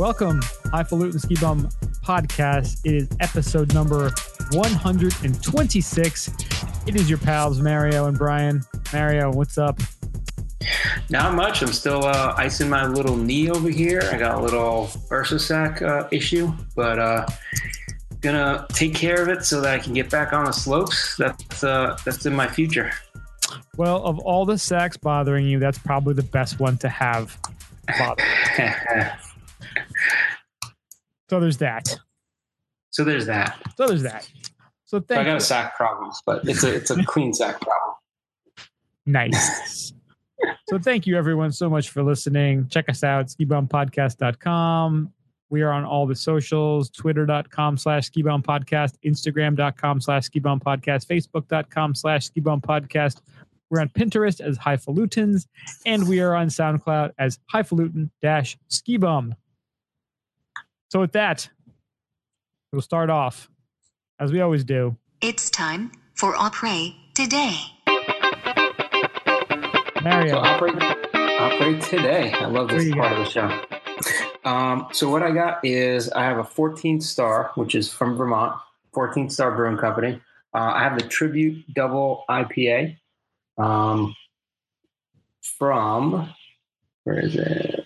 Welcome, Highfalutin Ski Bum podcast. It is episode number 126. It is your pals, Mario and Brian. Mario, what's up? Not much. I'm still uh, icing my little knee over here. I got a little Ursasac uh, issue, but uh, gonna take care of it so that I can get back on the slopes. That's uh, that's in my future. Well, of all the sacks bothering you, that's probably the best one to have. so there's that. So there's that. So there's that. So thank I got you. a sack problem, but it's a it's a clean sack problem. Nice. so thank you everyone so much for listening. Check us out, skibumpodcast.com. We are on all the socials, twitter.com slash skibumpodcast, instagram.com slash skibumpodcast, facebook.com slash skibumpodcast. We're on Pinterest as Highfalutins, and we are on SoundCloud as Highfalutin dash skibum. So with that, we'll start off, as we always do, It's time for Opry today. So Mario. operate operate today. I love this part got? of the show. Um, so what I got is I have a 14 star, which is from Vermont, 14 star brewing company. Uh, I have the Tribute Double IPA um, from where is it?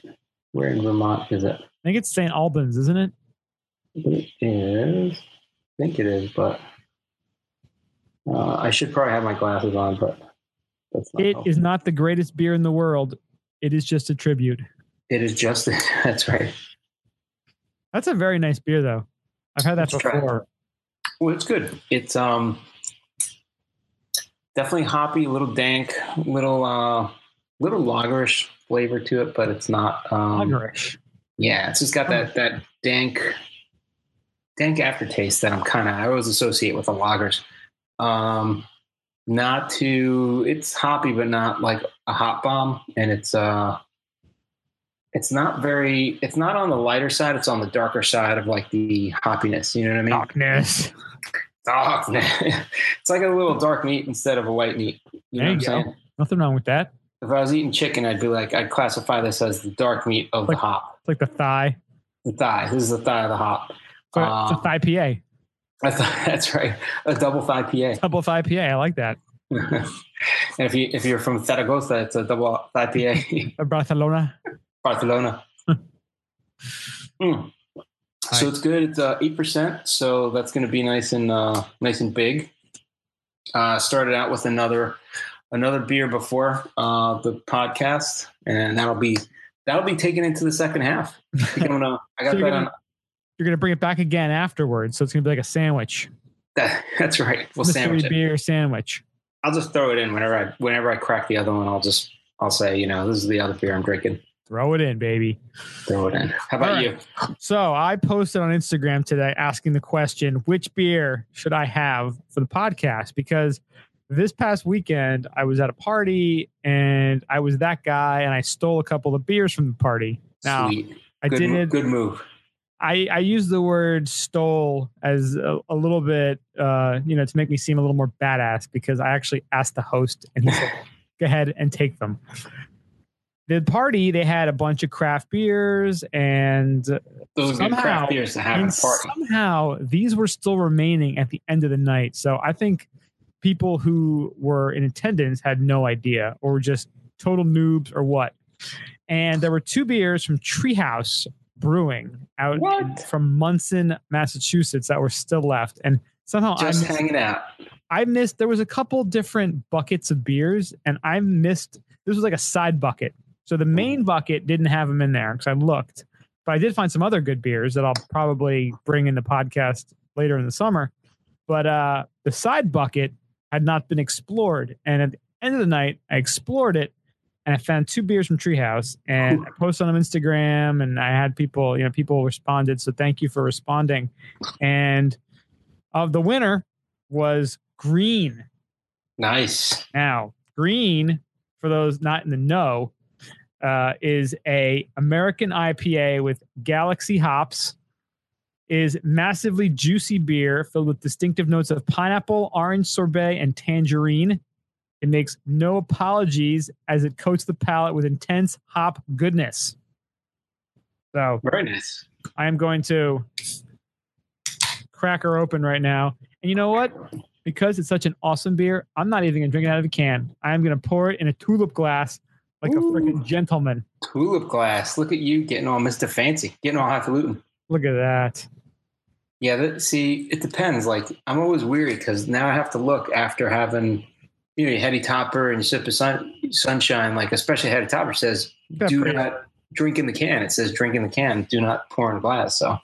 Where in Vermont is it? I think it's St. Albans, isn't it? It is. I think it is, but uh, I should probably have my glasses on, but that's not It is not the greatest beer in the world. It is just a tribute. It is just that's right. That's a very nice beer, though. I've had that Let's before. Well, it's good. It's um definitely hoppy, a little dank, little uh little lagerish flavor to it, but it's not um Lagerish. Yeah, it's just got that that dank dank aftertaste that I'm kind of I always associate with the lagers. Um not too it's hoppy but not like a hop bomb and it's uh it's not very it's not on the lighter side it's on the darker side of like the hoppiness you know what i mean Darkness. dark it's like a little dark meat instead of a white meat you know what i'm go. saying Nothing wrong with that. if i was eating chicken i'd be like i'd classify this as the dark meat of the hop It's like the thigh. the thigh this is the thigh of the hop So it's a Um, thigh PA. Thought, that's right a double thigh pa Double thigh PA. I like that. and if you if you're from Zaragoza, it's a double thigh pa Uh, Barcelona. Barcelona. Mm. So it's good. It's uh, eight percent. So that's going to be nice and uh, nice and big. Uh, started out with another another beer before uh, the podcast, and that'll be that'll be taken into the second half. I I'm gonna. I got So you're that gonna- on. You're gonna bring it back again afterwards, so it's gonna be like a sandwich. That, that's right. We'll Mystery sandwich it. beer sandwich. I'll just throw it in whenever I whenever I crack the other one. I'll just I'll say you know this is the other beer I'm drinking. Throw it in, baby. Throw it in. How about right. you? So I posted on Instagram today asking the question, which beer should I have for the podcast? Because this past weekend I was at a party and I was that guy and I stole a couple of beers from the party. Now Sweet. I Good, did good move. I, I use the word stole as a, a little bit, uh, you know, to make me seem a little more badass because I actually asked the host and he said, go ahead and take them. The party, they had a bunch of craft beers and Those Somehow- craft beers to have and somehow these were still remaining at the end of the night. So I think people who were in attendance had no idea or were just total noobs or what. And there were two beers from Treehouse Brewing out What? from Monson, Massachusetts that were still left. And somehow I Just missed, hanging out. I missed there was a couple different buckets of beers and I missed this was like a side bucket. So the main bucket didn't have them in there because I looked, but I did find some other good beers that I'll probably bring in the podcast later in the summer. But uh, the side bucket had not been explored, and at the end of the night, I explored it, and I found two beers from Treehouse, and I posted on Instagram, and I had people, you know, people responded. So thank you for responding. And of the winner was Green. Nice. Now, green, for those not in the know, uh, is a American IPA with Galaxy hops. Is massively juicy beer filled with distinctive notes of pineapple, orange sorbet, and tangerine. It makes no apologies as it coats the palate with intense hop goodness. So Very nice. I am going to crack her open right now. And you know what? Because it's such an awesome beer, I'm not even going to drink it out of a can. I am going to pour it in a tulip glass like a Ooh. freaking gentleman. Tulip glass. Look at you getting all Mr. Fancy, getting all highfalutin. Look at that. Yeah, that, see, it depends. Like, I'm always weary because now I have to look after having, you know, your heady topper and sip of sun, sunshine. Like, especially heady topper says, Yeah, do not drink in the can. It says drink in the can, do not pour in a glass. So,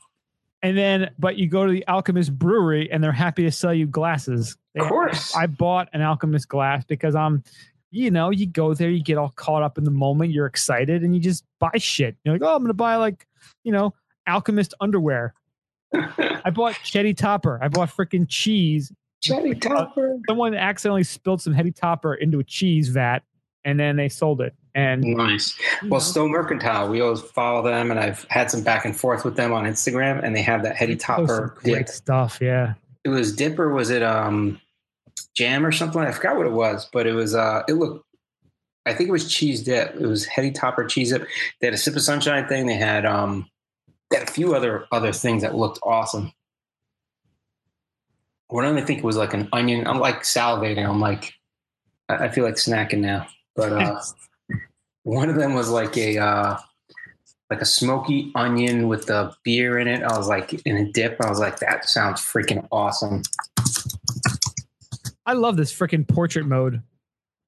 And then, but you go to the Alchemist Brewery and they're happy to sell you glasses. They- of course. I bought an Alchemist glass because I'm, you know, you go there, you get all caught up in the moment, you're excited, and you just buy shit. You're like, oh, I'm going to buy like, you know, Alchemist underwear. I bought Chetty Topper. I bought freaking cheese. Chetty topper. Someone accidentally spilled some Heady Topper into a cheese vat, and then they sold it. And Nice. Well, know, Stowe Mercantile, we always follow them, and I've had some back and forth with them on Instagram, and they have that heady they some topper great dip. stuff. Yeah, It was dip or was it um jam or something? I forgot what it was, but it was uh it looked. I think it was cheese dip. It was heady topper cheese dip. They had a sip of sunshine thing. They had um had a few other other things that looked awesome. What I think it was like an onion. I'm like salivating. I'm like, I I feel like snacking now. But uh, one of them was like a uh, like a smoky onion with the beer in it. I was like in a dip. I was like, that sounds freaking awesome. I love this freaking portrait mode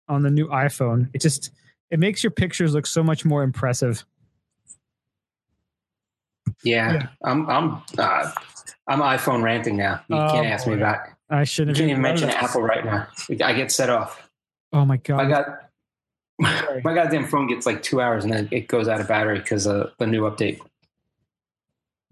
on the new iPhone. It just it makes your pictures look so much more impressive. Yeah, Yeah. I'm I'm uh, I'm iPhone ranting now. You Oh, can't ask me about. I shouldn't can't even mention. Apple right now. I get set off. Oh my god! I got Sorry. my goddamn phone gets like two hours and then it goes out of battery because of the new update.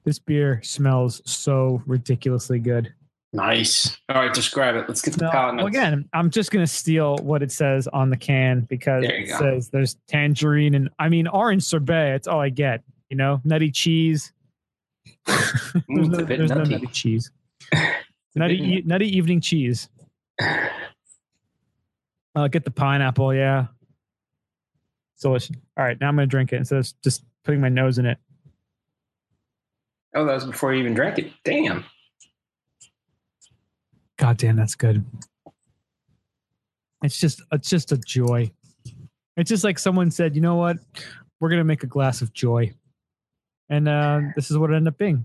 This beer smells so ridiculously good. Nice. All right, describe it. Let's get the No, palate well, notes. again, I'm just gonna steal what it says on the can because it go. says there's tangerine and I mean orange sorbet. It's all I get. You know, nutty cheese. there's Mm, no, there's no nutty. nutty cheese. It's a nutty, e- nutty evening cheese. Uh, get the pineapple. Yeah, it's delicious. All right, now I'm gonna drink it instead of just putting my nose in it. Oh, that was before you even drank it. Damn. God damn, that's good. It's just it's just a joy. It's just like someone said, you know what? We're gonna make a glass of joy. And uh, this is what it ended up being.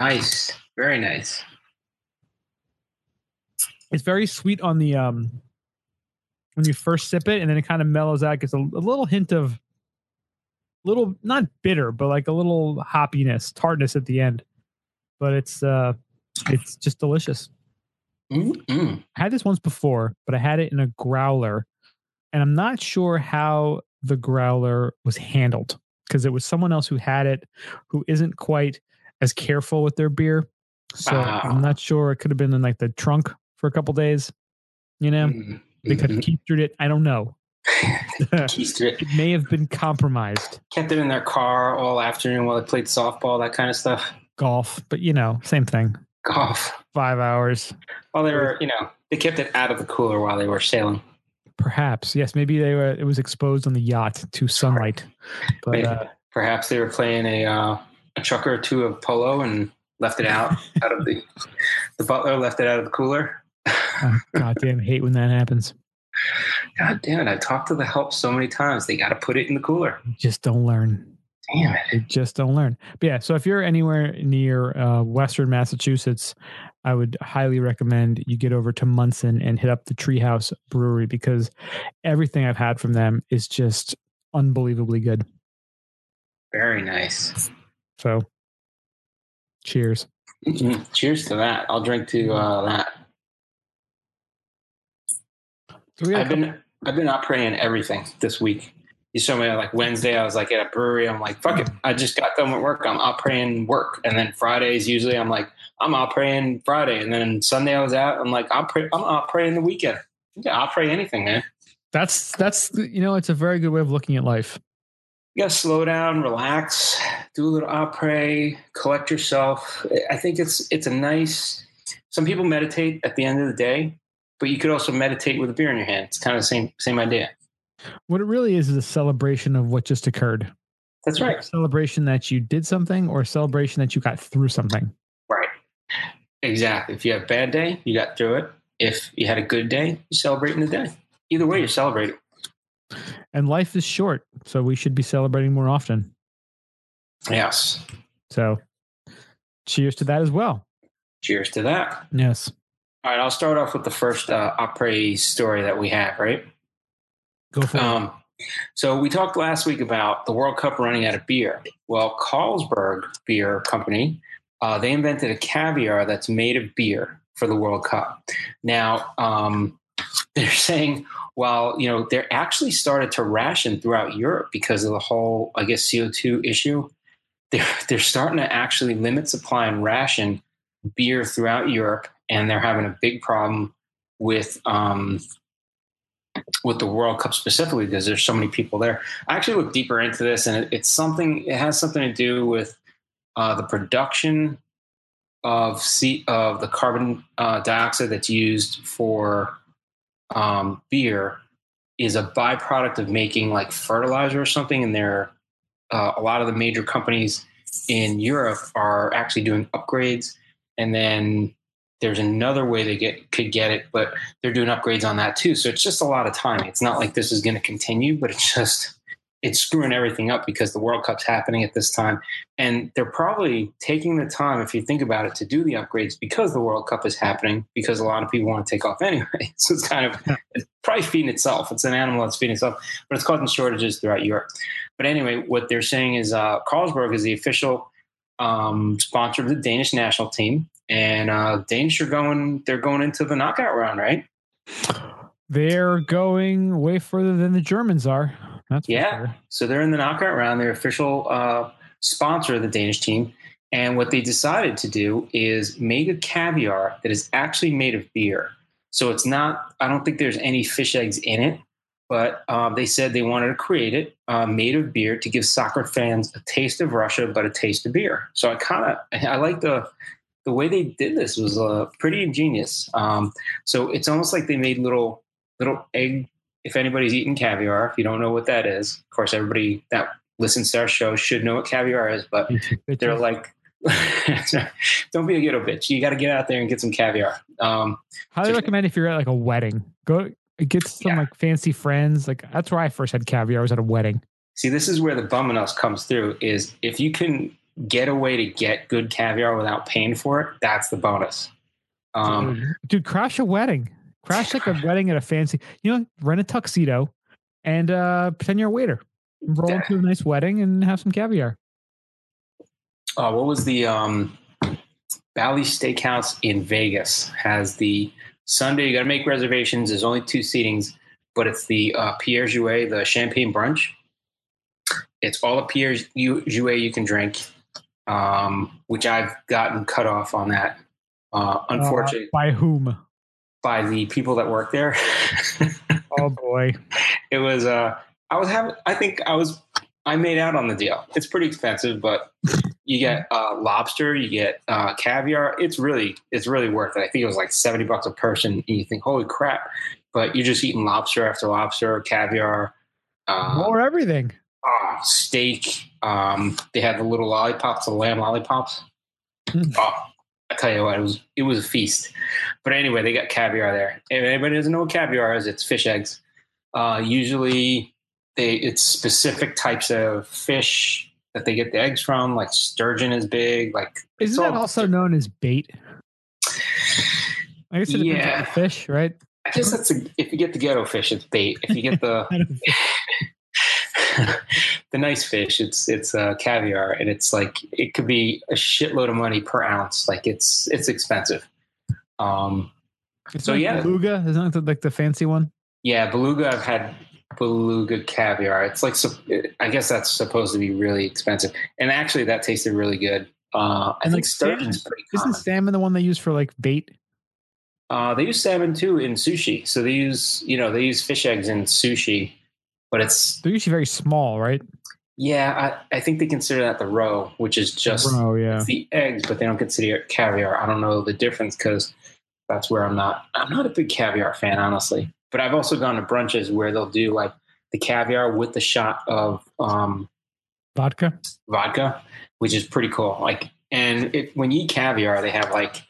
Nice. Very nice. It's very sweet on the um when you first sip it, and then it kind of mellows out, gets a, a little hint of little not bitter, but like a little hoppiness, tartness at the end. But it's uh it's just delicious. Mm-mm. I had this once before, but I had it in a growler, and I'm not sure how the growler was handled because it was someone else who had it who isn't quite as careful with their beer. So Ah. I'm not sure. It could have been in like the trunk for a couple days. You know, Mm. they could have Mhm. keistered it. I don't know. it it. may have been compromised. Kept it in their car all afternoon while they played softball, that kind of stuff. Golf, but you know, same thing. Golf. Five hours, While they were, you know, they kept it out of the cooler while they were sailing. Perhaps. Yes, maybe they were. It was exposed on the yacht to sunlight. But Maybe. uh, Perhaps they were playing a uh, a chuck or two of polo and left it out out of the the butler left it out of the cooler. God damn! hate when that happens. God damn it! I talked to the help so many times. They got to put it in the cooler. You just don't learn. Damn it! They just don't learn. But yeah, so if you're anywhere near uh, Western Massachusetts, I would highly recommend you get over to Monson and hit up the Treehouse Brewery because everything I've had from them is just unbelievably good. Very nice. So, cheers. Mhm. Cheers to that. I'll drink to uh, that. So we got a I've been I've been operating everything this week. You saw me like Wednesday. I was like at a brewery. I'm like, fuck it. I just got done with work. I'm operating work, and then Fridays usually I'm like, I'm operating Friday, and then Sunday I was out. I'm like, I'm I'm operating the weekend. Yeah, I'll pray anything, man. that's that's you know it's a very good way of looking at life. You gotta slow down, relax, do a little opera, collect yourself. I think it's it's a nice. Some people meditate at the end of the day, but you could also meditate with a beer in your hand. It's kind of the same same idea. What it really is is a celebration of what just occurred. That's right. A celebration that you did something or a celebration that you got through something. Exactly. If you have a bad day, you got through it. If you had a good day, you're celebrating the day. Either way, you're celebrating. And life is short, so we should be celebrating more often. Yes. So cheers to that as well. Cheers to that. Yes. All right, I'll start off with the first uh, opera story that we have, right? Go for it. Um, so we talked last week about the World Cup running out of beer. Well, Carlsberg Beer Company, uh, they invented a caviar that's made of beer for the World Cup. Now, um, they're saying, well, you know, they're actually started to ration throughout Europe because of the whole, I guess, CO2 issue. They're, they're starting to actually limit supply and ration beer throughout Europe, and they're having a big problem with um, with the World Cup specifically because there's so many people there. I actually looked deeper into this, and it, it's something. It has something to do with uh, the production of C, of the carbon uh, dioxide that's used for um, beer is a byproduct of making like fertilizer or something, and there uh, a lot of the major companies in Europe are actually doing upgrades, and then there's another way they get could get it, but they're doing upgrades on that too. So it's just a lot of time. It's not like this is going to continue, but it's just it's screwing everything up because the World Cup's happening at this time, and they're probably taking the time, if you think about it, to do the upgrades because the World Cup is happening. Because a lot of people want to take off anyway, so it's kind of it's probably feeding itself. It's an animal that's feeding itself, but it's causing shortages throughout Europe. But anyway, what they're saying is uh, Carlsberg is the official um, sponsor of the Danish national team, and uh, Danish are going. They're going into the knockout round, right? They're going way further than the Germans are. That's Yeah. sure. So they're in the knockout round. They're official uh, sponsor of the Danish team. And what they decided to do is make a caviar that is actually made of beer. So it's not, I don't think there's any fish eggs in it, but um, they said they wanted to create it uh, made of beer to give soccer fans a taste of Russia, but a taste of beer. So I kind of, I like the, the way they did this was uh, pretty ingenious. Um, so it's almost like they made little, little egg if anybody's eaten caviar, if you don't know what that is, of course, everybody that listens to our show should know what caviar is, but they're like, don't be a ghetto bitch. You got to get out there and get some caviar. Um, Highly recommend if you're at like a wedding. Go get some Yeah. like fancy friends. Like that's where I first had caviar. I was at a wedding. see, this is where the bum in us comes through is if you can get a way to get good caviar without paying for it, that's the bonus. Um, Dude, Dude, crash a wedding. Crash like a wedding at a fancy, you know, rent a tuxedo and uh pretend you're a waiter. Roll Yeah. into a nice wedding and have some caviar. uh, what was the um, Bally Steakhouse in Vegas has the Sunday. You got to make reservations. There's only two seatings, but it's the uh, Perrier Jouet, the champagne brunch. It's all the Perrier Jou- Jouet you can drink, um, which I've gotten cut off on that. Uh, unfortunately, Uh, by whom? By the people that work there. Oh boy. it was uh i was having i think i was i made out on the deal it's pretty expensive but you get uh lobster you get uh caviar it's really it's really worth it i think it was like 70 bucks a person and you think holy crap but you're just eating lobster after lobster caviar uh, More everything. oh, steak um they had the little lollipops the lamb lollipops Mm. oh I tell you what, it was it was a feast. But anyway, they got caviar there. If anybody doesn't know what caviar is, it's fish eggs. Uh, usually, they it's specific types of fish that they get the eggs from. Like sturgeon is big. Like Isn't that also known as bait? I guess it depends Yeah. on the fish, right? I guess that's a, if you get the ghetto fish, it's bait. If you get the the nice fish, it's it's uh, caviar, and it's like it could be a shitload of money per ounce. Like it's it's expensive. Um, It's So, like yeah. beluga isn't that like the fancy one? Yeah, beluga. I've had beluga caviar. It's like I guess that's supposed to be really expensive, and actually that tasted really good. Uh, I And, think like, sturgeon's pretty Isn't salmon the one they use for like bait? Uh, they use salmon too in sushi. So they use you know they use fish eggs in sushi, but it's They're usually very small, right? yeah. I, I think they consider that the roe, which is just oh yeah. the eggs, but they don't consider it caviar. I don't know the difference because that's where I'm not. I'm not a big caviar fan, honestly. But I've also gone to brunches where they'll do like the caviar with the shot of um, Vodka. vodka, which is pretty cool. Like, and it, when you eat caviar, they have like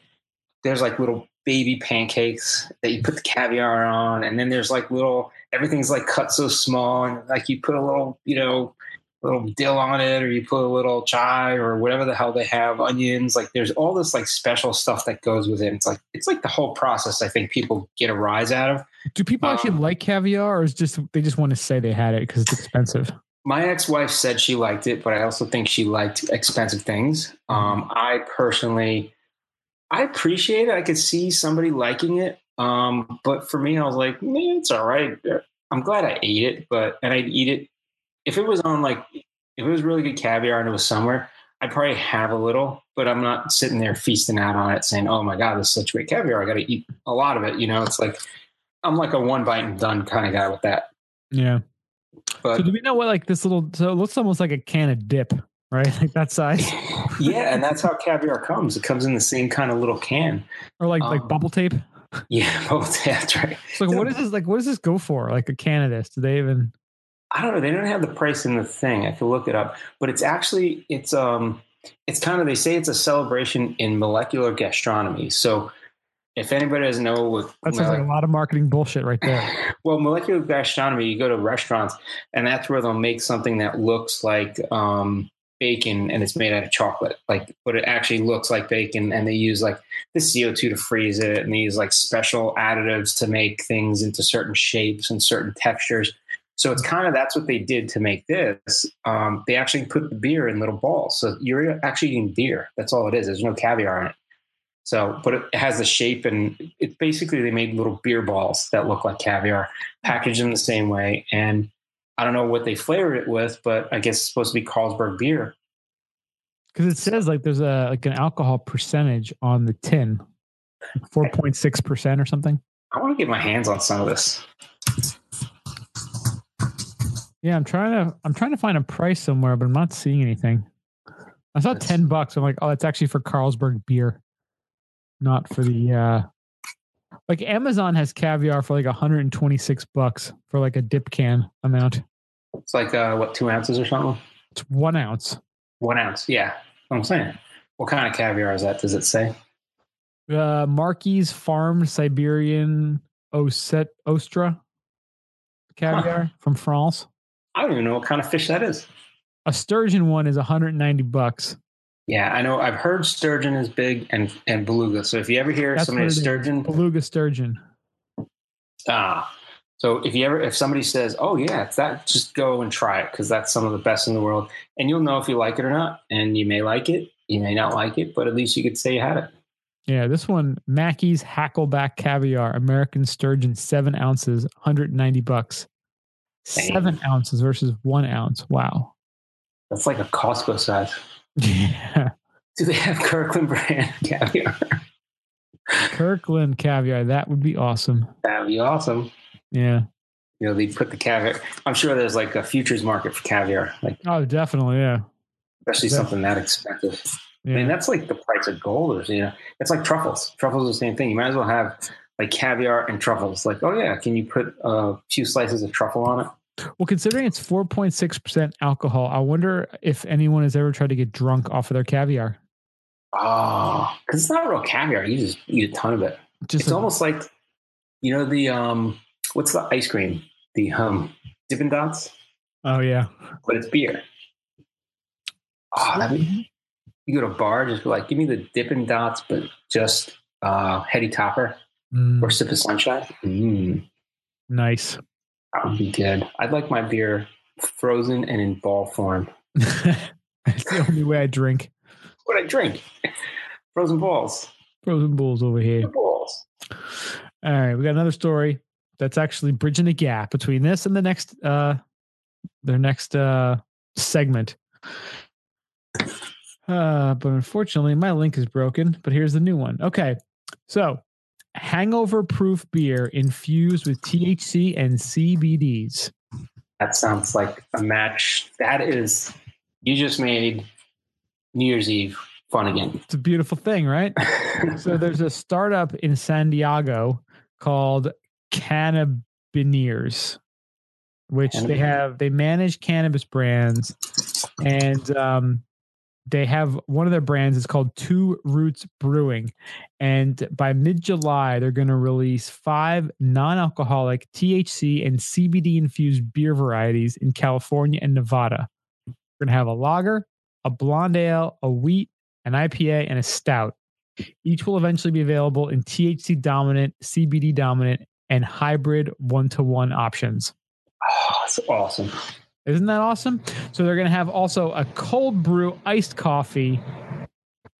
there's like little baby pancakes that you put the caviar on, and then there's like little everything's like cut so small, and like you put a little, you know, little dill on it, or you put a little chive or whatever the hell they have, onions. Like, there's all this like special stuff that goes with it. It's like it's like the whole process. I think people get a rise out of. Do people actually Um, like caviar, or is just they just want to say they had it because it's expensive? my ex-wife said she liked it, but I also think she liked expensive things. Um, I personally, I appreciate it. I could see somebody liking it, um, but for me, I was like, man, it's all right. I'm glad I ate it, but and I'd eat it if it was on like if it was really good caviar and it was somewhere. I'd probably have a little, but I'm not sitting there feasting out on it, saying, "Oh my god, this is such great caviar! I got to eat a lot of it." You know, it's like I'm like a one bite and done kind of guy with that. Yeah. But So do we know what like this little? So it looks almost like a can of dip, right? Like that size, yeah, and that's how caviar comes. It comes in the same kind of little can. or like like Um, bubble tape. Yeah, both. That's right. So like, what is this like? What does this go for? Like a can of this? Do they even? I don't know. They don't have the price in the thing. I could look it up, but it's actually it's um it's kind of they say it's a celebration in molecular gastronomy. So if anybody doesn't know what That sounds like a lot of marketing bullshit right there. well, molecular gastronomy, you go to restaurants and that's where they'll make something that looks like um, bacon and it's made out of chocolate. Like, but it actually looks like bacon and they use like the CO2 to freeze it and they use like special additives to make things into certain shapes and certain textures. So it's kind of that's what they did to make this. Um, they actually put the beer in little balls. So you're actually eating beer. That's all it is. There's no caviar in it. So, but it has the shape and it's basically they made little beer balls that look like caviar, packaged them the same way. And I don't know what they flavored it with, but I guess it's supposed to be Carlsberg beer. Because it says like there's a like an alcohol percentage on the tin, four point six percent or something. I want to get my hands on some of this. Yeah, I'm trying to I'm trying to find a price somewhere, but I'm not seeing anything. I saw That's- ten bucks. I'm like, oh, that's actually for Carlsberg beer, not for the uh like Amazon has caviar for like 126 bucks for like a dip can amount. It's like uh, what two ounces or something? It's one ounce. One ounce. Yeah, I'm saying. What kind of caviar is that? Does it say? Uh Marquis Farm Siberian Oset Ostra caviar from France. I don't even know what kind of fish that is. A sturgeon one is 190 bucks. Yeah, I know. I've heard sturgeon is big and and beluga. So if you ever hear That's somebody it is. sturgeon, Beluga sturgeon. Ah, so if you ever if somebody says, "Oh yeah, it's that," just go and try it because that's some of the best in the world, and you'll know if you like it or not. And you may like it, you may not like it, but at least you could say you had it. Yeah, this one, Marky's Hackleback Caviar, American Sturgeon, seven ounces, 190 bucks. Dang. Seven ounces versus one ounce. Wow. That's like a Costco size. Yeah. Do they have Kirkland brand caviar? Kirkland caviar. That would be awesome. That'd be awesome. Yeah. You know, they put the caviar. I'm sure there's like a futures market for caviar, like Oh, definitely. Yeah. especially Yeah. something that expensive. I mean, that's like the price of gold, or you know, it's like truffles. Truffles are the same thing. You might as well have like caviar and truffles. Like, oh yeah, can you put a few slices of truffle on it? Well, considering it's 4.6% alcohol, I wonder if anyone has ever tried to get drunk off of their caviar. Oh, because it's not real caviar. You just eat a ton of it. Just it's a- almost like, you know, the um, what's the ice cream? The um, Dippin' Dots, oh, yeah. but it's beer. Oh, that be, you go to a bar, just be like, give me the Dippin' Dots, but just uh, heady topper Mm, or sip of sunshine. Mm, nice. That would be good. I'd like my beer frozen and in ball form. That's the only way I drink. What I drink, frozen balls, Frozen balls over here. balls. All right, we got another story that's actually bridging the gap between this and the next uh their next uh segment. Uh but unfortunately my link is broken, but here's the new one. Okay. So, hangover proof beer infused with THC and CBDs. That sounds like a match. That is, you just made New Year's Eve fun again. It's a beautiful thing, right? so there's a startup in San Diego called Cannabiniers, which they have they manage cannabis brands and um, they have one of their brands is called Two Roots Brewing, and by mid July they're going to release five non-alcoholic THC and CBD infused beer varieties in California and Nevada. We're going to have a lager, a blonde ale, a wheat, an IPA, and a stout. Each will eventually be available in THC dominant, CBD dominant, and hybrid one to one options. Oh, that's awesome. Isn't that awesome? So they're going to have also a cold brew iced coffee,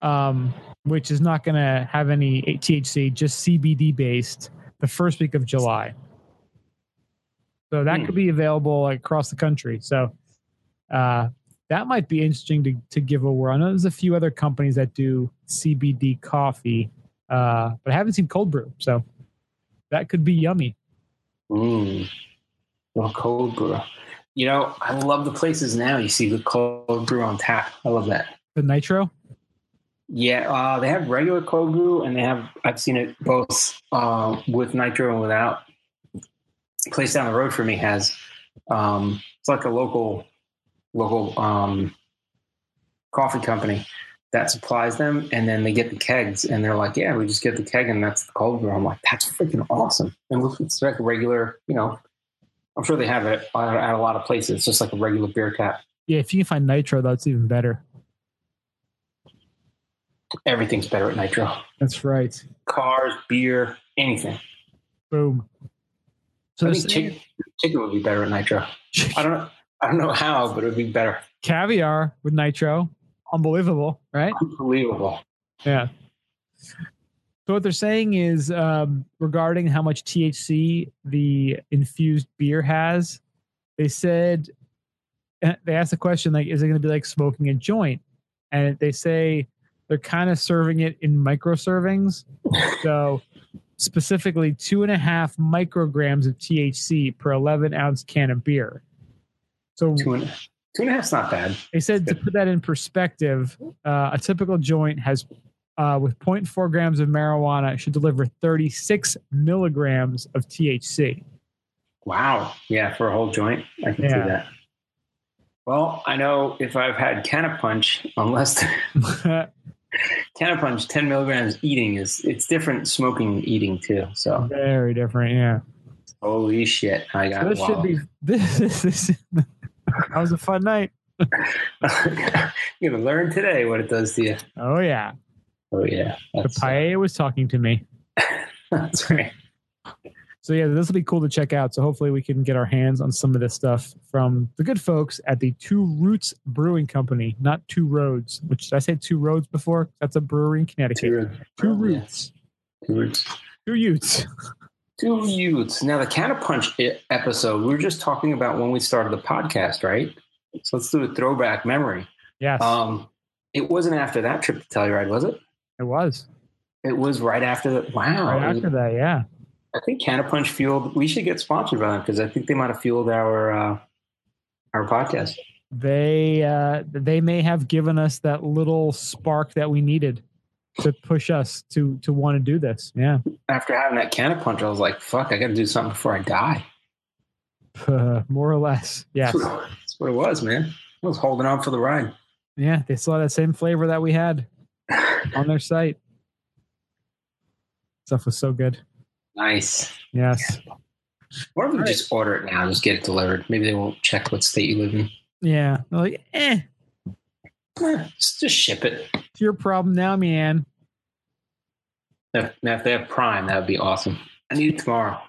um, which is not going to have any THC, just CBD based, the first week of July. So that Hmm. could be available like, across the country. So uh, that might be interesting to, to give a whirl. I know there's a few other companies that do CBD coffee, uh, but I haven't seen cold brew. So that could be yummy. Mm. Little cold brew. You know, I love the places now. You see the cold brew on tap. I love that. The nitro. Yeah, uh, they have regular cold brew, and they have. I've seen it both uh, with nitro and without. Place down the road for me has. Um, it's like a local, local um, coffee company that supplies them, and then they get the kegs, and they're like, "Yeah, we just get the keg, and that's the cold brew." I'm like, "That's freaking awesome!" And it's like a regular, you know. I'm sure they have it at a lot of places. It's just like a regular beer tap. Yeah, if you can find nitro, that's even better. Everything's better at nitro. That's right. Cars, beer, anything. Boom. So I think chicken, chicken would be better at nitro. I don't know. I don't know how, but it would be better. caviar with nitro. Unbelievable, right? Unbelievable. Yeah. So what they're saying is um, regarding how much THC the infused beer has. They said eh, they asked the question like, is it going to be like smoking a joint? And they say they're kind of serving it in micro servings. So specifically, two and a half micrograms of THC per 11 ounce can of beer. So Two and two and a half's not bad. they said to put that in perspective, uh, a typical joint has, uh, with 0.4 grams of marijuana, should deliver 36 milligrams of THC. Wow. Yeah, for a whole joint, I can Yeah. see that. Well, I know if I've had Canna Punch, unless Canna Punch, ten milligrams eating is it's different smoking and eating too. So Very different, yeah. holy shit, I So got this should be this. this, this that was a fun night. You're gonna learn today what it does to you. Oh yeah, Oh yeah, the that's, paella was talking to me. that's right. So yeah, this will be cool to check out. So hopefully we can get our hands on some of this stuff from the good folks at the Two Roots Brewing Company, not Two Roads. Which did I say Two Roads before? That's a brewery in Connecticut. Two, Two oh, yeah. Roots. Two roots. Two Utes. Two youths. Now, the Canna Punch episode, we were just talking about when we started the podcast, right? So let's do a throwback memory. Yes, Um, it wasn't after that trip to Telluride, was it? It was It was right after that. Wow. right after that. Yeah, I think Canna Punch fueled. We should get sponsored by them because I think they might have fueled our uh, our podcast. they uh, they may have given us that little spark that we needed to push us to to want to do this. Yeah, After having that Canna Punch, I was like, "Fuck, I got to do something before I die." more or less. Yes. That's what, that's what it was, man. I was holding on for the ride. Yeah, they saw that same flavor that we had on their site. Stuff was so good. Nice. Yes. Why don't we All right. just order it now? Just get it delivered. Maybe they won't check what state you live in. Yeah. They're like, eh, just, just ship it. it's your problem now, man. If, now, if they have Prime, that would be awesome. I need it tomorrow.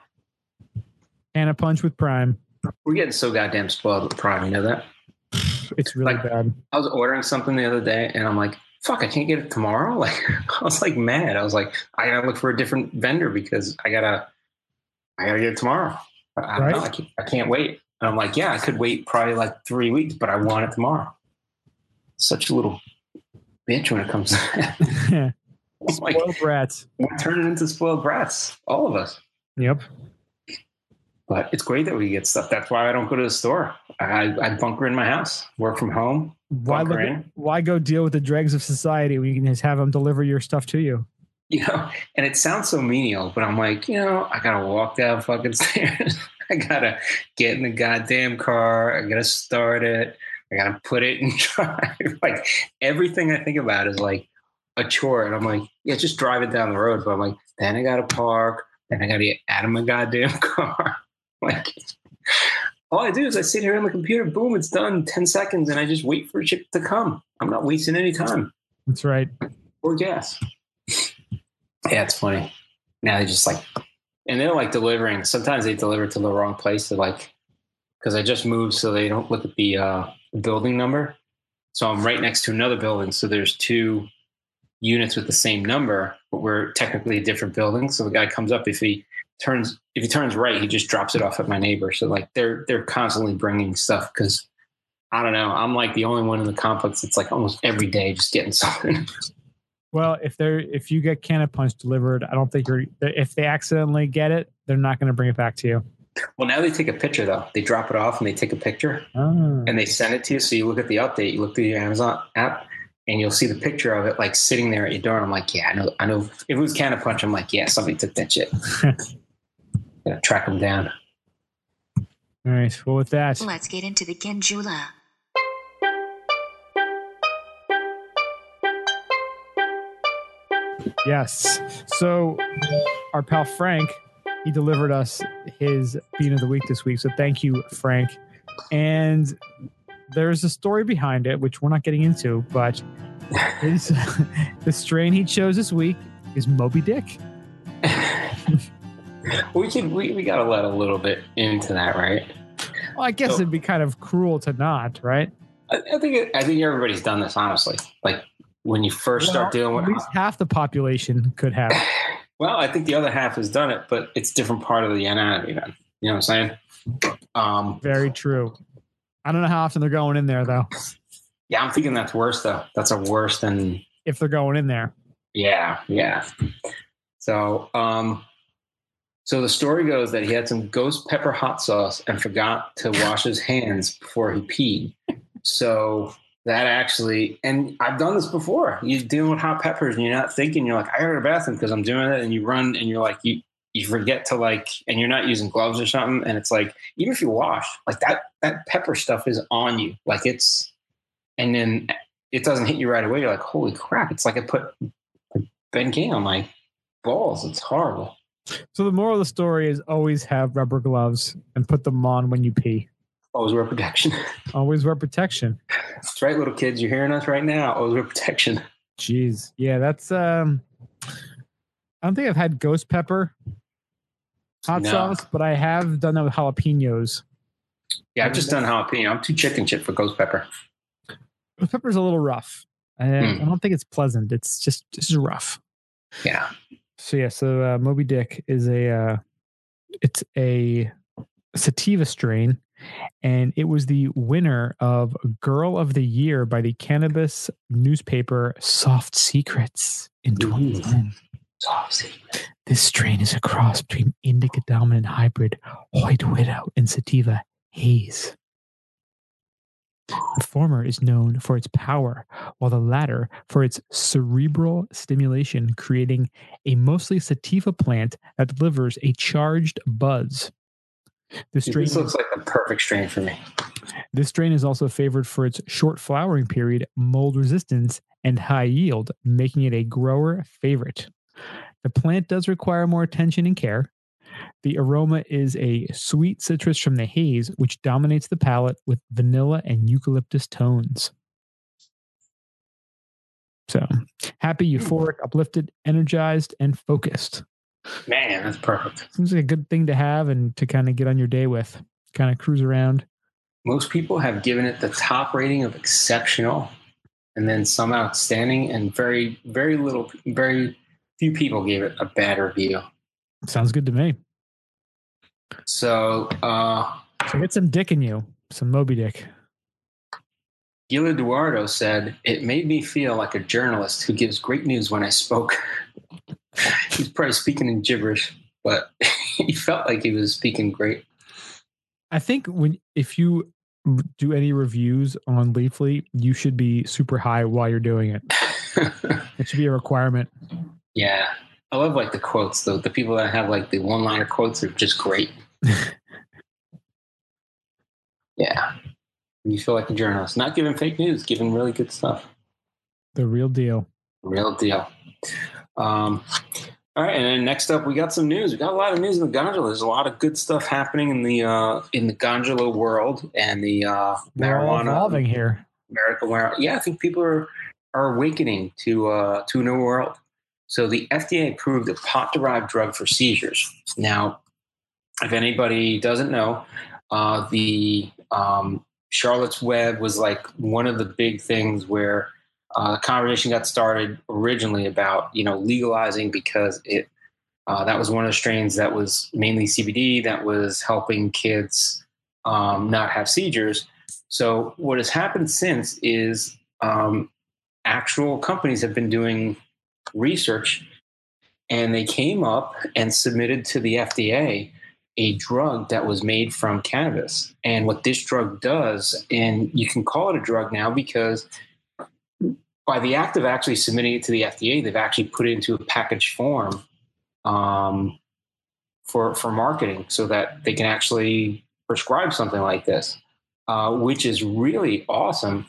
And a punch with Prime. We're getting so goddamn spoiled with Prime. You know that? It's really Like- bad. I was ordering something the other day, and I'm like, "Fuck, I can't get it tomorrow." Like, I was like mad. I was like, "I gotta look for a different vendor because I gotta, I gotta get it tomorrow." I, I don't know. Right. I can't, I can't wait. And I'm like, "Yeah, I could wait probably like three weeks, but I want it tomorrow." Such a little bitch when it comes. to I'm like, Spoiled brats. we're turning into spoiled brats, all of us. Yep. But it's great that we get stuff. That's why I don't go to the store. I, I bunker in my house, work from home. Why look, in. why go deal with the dregs of society when you can just have them deliver your stuff to you? You know, and it sounds so menial, but I'm like, you know, I gotta walk down fucking stairs. I gotta get in the goddamn car. I gotta start it. I gotta put it in drive. like everything I think about is like a chore, and I'm like, yeah, just drive it down the road. But I'm like, then I gotta park, then I gotta get out of my goddamn car. Like, all I do is I sit here on the computer, boom, it's done, ten seconds, and I just wait for a shit to come. I'm not wasting any time That's right. or gas. Yeah, it's funny. Now they just like, and they're like delivering. Sometimes they deliver to the wrong place. They're like, because I just moved, so they don't look at the uh, building number. So I'm right next to another building. So there's two units with the same number, but we're technically a different building. So the guy comes up if he turns if he turns right, he just drops it off at my neighbor. So like they're they're constantly bringing stuff because I don't know. I'm like the only one in the complex. that's like almost every day just getting something. Well, if they're if you get Canna Punch delivered, I don't think you're if they accidentally get it, they're not going to bring it back to you. Well, now they take a picture though. They drop it off and they take a picture Oh. and they send it to you. So you look at the update, you look through your Amazon app, and you'll see the picture of it like sitting there at your door. And I'm like, yeah, I know, I know. If it was Canna Punch, I'm like, yeah, somebody took that shit. Gotta track them down. All right. Well, with that, Let's get into the Genjula. yes. So our pal Frank, he delivered us his bean of the week this week. So thank you, Frank. And there's a story behind it, which we're not getting into, but his, the strain he chose this week is Moby Dick. we could, we, we gotta let a little bit into that, right? Well, I guess So- it'd be kind of cruel to not, right? I, I think, it, I think everybody's done this, honestly. Like when you first start Well, dealing at least half the population could have. well, I think the other half has done it, but it's different part of the anatomy. Then you know what I'm saying? Um, Very true. I don't know how often they're going in there though. yeah, I'm thinking that's worse though. That's a worse than If they're going in there, Yeah, yeah. So, um, so the story goes that he had some ghost pepper hot sauce and forgot to wash his hands before he peed. So that actually, and I've done this before. You're dealing with hot peppers and you're not thinking. You're like, I go to the bathroom because I'm doing it, and you run and you're like, you you forget to like, and you're not using gloves or something, and it's like, even if you wash, like that that pepper stuff is on you, like it's, and then it doesn't hit you right away. You're like, holy crap! It's like I put Bengay on my balls. It's horrible. So the moral of the story is always have rubber gloves and put them on when you pee. Always wear protection. Always wear protection. That's right, little kids. You're hearing us right now. Always wear protection. Jeez, yeah, that's um. I don't think I've had ghost pepper hot No. sauce, but I have done that with jalapenos. Yeah, I've just done jalapeno. I'm too chicken chip for ghost pepper. Ghost pepper's a little rough. I, Hmm. I don't think it's pleasant. It's just it's just rough. Yeah. So yeah, so uh, Moby Dick is a uh, it's a sativa strain, and it was the winner of Girl of the Year by the cannabis newspaper Soft Secrets in Ooh. 2010. Saucy. This strain is a cross between indica dominant hybrid White Widow and sativa haze. The former is known for its power, while the latter for its cerebral stimulation, creating a mostly sativa plant that delivers a charged buzz. This strain, This looks like the perfect strain for me. this strain is also favored for its short flowering period, mold resistance, and high yield, making it a grower favorite. The plant does require more attention and care. The aroma is a sweet citrus from the haze, which dominates the palate with vanilla and eucalyptus tones. So happy, hmm. euphoric, uplifted, energized, and focused. Man, that's perfect. Seems like a good thing to have and to kind of get on your day with. Kind of cruise around. Most people have given it the top rating of exceptional, and then some outstanding, and very, very little, very few people gave it a bad review. Sounds good to me. So, uh, So get some dick in you, some Moby Dick. Gil Eduardo said, It made me feel like a journalist who gives great news when I spoke. He's probably speaking in gibberish, but he felt like he was speaking great. I think when if you do any reviews on Leafly, you should be super high while you're doing it. It should be a requirement. yeah. I love like the quotes though. The people that have like the one liner quotes are just great. yeah. You feel like a journalist, not giving fake news, giving really good stuff. The real deal. Real deal. Um, all right, and then next up, we got some news. We got a lot of news in the gondola. There's a lot of good stuff happening in the uh, in the gondola world and the uh, marijuana evolving here. America where yeah, I think people are are awakening to uh, to a new world. So the FDA approved a pot derived drug for seizures. Now, if anybody doesn't know, uh, the um, Charlotte's Web was like one of the big things where uh, the conversation got started originally about you know legalizing because it uh, that was one of the strains that was mainly CBD that was helping kids um, not have seizures. So what has happened since is um, actual companies have been doing research, and they came up and submitted to the FDA a drug that was made from cannabis. And what this drug does, and you can call it a drug now because by the act of actually submitting it to the FDA, they've actually put it into a package form um, for for marketing, so that they can actually prescribe something like this, uh, which is really awesome.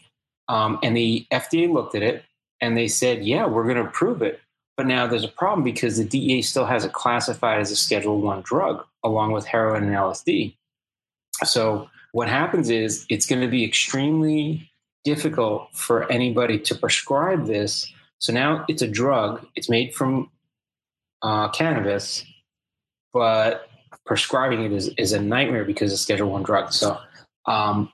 Um, and the FDA looked at it and they said, "Yeah, we're going to approve it." But now there's a problem because the DEA still has it classified as a Schedule One drug, along with heroin and LSD. So what happens is it's going to be extremely difficult for anybody to prescribe this. So now it's a drug. It's made from uh, cannabis, but prescribing it is, is a nightmare because it's Schedule One drug. So um,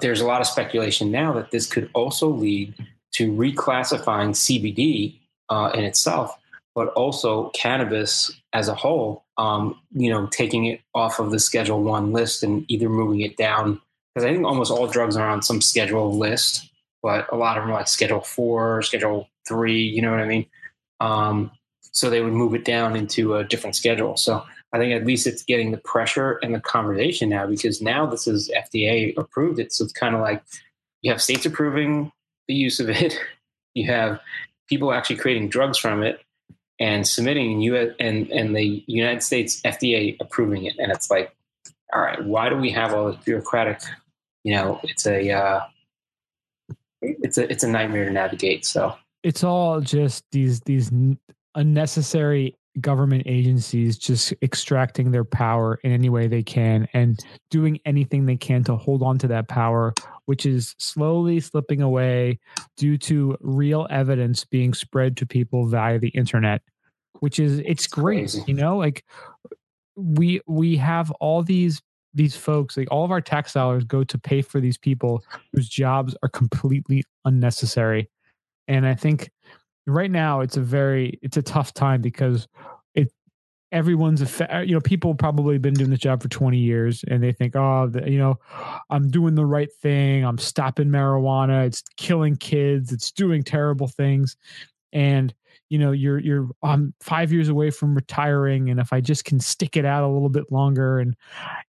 there's a lot of speculation now that this could also lead to reclassifying CBD uh, in itself, but also cannabis as a whole. Um, you know, taking it off of the Schedule One list and either moving it down because I think almost all drugs are on some schedule list, but a lot of them are like Schedule Four, Schedule Three. You know what I mean? Um, so they would move it down into a different schedule. So I think at least it's getting the pressure and the conversation now because now this is FDA approved it. So it's kind of like you have states approving the use of it, you have people actually creating drugs from it and submitting US and and the United States FDA approving it, and it's like, all right, why do we have all this bureaucratic? You know, it's a uh, it's a it's a nightmare to navigate. So It's all just these these unnecessary government agencies just extracting their power in any way they can and doing anything they can to hold on to that power which is slowly slipping away due to real evidence being spread to people via the internet which is it's great crazy. you know like we we have all these these folks like all of our tax dollars go to pay for these people whose jobs are completely unnecessary and i think right now it's a very it's a tough time because everyone's a you know people probably been doing this job for 20 years and they think oh the, you know i'm doing the right thing. I'm stopping marijuana. It's killing kids. It's doing terrible things. And you know you're you're i'm five years away from retiring and if i just can stick it out a little bit longer and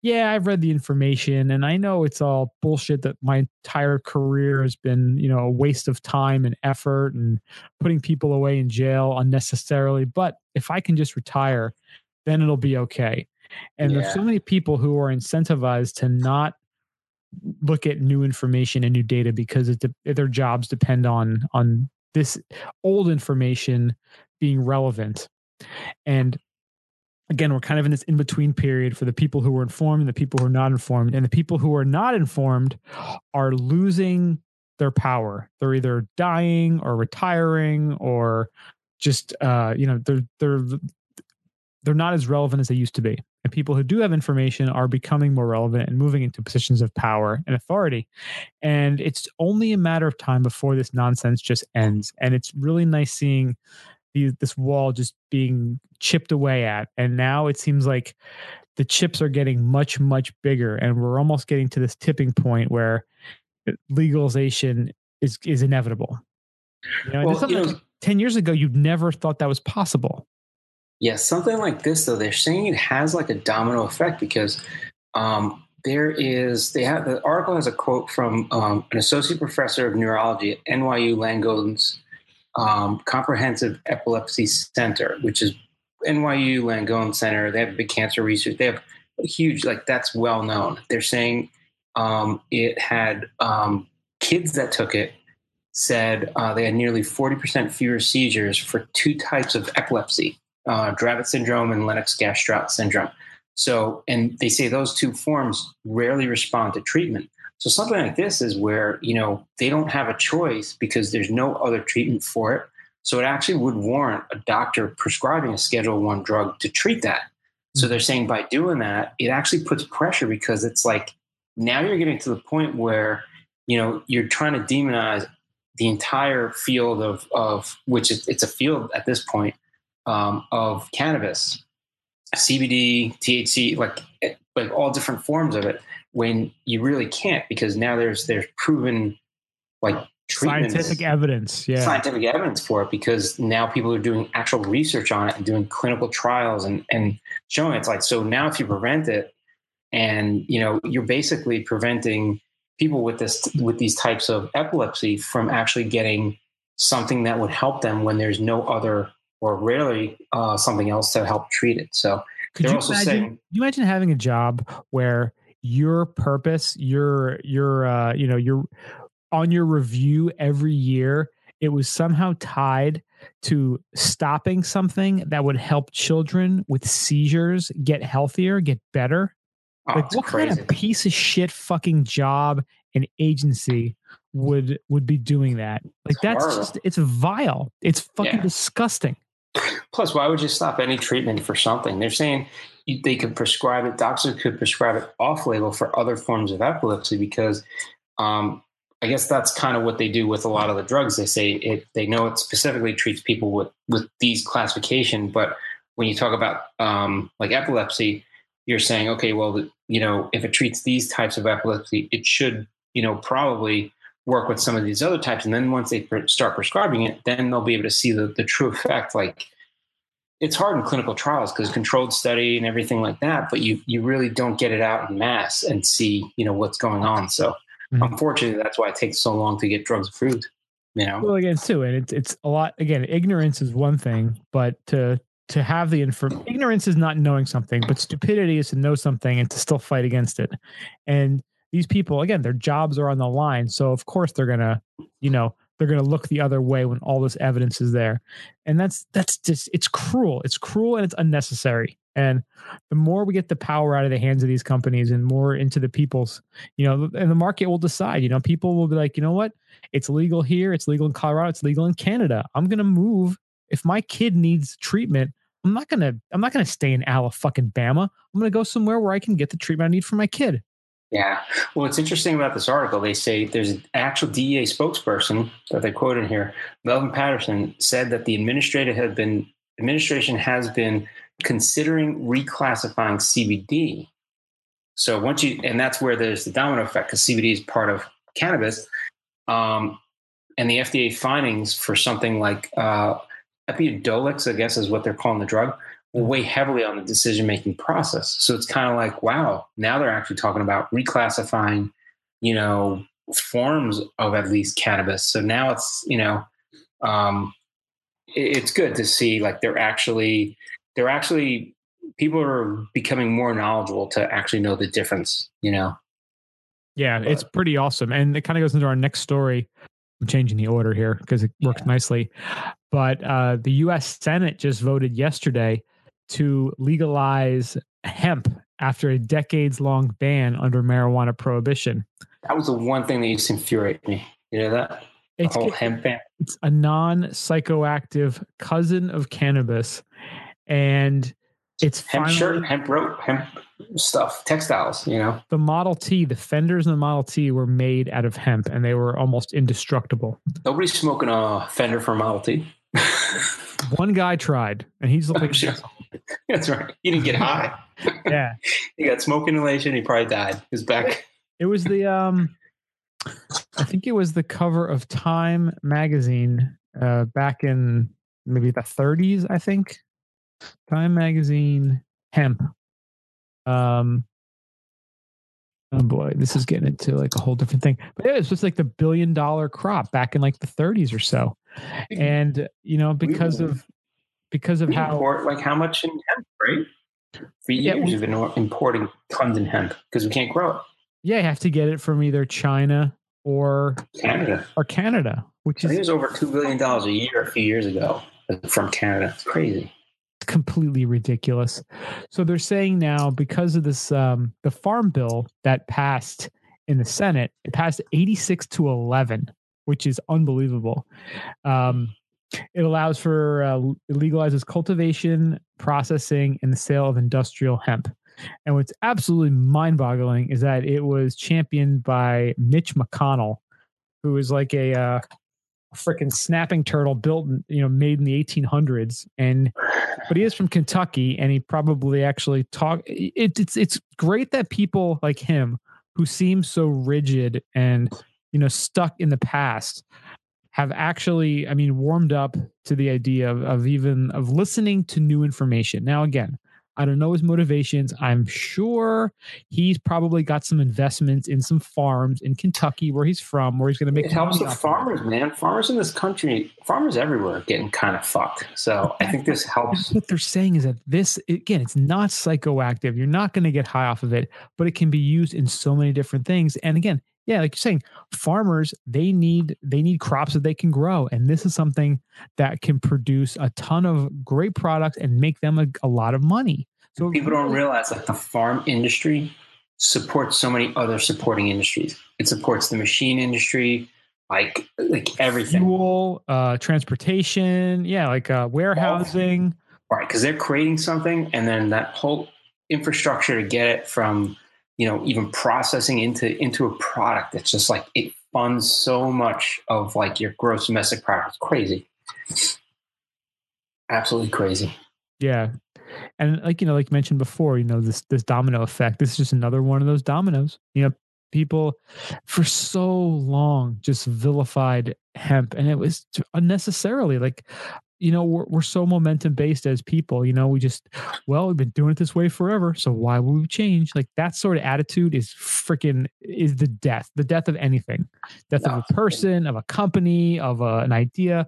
yeah i've read the information and i know it's all bullshit that my entire career has been you know a waste of time and effort and putting people away in jail unnecessarily but if i can just retire then it'll be okay. And there's so many people who are incentivized to not look at new information and new data because it de- their jobs depend on on this old information being relevant. And again we're kind of in this in between period for the people who are informed and the people who are not informed. And the people who are not informed are losing their power. They're either dying or retiring or just uh you know they're they're they're not as relevant as they used to be. And people who do have information are becoming more relevant and moving into positions of power and authority. And it's only a matter of time before this nonsense just ends. And it's really nice seeing this wall just being chipped away at. And now it seems like the chips are getting much much bigger. And we're almost getting to this tipping point where legalization is is inevitable. You know, Well, you know- 10 years ago you'd never thought that was possible Yeah, something like this though. They're saying it has like a domino effect because um, there is. They have the article has a quote from um, an associate professor of neurology at NYU Langone's um, Comprehensive Epilepsy Center, which is NYU Langone Center. They have big cancer research. They have huge like that's well known. They're saying um, it had um, kids that took it said uh, they had nearly 40% fewer seizures for two types of epilepsy uh, Dravet syndrome and Lennox Gastaut syndrome. So, and they say those two forms rarely respond to treatment. So, something like this is where, you know, they don't have a choice because there's no other treatment for it. So, it actually would warrant a doctor prescribing a Schedule One drug to treat that. So, they're saying by doing that, it actually puts pressure because it's like now you're getting to the point where, you know, you're trying to demonize the entire field of, of which it's a field at this point um, of cannabis, CBD, THC, like like all different forms of it. When you really can't, because now there's there's proven like scientific evidence, yeah, scientific evidence for it. Because now people are doing actual research on it and doing clinical trials and and showing it. it's like so now if you prevent it, and you know you're basically preventing people with this with these types of epilepsy from actually getting something that would help them when there's no other or rarely uh, something else to help treat it. So could you imagine, saying, you imagine having a job where your purpose, your your uh, you know your on your review every year, it was somehow tied to stopping something that would help children with seizures get healthier, get better. Oh, like what crazy. kind of piece of shit fucking job and agency would would be doing that? Like it's that's horrible. just it's vile. It's fucking Yeah. disgusting. Plus, why would you stop any treatment for something? They're saying they could prescribe it. Doctors could prescribe it off label for other forms of epilepsy because um, I guess that's kind of what they do with a lot of the drugs. They say it. They know it specifically treats people with with these classification, but when you talk about um, like epilepsy, you're saying, okay, well, you know, if it treats these types of epilepsy, it should, you know, probably work with some of these other types. And then once they pre- start prescribing it, then they'll be able to see the, the true effect. Like it's hard in clinical trials because controlled study and everything like that, but you, you really don't get it out in mass and see, you know, what's going on. So Mhm. unfortunately, that's why it takes so long to get drugs approved, you know? Well, again, too, and it's it's a lot. Again, ignorance is one thing, but to to have the info, ignorance is not knowing something, but stupidity is to know something and to still fight against it. And these people, again, their jobs are on the line, so of course they're gonna, you know, they're gonna look the other way when all this evidence is there, and that's that's just it's cruel. It's cruel and it's unnecessary. And the more we get the power out of the hands of these companies and more into the people's, you know, and the market will decide. You know, people will be like, you know what, it's legal here, it's legal in Colorado, it's legal in Canada. I'm gonna move. If my kid needs treatment, I'm not gonna I'm not gonna stay in Ala fucking Bama. I'm gonna go somewhere where I can get the treatment I need for my kid. Yeah. Well, what's interesting about this article, they say there's an actual DEA spokesperson that they quote in here, Melvin Patterson, said that the administrator had been administration has been considering reclassifying CBD. So once you, and that's where there's the domino effect because CBD is part of cannabis, um, and the FDA findings for something like uh, Epidiolex, I guess is what they're calling the drug, will weigh heavily on the decision making process. So it's kind of like, wow, now they're actually talking about reclassifying, you know, forms of at least cannabis. So now it's, you know, um, it's good to see like they're actually, they're actually, people are becoming more knowledgeable to actually know the difference, you know? Yeah, it's pretty awesome. And it kind of goes into our next story. I'm changing the order here because it works nicely. But uh, the US Senate just voted yesterday to legalize hemp after a decades long ban under marijuana prohibition. That was the one thing that used to infuriate me. You know that? The It's, whole hemp ban. it's a non psychoactive cousin of cannabis. And it's Hemp finally shirt, hemp rope, hemp stuff, textiles, you know? the Model T, the fenders in the Model T were made out of hemp and they were almost indestructible. Nobody's smoking a fender for a Model T. One guy tried and he's I'm like, sure. That's right. He didn't get high. yeah. He got smoke inhalation. He probably died. His back. It was the um I think it was the cover of Time magazine uh back in maybe the 30s, I think. Time magazine hemp. Um Oh boy, this is getting into like a whole different thing. But yeah, it's just like the billion dollar crop back in like the 30s or so. And you know, because of because of We how import like how much in hemp, right? For Yeah, years, we- we've been importing tons in hemp because we can't grow it. Yeah, you have to get it from either China or Canada. or Canada, which I think was over two billion dollars a year a few years ago from Canada. It's crazy. It's completely ridiculous. So they're saying now because of this um the farm bill that passed in the Senate, it passed 86 to 11, which is unbelievable. Um it allows for uh, it legalizes cultivation, processing, and the sale of industrial hemp. And what's absolutely mind-boggling is that it was championed by Mitch McConnell, who is like a uh, freaking snapping turtle built, you know, made in the 1800s, and but he is from Kentucky, and he probably actually talk. It, it's it's great that people like him, who seem so rigid and you know stuck in the past, have actually, I mean, warmed up to the idea of, of even of listening to new information. Now, again, I don't know his motivations. I'm sure he's probably got some investments in some farms in Kentucky where he's from, where he's going to make It helps the off of it. farmers, man. Farmers in this country, farmers everywhere, are getting kind of fucked. So I think this helps. what they're saying is that this again it's not psychoactive you're not going to get high off of it but it can be used in so many different things and again yeah like you're saying farmers they need they need crops that they can grow and this is something that can produce a ton of great products and make them a, a lot of money so People don't realize like the farm industry supports so many other supporting industries. It supports the machine industry, like like everything. fuel uh transportation yeah like uh warehousing Right, because they're creating something, and then that whole infrastructure to get it from, you know, even processing into into a product. It's just like it funds so much of like your gross domestic product. It's crazy, absolutely crazy. Yeah. And like you know, like mentioned before, you know, this this domino effect. This is just another one of those dominoes. You know, people for so long just vilified hemp and it was unnecessarily like you know we're, we're so momentum based as people you know we just well we've been doing it this way forever so why would we change? Like that sort of attitude is freaking is the death the death of anything. Death No. of a person of a company of a, an idea.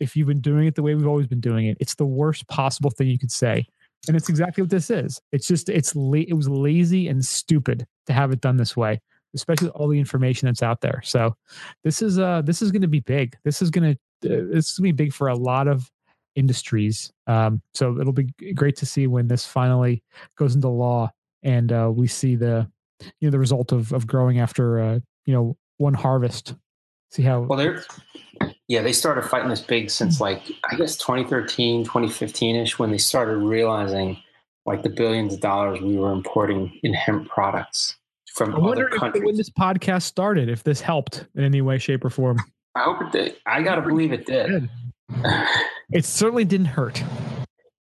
If you've been doing it the way we've always been doing it it's the worst possible thing you could say. And it's exactly what this is. It's just it's la- it was lazy and stupid to have it done this way especially all the information that's out there. So this is uh this is going to be big. This is going to uh, going to be big for a lot of industries um so it'll be great to see when this finally goes into law and uh we see the you know the result of of growing after uh you know one harvest see how Well, they're yeah, they started fighting this big since like I guess 2013, 2015 ish, when they started realizing like the billions of dollars we were importing in hemp products from I other wonder if, countries. when this podcast started, if this helped in any way, shape, or form. I hope it did. I gotta believe it did. It certainly didn't hurt.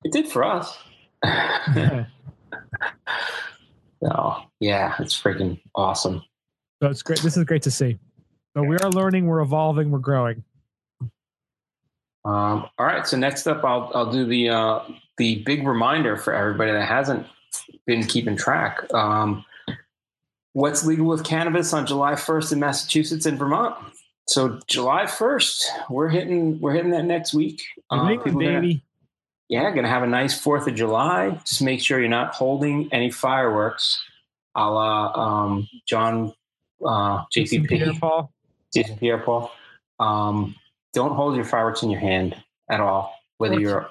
It did for us. so yeah, it's freaking awesome. So it's great. This is great to see. So we are learning, we're evolving, we're growing. Um, all right, so next up, I'll I'll do the uh, the big reminder for everybody that hasn't been keeping track. Um, what's legal with cannabis on July 1st in Massachusetts and Vermont? So July 1st, we're hitting we're hitting that next week. New Uh, England, people gonna- yeah, gonna have a nice Fourth of July. Just make sure you're not holding any fireworks, a la um, John uh, Jason Pierre Paul. Jason Pierre Paul. Um, don't hold your fireworks in your hand at all, whether Or- you're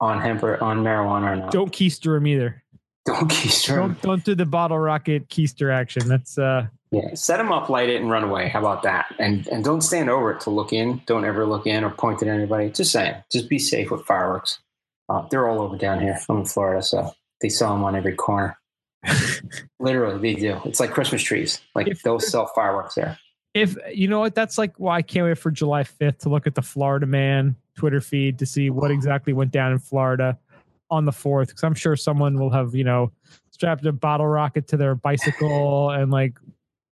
on hemp or on marijuana or not. Don't keister him either. don't keister. Don't don't do the bottle rocket keister action. That's uh Yeah, set them up, light it, and run away. How about that? And and don't stand over it to look in. Don't ever look in or point at anybody. Just saying. Just be safe with fireworks. Uh, they're all over down here. I'm in Florida, so they sell them on every corner. Literally, they do. It's like Christmas trees. Like If they'll sell fireworks there. if you know what that's like why I can't wait for July 5th to look at the Florida man Twitter feed to see what exactly went down in Florida on the 4th because I'm sure someone will have, you know, strapped a bottle rocket to their bicycle and like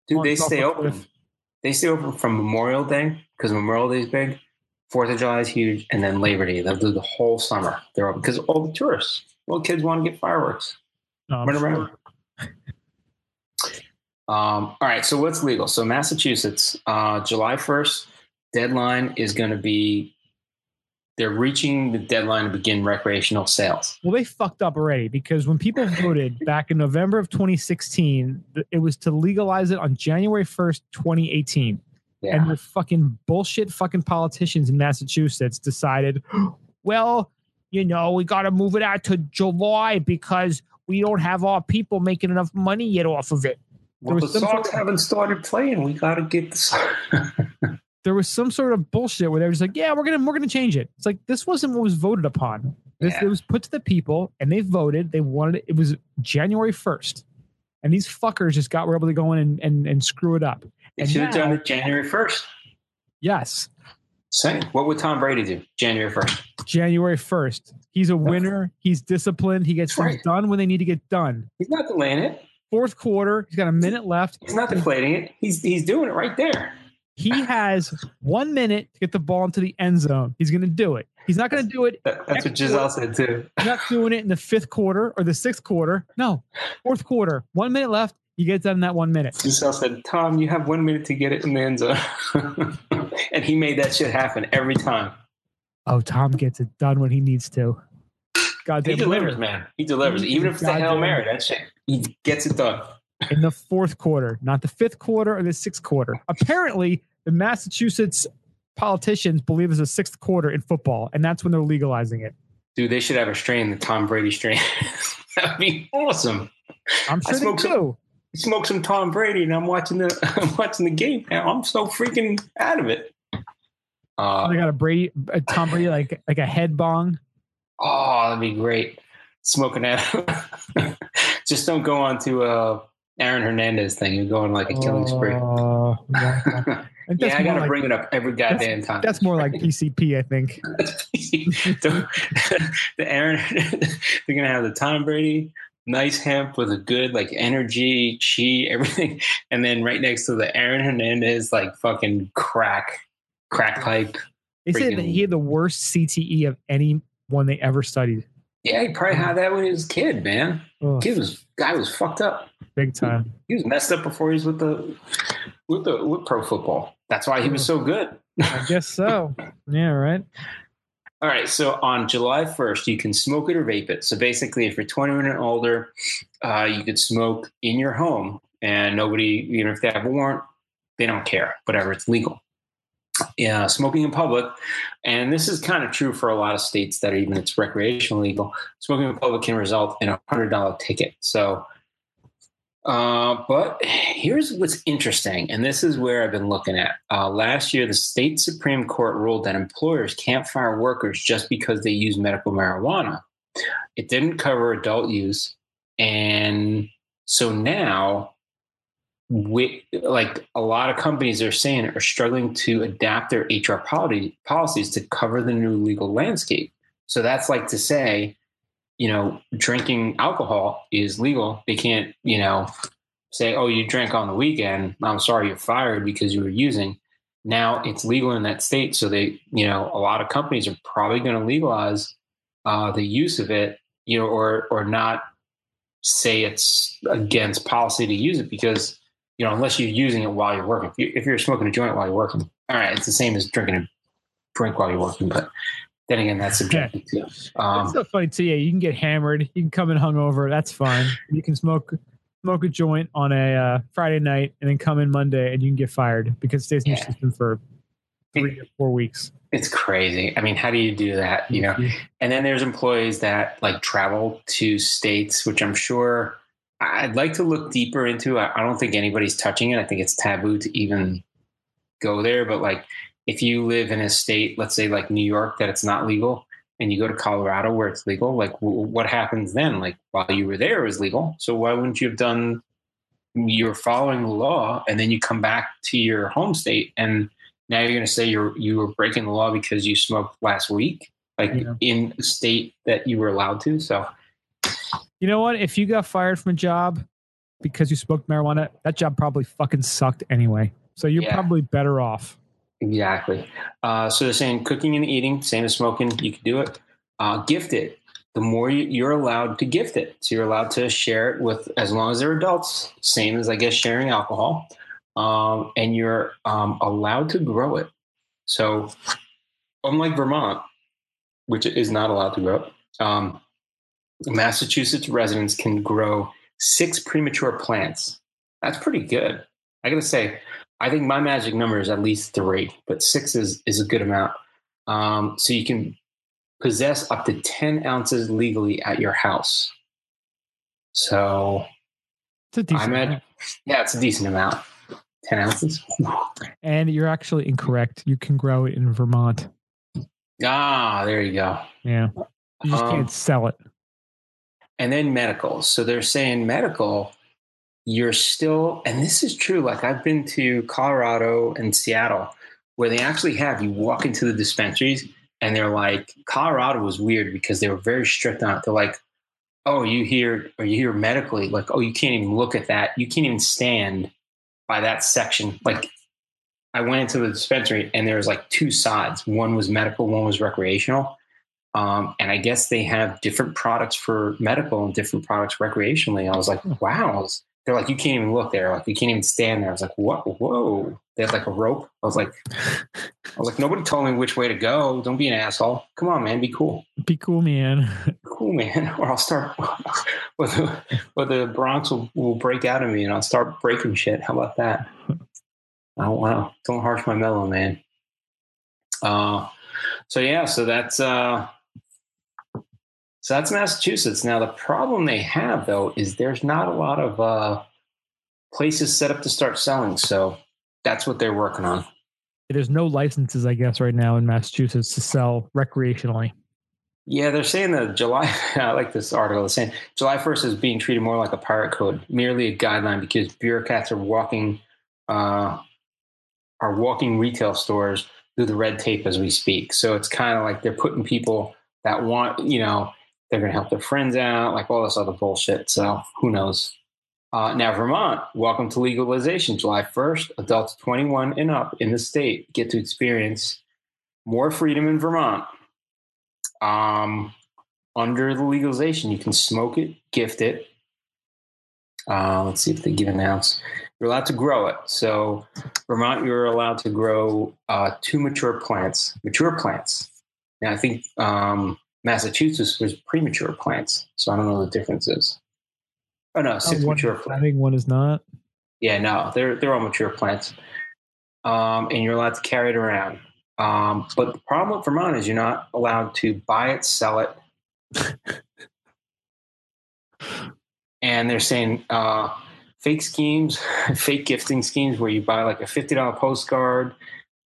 Dude, they stay open. cliff. They stay open from Memorial Day because Memorial Day is big. Fourth of July is huge, and then Labor Day. They'll do the whole summer. They're open because all the tourists, all the kids want to get fireworks. um, Run around. Um, all right, so what's legal? So Massachusetts, uh, July first, deadline is going to be they're reaching the deadline to begin recreational sales. Well, they fucked up already because when people voted back in November of 2016, it was to legalize it on January 1st, 2018. Yeah. And the fucking bullshit fucking politicians in Massachusetts decided, well, you know, we got to move it out to July because we don't have our people making enough money yet off of it. well, the Sox haven't started playing. We got to get this. There was some sort of bullshit where they were just like, yeah, we're gonna we're gonna change it. It's like this wasn't what was voted upon. This Yeah. it was put to the people and they voted. They wanted it. It was January first, and these fuckers just got were able to go in and and, and screw it up. They should have done it January 1st. Yes, Same. What would Tom Brady do January 1st? January first. He's a winner. He's disciplined. He gets things right. done when they need to get done. He's not delaying it. Fourth quarter, he's got a minute left. He's not deflating it. He's he's doing it right there. He has one minute to get the ball into the end zone. He's going to do it. He's not going to do it that's what Gisele said too. You're not doing it in the fifth quarter or the sixth quarter. No, fourth quarter. One minute left. You get it done in that one minute. Gisele said, "Tom, you have one minute to get it in the end zone," and he made that shit happen every time. Oh, Tom gets it done when he needs to. He delivers, man. He delivers. Even if it's the hail mary, that shit, he gets it done. in the fourth quarter, not the fifth quarter or the sixth quarter. Apparently, the Massachusetts politicians believe there's a sixth quarter in football, and that's when they're legalizing it. Dude, they should have a strain, the Tom Brady strain. That'd be awesome. I'm I sure they smoke some- do. Smoke some Tom Brady, and I'm watching the I'm watching the game now. I'm so freaking out of it. Uh, They got a Brady, a Tom Brady, like like a head bong. Oh, that'd be great. Smoking that. Just don't go on to uh Aaron Hernandez thing. You're going like a killing spree. Oh, yeah. Yeah, I gotta like- bring it up every goddamn time. That's more like PCP, I think. the, Aaron, they're gonna have the Tom Brady, nice hemp with a good like energy, chi, everything, and then right next to the Aaron Hernandez like fucking crack, crack pipe. They said that he had the worst CTE of anyone they ever studied. Yeah, he probably had that when he was a kid, man. Ugh, Kid was guy was fucked up. Big time. He was messed up before he was with the with the with pro football. That's why he was so good. I guess so. Yeah, right. All right, so on July 1st, you can smoke it or vape it. So basically, if you're 21 and older, uh, you could smoke in your home, and nobody, even if they have a warrant, they don't care. Whatever, it's legal. Yeah, smoking in public, and this is kind of true for a lot of states that even it's recreational legal. Smoking in public can result in a hundred dollar ticket. So, uh, but here's what's interesting, and this is where I've been looking at. Uh, last year, the state Supreme Court ruled that employers can't fire workers just because they use medical marijuana. It didn't cover adult use. And so now, we, like a lot of companies are saying, are struggling to adapt their HR policies to cover the new legal landscape. So that's like to say, you know, drinking alcohol is legal. They can't, you know, say, oh, you drank on the weekend. I'm sorry, you're fired because you were using. Now it's legal in that state. So they, you know, a lot of companies are probably going to legalize uh, the use of it, you know, or, or not say it's against policy to use it because, you know, unless you're using it while you're working. If, you, if you're smoking a joint while you're working, all right, it's the same as drinking a drink while you're working. But then again, that's subjective too. Um, it's so funny too. Yeah, you can get hammered. You can come in hungover. That's fine. You can smoke smoke a joint on a uh, Friday night and then come in Monday and you can get fired because it stays in your Yeah. system for three or four weeks. it's crazy. I mean, how do you do that? You know, and then there's employees that like travel to states, which I'm sure I'd like to look deeper into. I, I don't think anybody's touching it. I think it's taboo to even go there. But like, if you live in a state, let's say like New York, that it's not legal, and you go to Colorado where it's legal, like w- what happens then? Like while you were there, it was legal. So why wouldn't you have done? You're following the law, and then you come back to your home state, and now you're going to say you're you were breaking the law because you smoked last week, like Yeah. in a state that you were allowed to. So You know what? If you got fired from a job because you smoked marijuana, that job probably fucking sucked anyway. So you're Yeah. probably better off. Exactly. Uh, so they're saying cooking and eating, same as smoking, you can do it. Uh, gift it. The more you, you're allowed to gift it. So you're allowed to share it with, as long as they're adults, same as I guess sharing alcohol. Um, and you're um, allowed to grow it. So unlike Vermont, which is not allowed to grow. Um, Massachusetts residents can grow six premature plants. That's pretty good. I gotta say, I think my magic number is at least three, but six is is a good amount. Um, so you can possess up to ten ounces legally at your house. So It's a decent I'm at amount. yeah, it's a decent amount. Ten ounces. And you're actually incorrect. You can grow it in Vermont. Ah, there you go. Yeah. You just Um, can't sell it. and then medical. So they're saying medical, you're still, and this is true. Like I've been to Colorado and Seattle where they actually have you walk into the dispensaries and they're like, Colorado was weird because they were very strict on it. They're like, oh, you hear, or you hear medically, like, oh, you can't even look at that. You can't even stand by that section. Like I went into the dispensary and there was like two sides. One was medical, one was recreational. Um, and I guess they have different products for medical and different products recreationally. I was like, wow. I was- they're like, you can't even look there. Like, you can't even stand there. I was like, what? Whoa. They had like a rope. I was like, I was like, nobody told me which way to go. Don't be an asshole. Come on, man. Be cool. Be cool, man. Cool, man. Or I'll start, or the, or the Bronx will, will break out of me and I'll start breaking shit. How about that? I don't want to, don't harsh my mellow, man. Uh, so yeah, so that's, uh, so that's Massachusetts. Now the problem they have though is there's not a lot of uh, places set up to start selling. So that's what they're working on. There's no licenses, I guess, right now in Massachusetts to sell recreationally. Yeah, they're saying that July. I like this article. It's saying July 1st is being treated more like a pirate code, merely a guideline because bureaucrats are walking, uh, are walking retail stores through the red tape as we speak. So it's kind of like they're putting people that want, you know, they're going to help their friends out, like all this other bullshit. So who knows? Uh, now, Vermont, welcome to legalization. July 1st, adults 21 and up in the state get to experience more freedom in Vermont. Um, under the legalization, you can smoke it, gift it. Uh, let's see if they give an ounce. You're allowed to grow it. So, Vermont, you're allowed to grow uh, two mature plants, mature plants. Now, I think um, Massachusetts was premature plants, so I don't know the differences. Oh no, six one- mature I think one is not. Yeah, no, they're they're all mature plants, um, and you're allowed to carry it around. Um, but the problem with Vermont is you're not allowed to buy it, sell it, and they're saying uh, fake schemes, fake gifting schemes where you buy like a fifty dollar postcard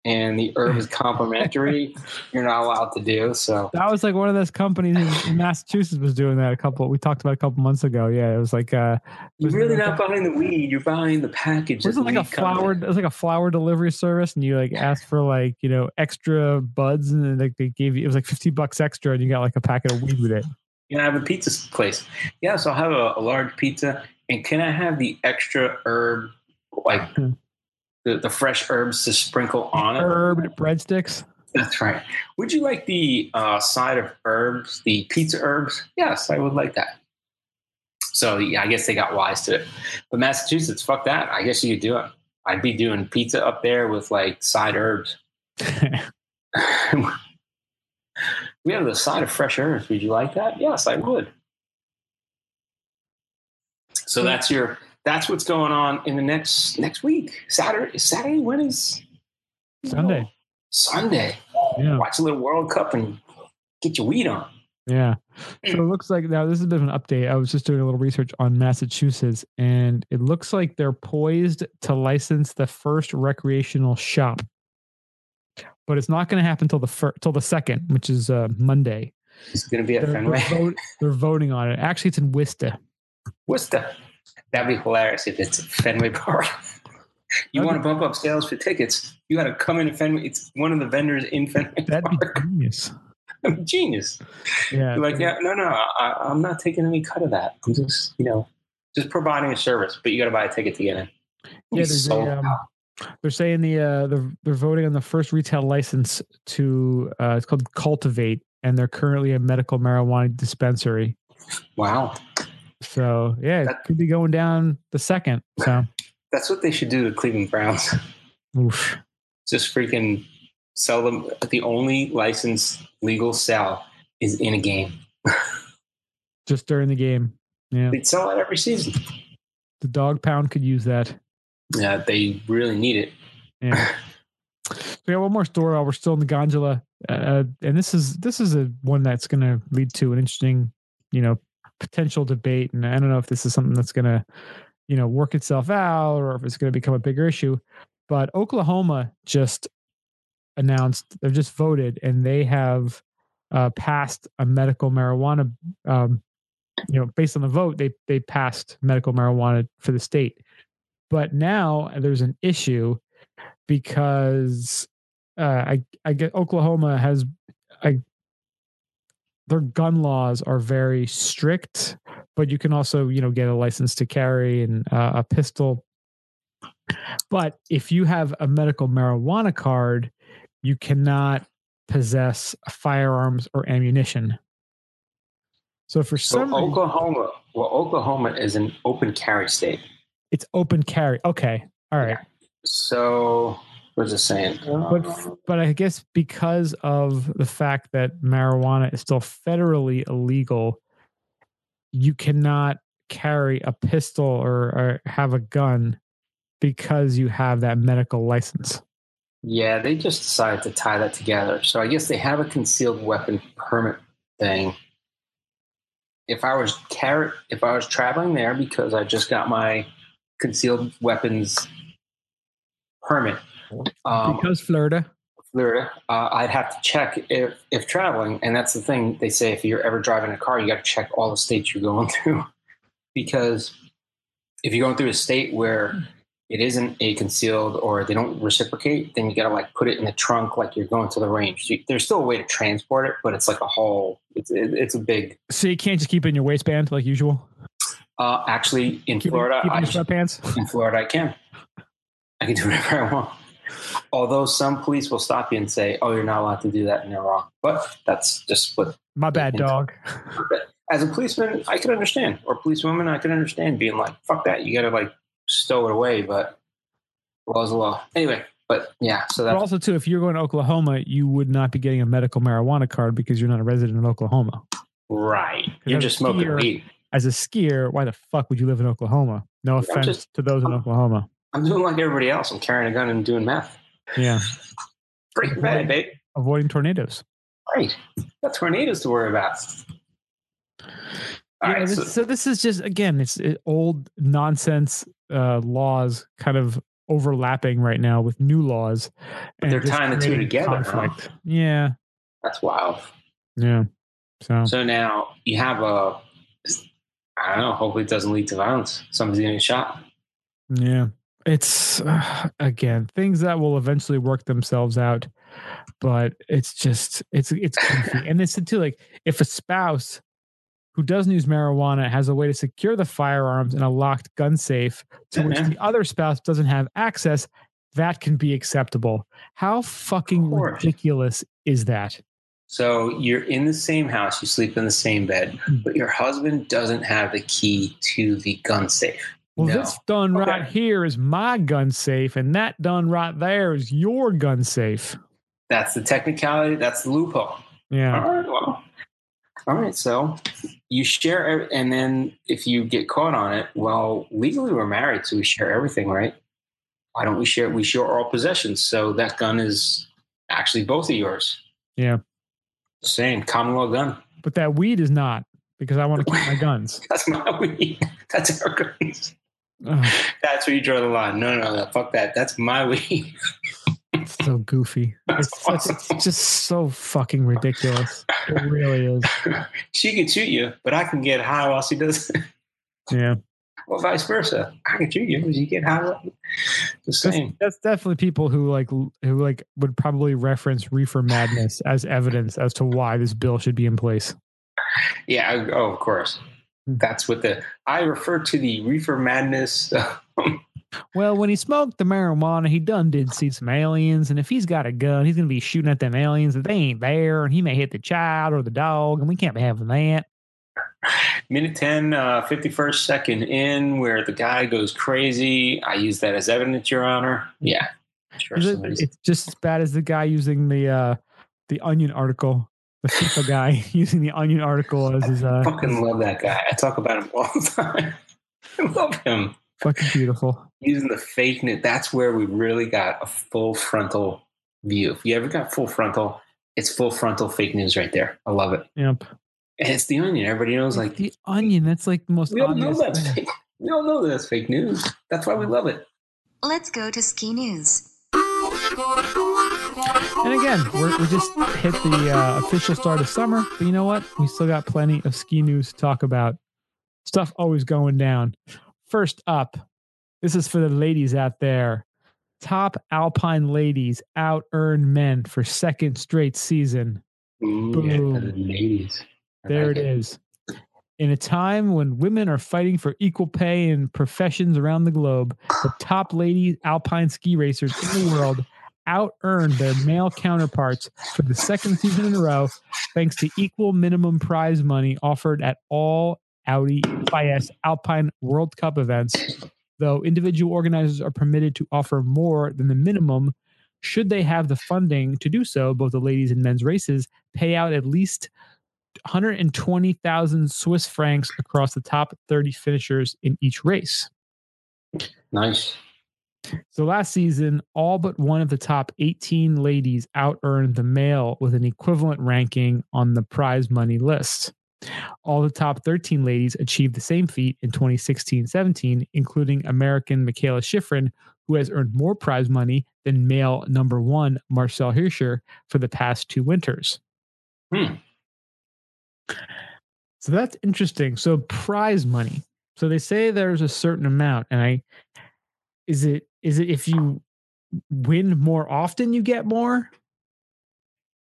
and the herb is complimentary. you're not allowed to do so. That was like one of those companies in- Massachusetts was doing that a couple. We talked about a couple months ago. Yeah, it was like uh, You're really not buying the weed. You're buying the package. was it like a flower? It was like a flower delivery service, and you like asked for like you know extra buds, and then like they gave you it was like fifty bucks extra, and you got like a packet of weed with it. Can I have a pizza place? Yes, I'll have a, a large pizza. And can I have the extra herb, like Hmm. The, the fresh herbs to sprinkle on it? Herb breadsticks. That's right. Would you like the uh, side of herbs, the pizza herbs? Yes, I would like that. So yeah, I guess they got wise to it. But Massachusetts, fuck that. I guess you could do it. I'd be doing pizza up there with like side herbs. we have the side of fresh herbs. Would you like that? Yes, I would. So that's your that's what's going on in the next next week. Saturday Saturday when is Sunday. Sunday. Yeah. Watch a little World Cup and get your weed on. Yeah. So it looks like now this is a bit of an update. I was just doing a little research on Massachusetts, and it looks like they're poised to license the first recreational shop, but it's not going to happen till the fir- till the second, which is uh, Monday. It's gonna be at They're, Fenway. they're, vote, they're voting on it. Actually, it's in Worcester. The that'd be hilarious if it's Fenway Park. you want to bump up sales for tickets, you gotta come into Fenway. It's one of the vendors in Fenway That'd be Park. genius. Genius. Yeah. You're like, yeah, no, no, I, I'm not taking any cut of that. I'm just, you know, just providing a service, but you got to buy a ticket to get in. Yeah, there's a, um, they're saying the uh, they're they're voting on the first retail license to uh, it's called Cultivate, and they're currently a medical marijuana dispensary. wow, So yeah, it That- could be going down the second. So that's what they should do to Cleveland Browns. oof. Just freaking sell them. The only licensed legal sell is in a game. Just during the game. Yeah. They'd sell it every season. The dog pound could use that. Yeah, they really need it. Yeah. we got one more story while we're still in the gondola. Uh, and this is this is a one that's gonna lead to an interesting, you know, potential debate. And I don't know if this is something that's gonna, you know, work itself out or if it's gonna become a bigger issue. But Oklahoma just announced they've just voted and they have uh, passed a medical marijuana um, you know based on the vote they they passed medical marijuana for the state but now there's an issue because uh, I I get Oklahoma has I their gun laws are very strict, but you can also you know get a license to carry and uh, a pistol. But if you have a medical marijuana card, you cannot possess firearms or ammunition. So for some, Oklahoma, well, Oklahoma is an open carry state. it's open carry. Okay, all right. So what's it saying? Uh, but um, but I guess because of the fact that marijuana is still federally illegal, you cannot carry a pistol or, or have a gun because you have that medical license. Yeah, they just decided to tie that together. So I guess they have a concealed weapon permit thing. If I was car- if I was traveling there because I just got my concealed weapons permit, um, because Florida. Florida, uh, I'd have to check if if traveling, and that's the thing they say if you're ever driving a car, you got to check all the states you're going through, because if you're going through a state where it isn't a concealed or they don't reciprocate, then you got to like put it in the trunk like you're going to the range. You, there's still a way to transport it, but it's like a whole. It's it, it's a big. So you can't just keep it in your waistband like usual. Uh, actually, in Keep Florida, it, I, in your sweatpants. in Florida, I can. I can do whatever I want. Although some police will stop you and say, "Oh, you're not allowed to do that," and they're wrong. But that's just what. My bad, dog. As a policeman, I could understand, or policewoman, I could understand being like, "Fuck that!" You got to like stow it away. But law's a law. Anyway, but yeah. So But that's also, too, if you're going to Oklahoma, you would not be getting a medical marijuana card because you're not a resident of Oklahoma. right. You're just smoking skier- weed. As a skier, why the fuck would you live in Oklahoma? No offense just- to those in Oklahoma. I'm doing like everybody else. I'm carrying a gun and doing meth. Yeah, Breaking bad, babe. avoiding tornadoes. Right. Got tornadoes to worry about. All yeah, right. this, so, so, this is just again, it's it, old nonsense uh, laws kind of overlapping right now with new laws. But they're tying the two together? Yeah, that's wild. yeah. So So now you have a. I don't know. Hopefully, it doesn't lead to violence. Somebody's getting shot. Yeah. It's uh, again things that will eventually work themselves out, but it's just it's it's goofy. and it's too like if a spouse who doesn't use marijuana has a way to secure the firearms in a locked gun safe to which the other spouse doesn't have access, that can be acceptable. How fucking ridiculous is that? So you're in the same house, you sleep in the same bed, Hmm. but your husband doesn't have the key to the gun safe. Well, no. this done Okay. right here is my gun safe, and that done right there is your gun safe. That's the technicality. That's the loophole. Yeah. All right. Well. All right. So you share, and then if you get caught on it, well, legally we're married, so we share everything, right? Why don't we share? We share all possessions, so that gun is actually both of yours. Yeah. Same common law gun. But that weed is not because I want to keep my guns. That's my weed. That's our guns. That's where you draw the line. No, no, no. Fuck that. That's my weed. it's so goofy. It's, such, it's just so fucking ridiculous. It really is. she can shoot you, but I can get high while she does. it. Yeah. or vice versa. I can shoot you, but you get high. while- The That's, same. that's definitely people who like who like would probably reference reefer madness as evidence as to why this bill should be in place. Yeah. I, oh, of course. Hmm. That's what the I refer to the reefer madness. Well, when he smoked the marijuana, he done did see some aliens, and if he's got a gun, he's gonna be shooting at them aliens if they ain't there, and he may hit the child or the dog, and we can't be having that. Minute 10, uh, 51st second in, where the guy goes crazy. I use that as evidence, Your Honor. Yeah. Sure, Is it- it's just as bad as the guy using the uh the onion article, the FIFA guy using the onion article as his uh fucking love that guy. I talk about him all the time. I love him. fucking beautiful. Using the fake news. That's where we really got a full frontal view. If you ever got full frontal, it's full frontal fake news right there. I love it. Yep. And it's the onion. Everybody knows Like like the onion, that's like the most we all know obvious that's thing. fake. We all know that's fake news. That's why we love it. Let's go to ski news. And again, we're, we just hit the uh, official start of summer, but you know what? We still got plenty of ski news to talk about. Stuff always going down. First up, this is for the ladies out there. Top alpine ladies out earn men for second straight season. Ooh, Boom. for the ladies. There like it is. In a time when women are fighting for equal pay in professions around the globe, the top lady alpine ski racers in the world out earned their male counterparts for the second season in a row, thanks to equal minimum prize money offered at all Audi FIS Alpine World Cup events. Though individual organizers are permitted to offer more than the minimum, should they have the funding to do so, both the ladies and men's races pay out at least 120,000 Swiss francs across the top 30 finishers in each race. Nice. So last season, all but one of the top 18 ladies out earned the male with an equivalent ranking on the prize money list. All the top 13 ladies achieved the same feat in 2016 17, including American Mikaela Shiffrin, who has earned more prize money than male number one Marcel Hirscher for the past two winters. Hmm. So that's interesting. So prize money. So they say there's a certain amount, and I is it is it if you win more often you get more?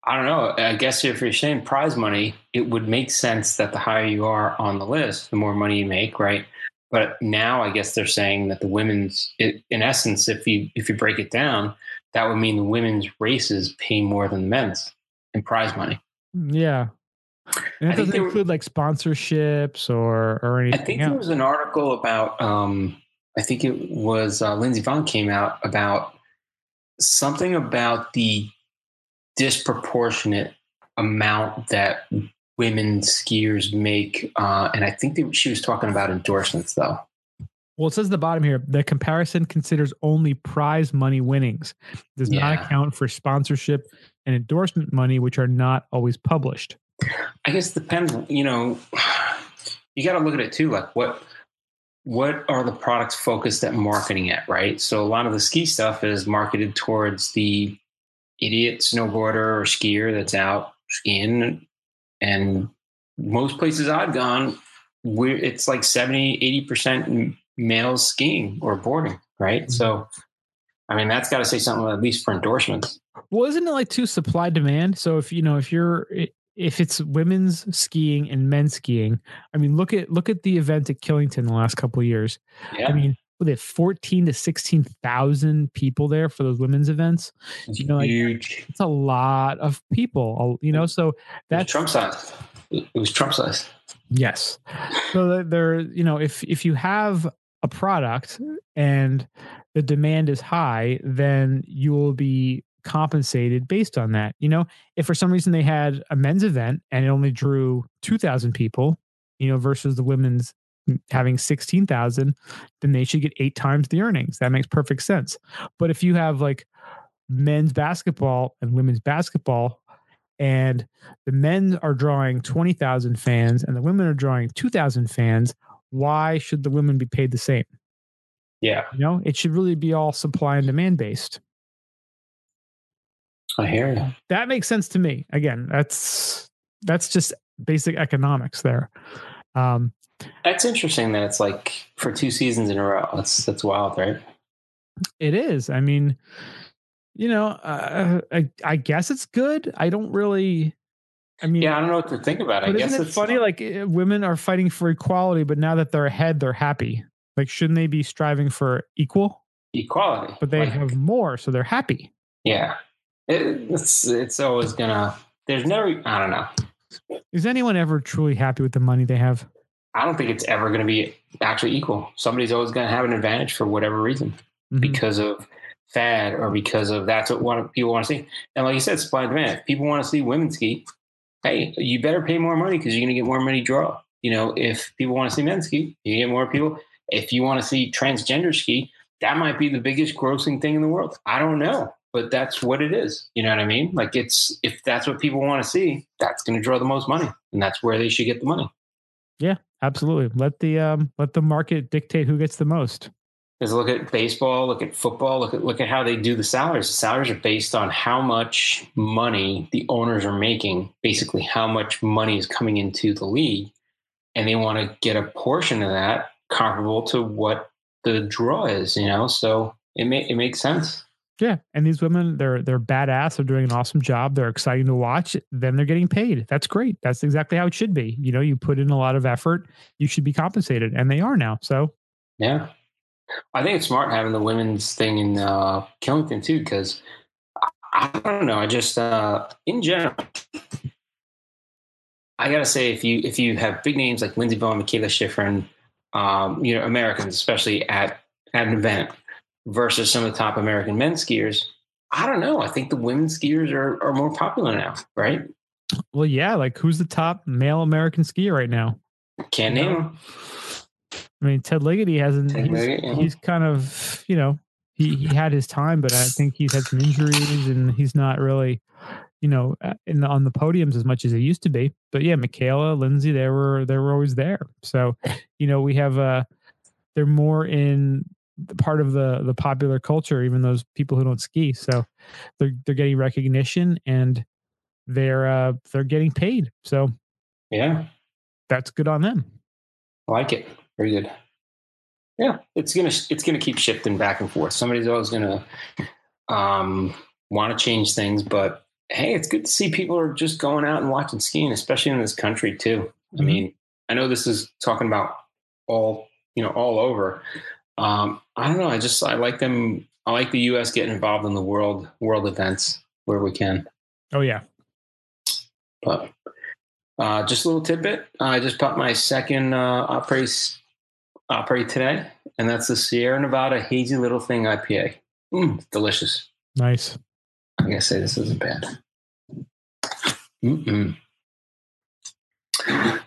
I don't know. I guess if you're saying prize money, it would make sense that the higher you are on the list, the more money you make, right? But now I guess they're saying that the women's, in essence, if you if you break it down, that would mean the women's races pay more than the men's in prize money. Yeah. And I it think doesn't they were- include like sponsorships or or anything. I think there was an article about. Um, I think it was uh, Lindsey Vonn came out about something about the disproportionate amount that women skiers make, uh, and I think that she was talking about endorsements though. Well, it says at the bottom here the comparison considers only prize money winnings, does not account for sponsorship and endorsement money, which are not always published. I guess it depends. You know, you got to look at it too. Like what what are the products focused at marketing at, right? So a lot of the ski stuff is marketed towards the idiot snowboarder or skier that's out skiing, and most places I've gone, we're, it's like 70, 80 percent males skiing or boarding, right? Mm-hmm. So. I mean, that's got to say something at least for endorsements. Well, isn't it like two supply demand? So if you know if you're eh, if it's women's skiing and men's skiing, I mean look at look at the event at Killington the last couple of years. Yeah, I mean, with it fourteen to sixteen thousand people there for those women's events. it's you know, like- huge. It's a lot of people, you know. So that's Trump size. It was Trump size. Yes. So there, you know, if if you have a product and the demand is high, then you will be compensated based on that. You know, if for some reason they had a men's event and it only drew 2000 people, you know, versus the women's having 16,000, then they should get 8 times the earnings. That makes perfect sense. But if you have like men's basketball and women's basketball and the men are drawing 20,000 fans and the women are drawing 2,000 fans, why should the women be paid the same? Yeah, You know, it should really be all supply and demand based. I hear you. That makes sense to me. Again, that's that's just basic economics there. Um, That's interesting that it's like for two seasons in a row. That's that's wild, right? it is. I mean, you know, uh, I, I guess it's good. I don't really. I mean, Yeah, I don't know what to think about. it. I guess isn't it it's funny? Like eh, women are fighting for equality, but now that they're ahead, they're happy. Like, shouldn't they be striving for equal? equality. But they Like, have more, so they're happy. yeah. It, it's it's always gonna. There's never. I don't know. Is anyone ever truly happy with the money they have? I don't think it's ever going to be actually equal. Somebody's always going to have an advantage for whatever reason Mhm. because of fad or because of that's what people want to see. And like you said, supply and demand. If people want to see women ski, hey, you better pay more money because you're going to get more money draw. You know, if people want to see men ski, you get more people. If you want to see transgender ski, that might be the biggest grossing thing in the world. I don't know, but that's what it is. You know what I mean? Like it's if that's what people want to see, that's going to draw the most money, and that's where they should get the money. Yeah, absolutely. Let the um let the market dictate who gets the most. Because look at baseball, look at football, look at look at how they do the salaries. The salaries are based on how much money the owners are making, basically how much money is coming into the league, and they want to get a portion of that comparable to what the draw is. You know, so it may, it makes sense. Yeah, and these women, they're they're badass. They're doing an awesome job. They're exciting to watch. Then they're getting paid. That's great. That's exactly how it should be. You know, you put in a lot of effort, you should be compensated, and they are now. So, yeah, I think it's smart having the women's thing in uh, Killington too, because I, don't know. I just uh, in general, I gotta say, if you if you have big names like Lindsey Vonn, Mikaela Shiffrin, um, you know, Americans, especially at at an event versus some of the top American men skiers. I don't know. I think the women skiers are, are more popular now, right? well, yeah. Like, who's the top male American skier right now? Can't name them. I mean, Ted Ligety hasn't. Ted he's, Ligety, yeah. he's kind of, you know, he, he had his time, but I think he's had some injuries and he's not really, you know, uh, in the, on the podiums as much as he used to be. But yeah, Mikaela, Lindsay, they were they were always there. So, you know, we have uh they're more in part of the the popular culture, even those people who don't ski. So they're they're getting recognition and they're uh they're getting paid. So Yeah, that's good on them. I like it. Very good. Yeah, it's gonna it's gonna keep shifting back and forth. Somebody's always gonna um, want to change things, but hey, it's good to see people are just going out and watching skiing, especially in this country too. I Mhm. mean, I know this is talking about all you know all over. Um, I don't know. I just I like them. I like the U.S. getting involved in the world world events where we can. Oh yeah. But uh, just a little tidbit. I just bought my second uh, Opry, Opry today, and that's the Sierra Nevada Hazy Little Thing IPA. Mm, delicious. Nice. I gotta say this isn't bad. Mm-mm.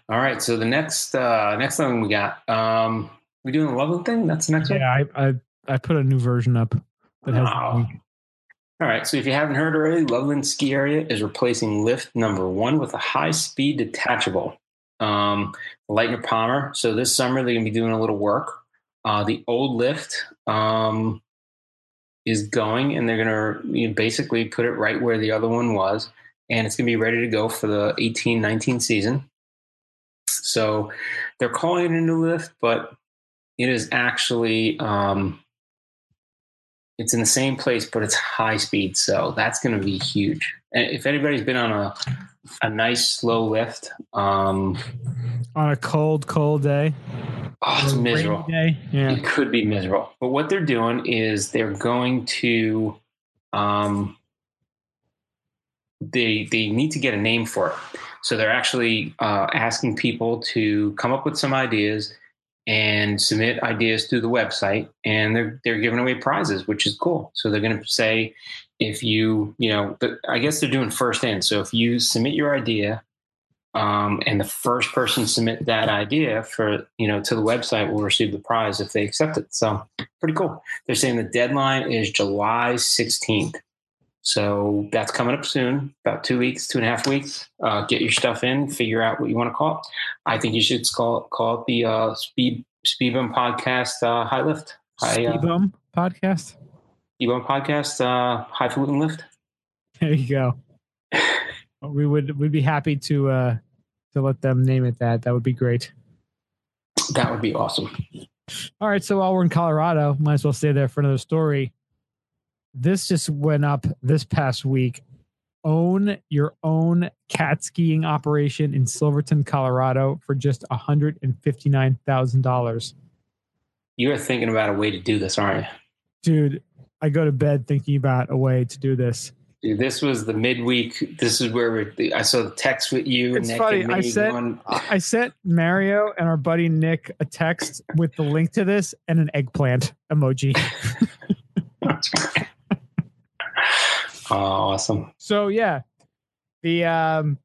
All right, so the next uh, next thing we got, um, we doing the Loveland thing. That's the next one. Yeah, I, I I put a new version up that has. All right, so if you haven't heard already, Loveland Ski Area is replacing lift number one with a high speed detachable. Um, Leitner-Poma. So this summer they're going to be doing a little work. Uh, the old lift um, is going, and they're going to you know, basically put it right where the other one was, and it's going to be ready to go for the eighteen nineteen season. So they're calling it a new lift, but it is actually um, it's in the same place, but it's high speed. So that's going to be huge. And if anybody's been on a a nice slow lift, um, on a cold, cold day. oh, it's or a rainy miserable. Day. Yeah. It could be miserable. But what they're doing is they're going to um, they they need to get a name for it. So they're actually uh, asking people to come up with some ideas and submit ideas through the website, and they're they're giving away prizes, which is cool. So they're going to say if you you know, I guess they're doing first in. So if you submit your idea. Um, and the first person submit that idea for you know to the website will receive the prize if they accept it. So pretty cool. They're saying the deadline is July 16th. So that's coming up soon, about two weeks, two and a half weeks. Uh, get your stuff in, figure out what you want to call it. I think you should call it, call it the uh, Speed Speed Bump Podcast uh, High Lift. High, uh, Speed Bum podcast. Speed Bump Podcast uh, High Falutin Lift. There you go. we would we'd be happy to uh to let them name it that. That would be great. That would be awesome. All right, so while we're in Colorado, might as well stay there for another story. This just went up this past week. Own your own cat skiing operation in Silverton, Colorado for just $159,000. You are thinking about a way to do this, aren't you? Dude, I go to bed thinking about a way to do this. Dude, this was the midweek. This is where we, I saw the text with you. It's Nick funny, And I said- going, ah. I sent Mario and our buddy Nick a text with the link to this and an eggplant emoji. Oh, awesome. So yeah, the um,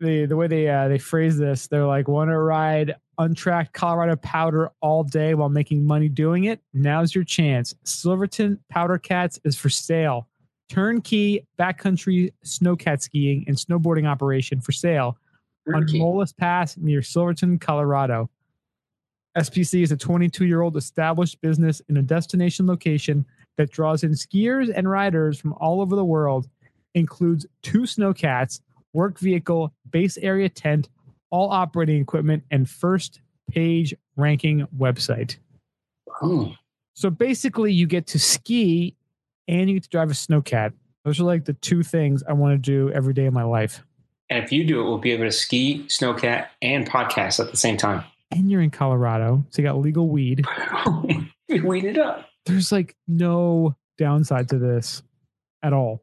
the the way they uh, they phrase this, they're like, want to ride untracked Colorado powder all day while making money doing it? Now's your chance. Silverton Powder Cats is for sale. Turnkey backcountry snowcat skiing and snowboarding operation for sale on Turkey. Molas Pass near Silverton, Colorado. SPC is a 22 year old established business in a destination location that draws in skiers and riders from all over the world, includes two snowcats, work vehicle, base area tent, all operating equipment, and first page ranking website. Oh, So basically, you get to ski and you get to drive a snowcat. Those are like the two things I want to do every day of my life. And if you do it, we'll be able to ski, snowcat, and podcast at the same time. And you're in Colorado, so you got legal weed. we weed it up. There's like no downside to this at all.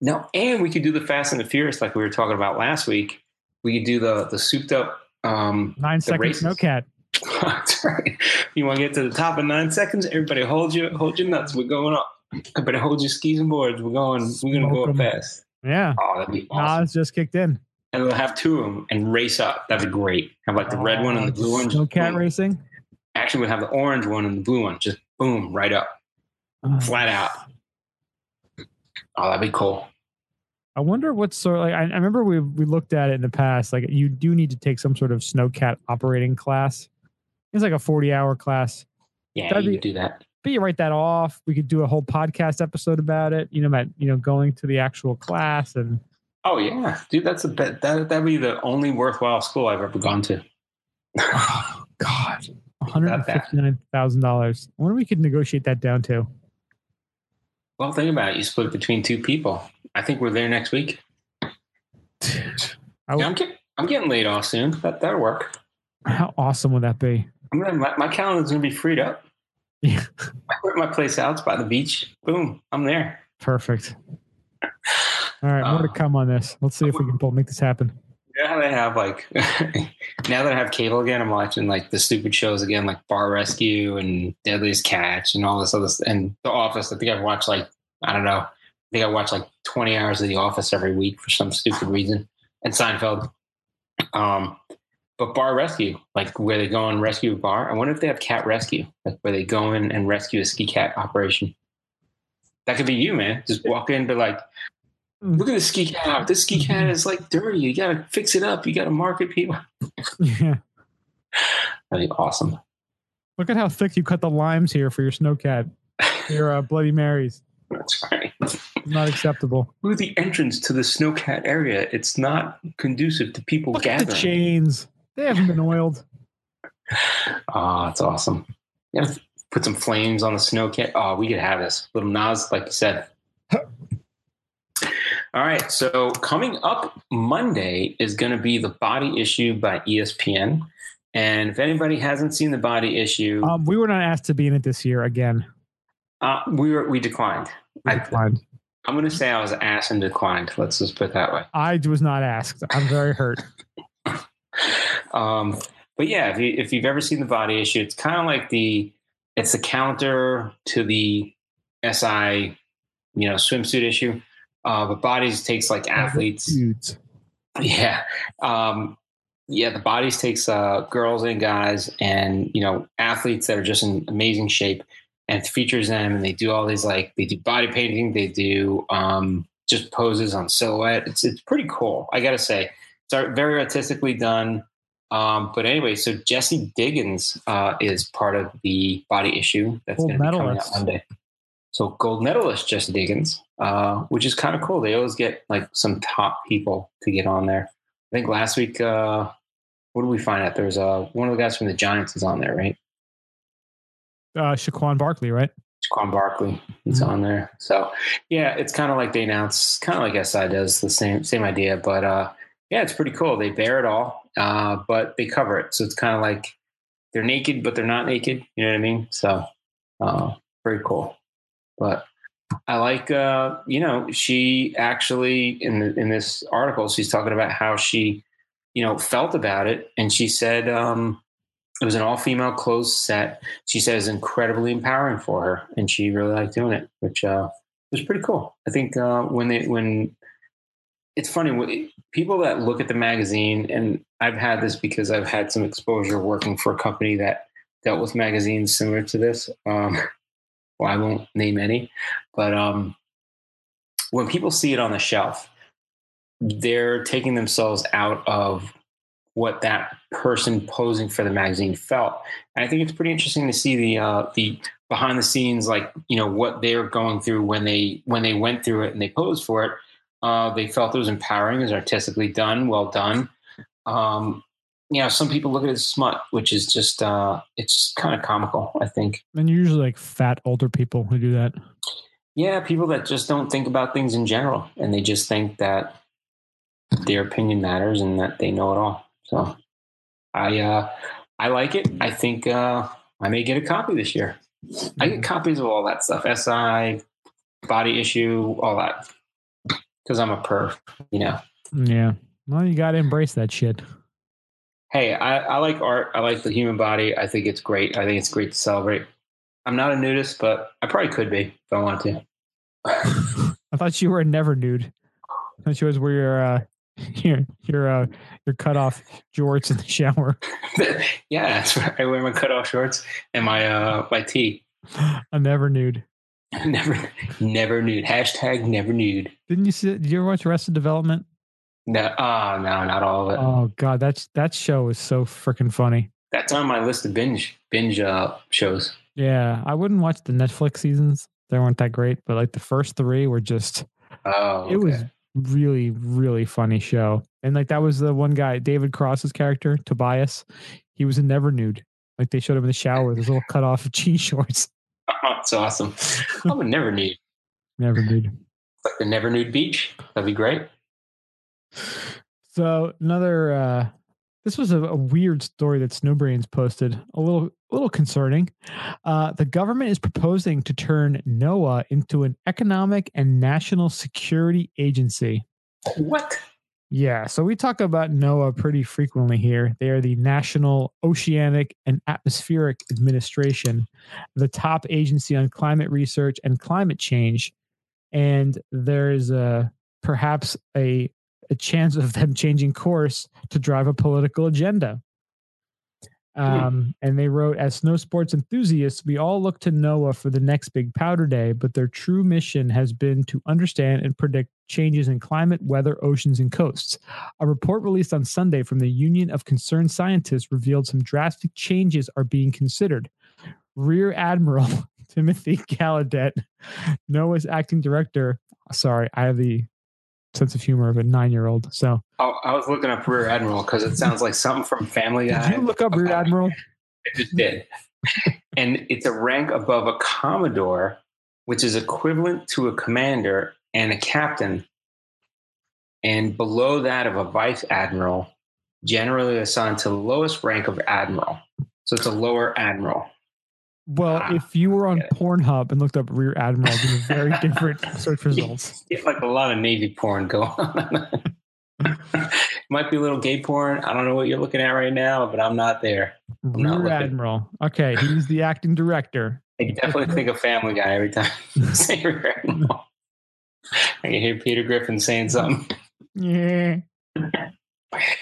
No, and we could do the Fast and the Furious like we were talking about last week. We could do the the souped up. Um, Nine second snowcat. that's right. You want to get to the top in nine seconds? Everybody, hold your hold your nuts. We're going up. Everybody, hold your skis and boards. We're going. We're gonna go Smoke up fast. Yeah. Oh, that'd be awesome. Nas just kicked in. and we'll have two of them and race up. That'd be great. Have like the red one and the blue one. Snowcat racing. Actually, we'd have the orange one and the blue one. Just boom, right up, Uh, flat out. Oh, that'd be cool. I wonder what sort. Like I, I remember we we looked at it in the past. Like you do need to take some sort of snowcat operating class. It's like a forty hour class. Yeah, That'd you be- do that. But you write that off. We could do a whole podcast episode about it. You know, about you know going to the actual class and Oh yeah, dude, that's a bet. That that'd be the only worthwhile school I've ever gone to. oh god, one hundred and Not that. fifty nine thousand dollars. I wonder if we could negotiate that down to. Well, think about it. You split it between two people. I think we're there next week. I Yeah, would- I'm getting I'm getting laid off soon. That that'll work. How awesome would that be? I'm gonna my, my calendar's gonna be freed up. Yeah. I put my place out. It's by the beach. Boom, I'm there. Perfect. All right, more to Uh, come on this. Let's see if we can pull, make this happen. Know how they have like now that I have cable again, I'm watching like the stupid shows again, like Bar Rescue and Deadliest Catch and all this other stuff. And The Office. I think I've watched like I don't know. I think I watch like 20 hours of The Office every week for some stupid reason. And Seinfeld. Um, but Bar Rescue, like where they go and rescue a bar. I wonder if they have cat rescue, like where they go in and rescue a ski cat operation. That could be you, man. Just walk in, be like, look at this ski cat. This ski cat is like dirty. You gotta fix it up. You gotta market people. Yeah. That'd be awesome. Look at how thick you cut the limes here for your snow snowcat. Your uh, Bloody Marys. That's right. Not acceptable. Look at the entrance to the snowcat area. It's not conducive to people Look at the gathering. chains. They haven't been oiled. Oh, that's awesome. You gotta put some flames on the snowcat. Oh, ah, we could have this. Little Nas, like you said. All right. So coming up Monday is going to be the body issue by ESPN. And if anybody hasn't seen the body issue, Um, we were not asked to be in it this year again. uh, we were we declined. We I, declined. I'm going to say I was asked and declined. Let's just put it that way. I was not asked. I'm very hurt. Um, but yeah, if, you, if you've ever seen the body issue, it's kind of like the it's the counter to the SI, you know, swimsuit issue. Uh, but bodies takes like athletes. Yeah. Um, yeah, the bodies takes uh, girls and guys and, you know, athletes that are just in amazing shape and features them. And they do all these, like, they do body painting, they do um, just poses on silhouette. It's, it's pretty cool. I got to say, it's very artistically done. Um, but anyway, so Jesse Diggins uh, is part of the body issue that's Gold going to be coming out. Monday. So gold medalist Jesse Diggins, uh, which is kind of cool. They always get like some top people to get on there. I think last week, uh, what did we find out? There was uh, one of the guys from the Giants is on there, right? Uh, Saquon Barkley, right? Quan Barkley, he's Mhm. on there. So yeah, it's kind of like they announce, kind of like SI does the same same idea, but uh, yeah, it's pretty cool. They bear it all, uh, but they cover it, so it's kind of like they're naked, but they're not naked. You know what I mean? So uh, very cool. But I like, uh, you know, she actually in the, in this article, she's talking about how she, you know, felt about it, and she said um, it was an all female closed set she says it was incredibly empowering for her and she really liked doing it which uh was pretty cool. I think uh, when they when it's funny people that look at the magazine, and I've had this because I've had some exposure working for a company that dealt with magazines similar to this. Um, well, I won't name any, but um, when people see it on the shelf, they're taking themselves out of what that person posing for the magazine felt. And I think it's pretty interesting to see the uh, the behind the scenes, like you know what they're going through when they when they went through it and they posed for it. Uh, they felt it was empowering, it was artistically done, well done. Um, you know, some people look at it as smut, which is just uh, it's kind of comical. I think. And usually like fat older people who do that. Yeah, people that just don't think about things in general, and they just think that their opinion matters and that they know it all. So, I uh, I like it. I think uh, I may get a copy this year. I get copies of all that stuff, SI, body issue, all that, because I'm a perv, you know. Yeah. Well, you got to embrace that shit. Hey, I, I like art. I like the human body. I think it's great. I think it's great to celebrate. I'm not a nudist, but I probably could be if I wanted to. I thought you were never nude. I thought you was where your uh, your your uh, your cut off jorts in the shower. yeah, that's right. I wear my cut off shorts and my uh my tee. A never nude. never never nude. Hashtag never nude. Didn't you see? Did you ever watch Arrested Development? No, oh no, not all of it. Oh god, that's that show is so freaking funny. That's on my list of binge binge uh, shows. Yeah, I wouldn't watch the Netflix seasons. They weren't that great, but like the first three were just. Oh, okay. It was really really funny show, and like that was the one guy, David Cross's character, Tobias. He was a never nude. Like they showed him in the shower with his little cut off jean shorts. Oh, it's awesome. I'm a never nude. Never nude. Like the never nude beach. That'd be great. So another uh this was a, a weird story that Snowbrains posted. A little a little concerning. Uh the government is proposing to turn NOAA into an economic and national security agency. What? Yeah, so we talk about NOAA pretty frequently here. They are the National Oceanic and Atmospheric Administration, the top agency on climate research and climate change. And there is a perhaps a a chance of them changing course to drive a political agenda. Um, and they wrote, as snow sports enthusiasts, we all look to NOAA for the next big powder day, but their true mission has been to understand and predict changes in climate, weather, oceans, and coasts. A report released on Sunday from the Union of Concerned Scientists revealed some drastic changes are being considered. Rear Admiral Timothy Gallaudet, NOAA's acting director. Sorry, I have the sense of humor of a nine year old. So Oh, I was looking up Rear Admiral because it sounds like something from Family Guy. did you look up Rear Admiral? I just did. and it's a rank above a Commodore, which is equivalent to a commander and a captain, and below that of a vice admiral, generally assigned to the lowest rank of admiral. So it's a lower admiral. Well, Ah, if you were on. Pornhub and looked up Rear Admiral, it'd be very different search results. Get like a lot of Navy porn going on. Might be a little gay porn. I don't know what you're looking at right now, but I'm not there. not Rear looking. Admiral. Okay, he's the acting director. I definitely think of Family Guy every time say Rear Admiral. I can hear Peter Griffin saying something. Yeah.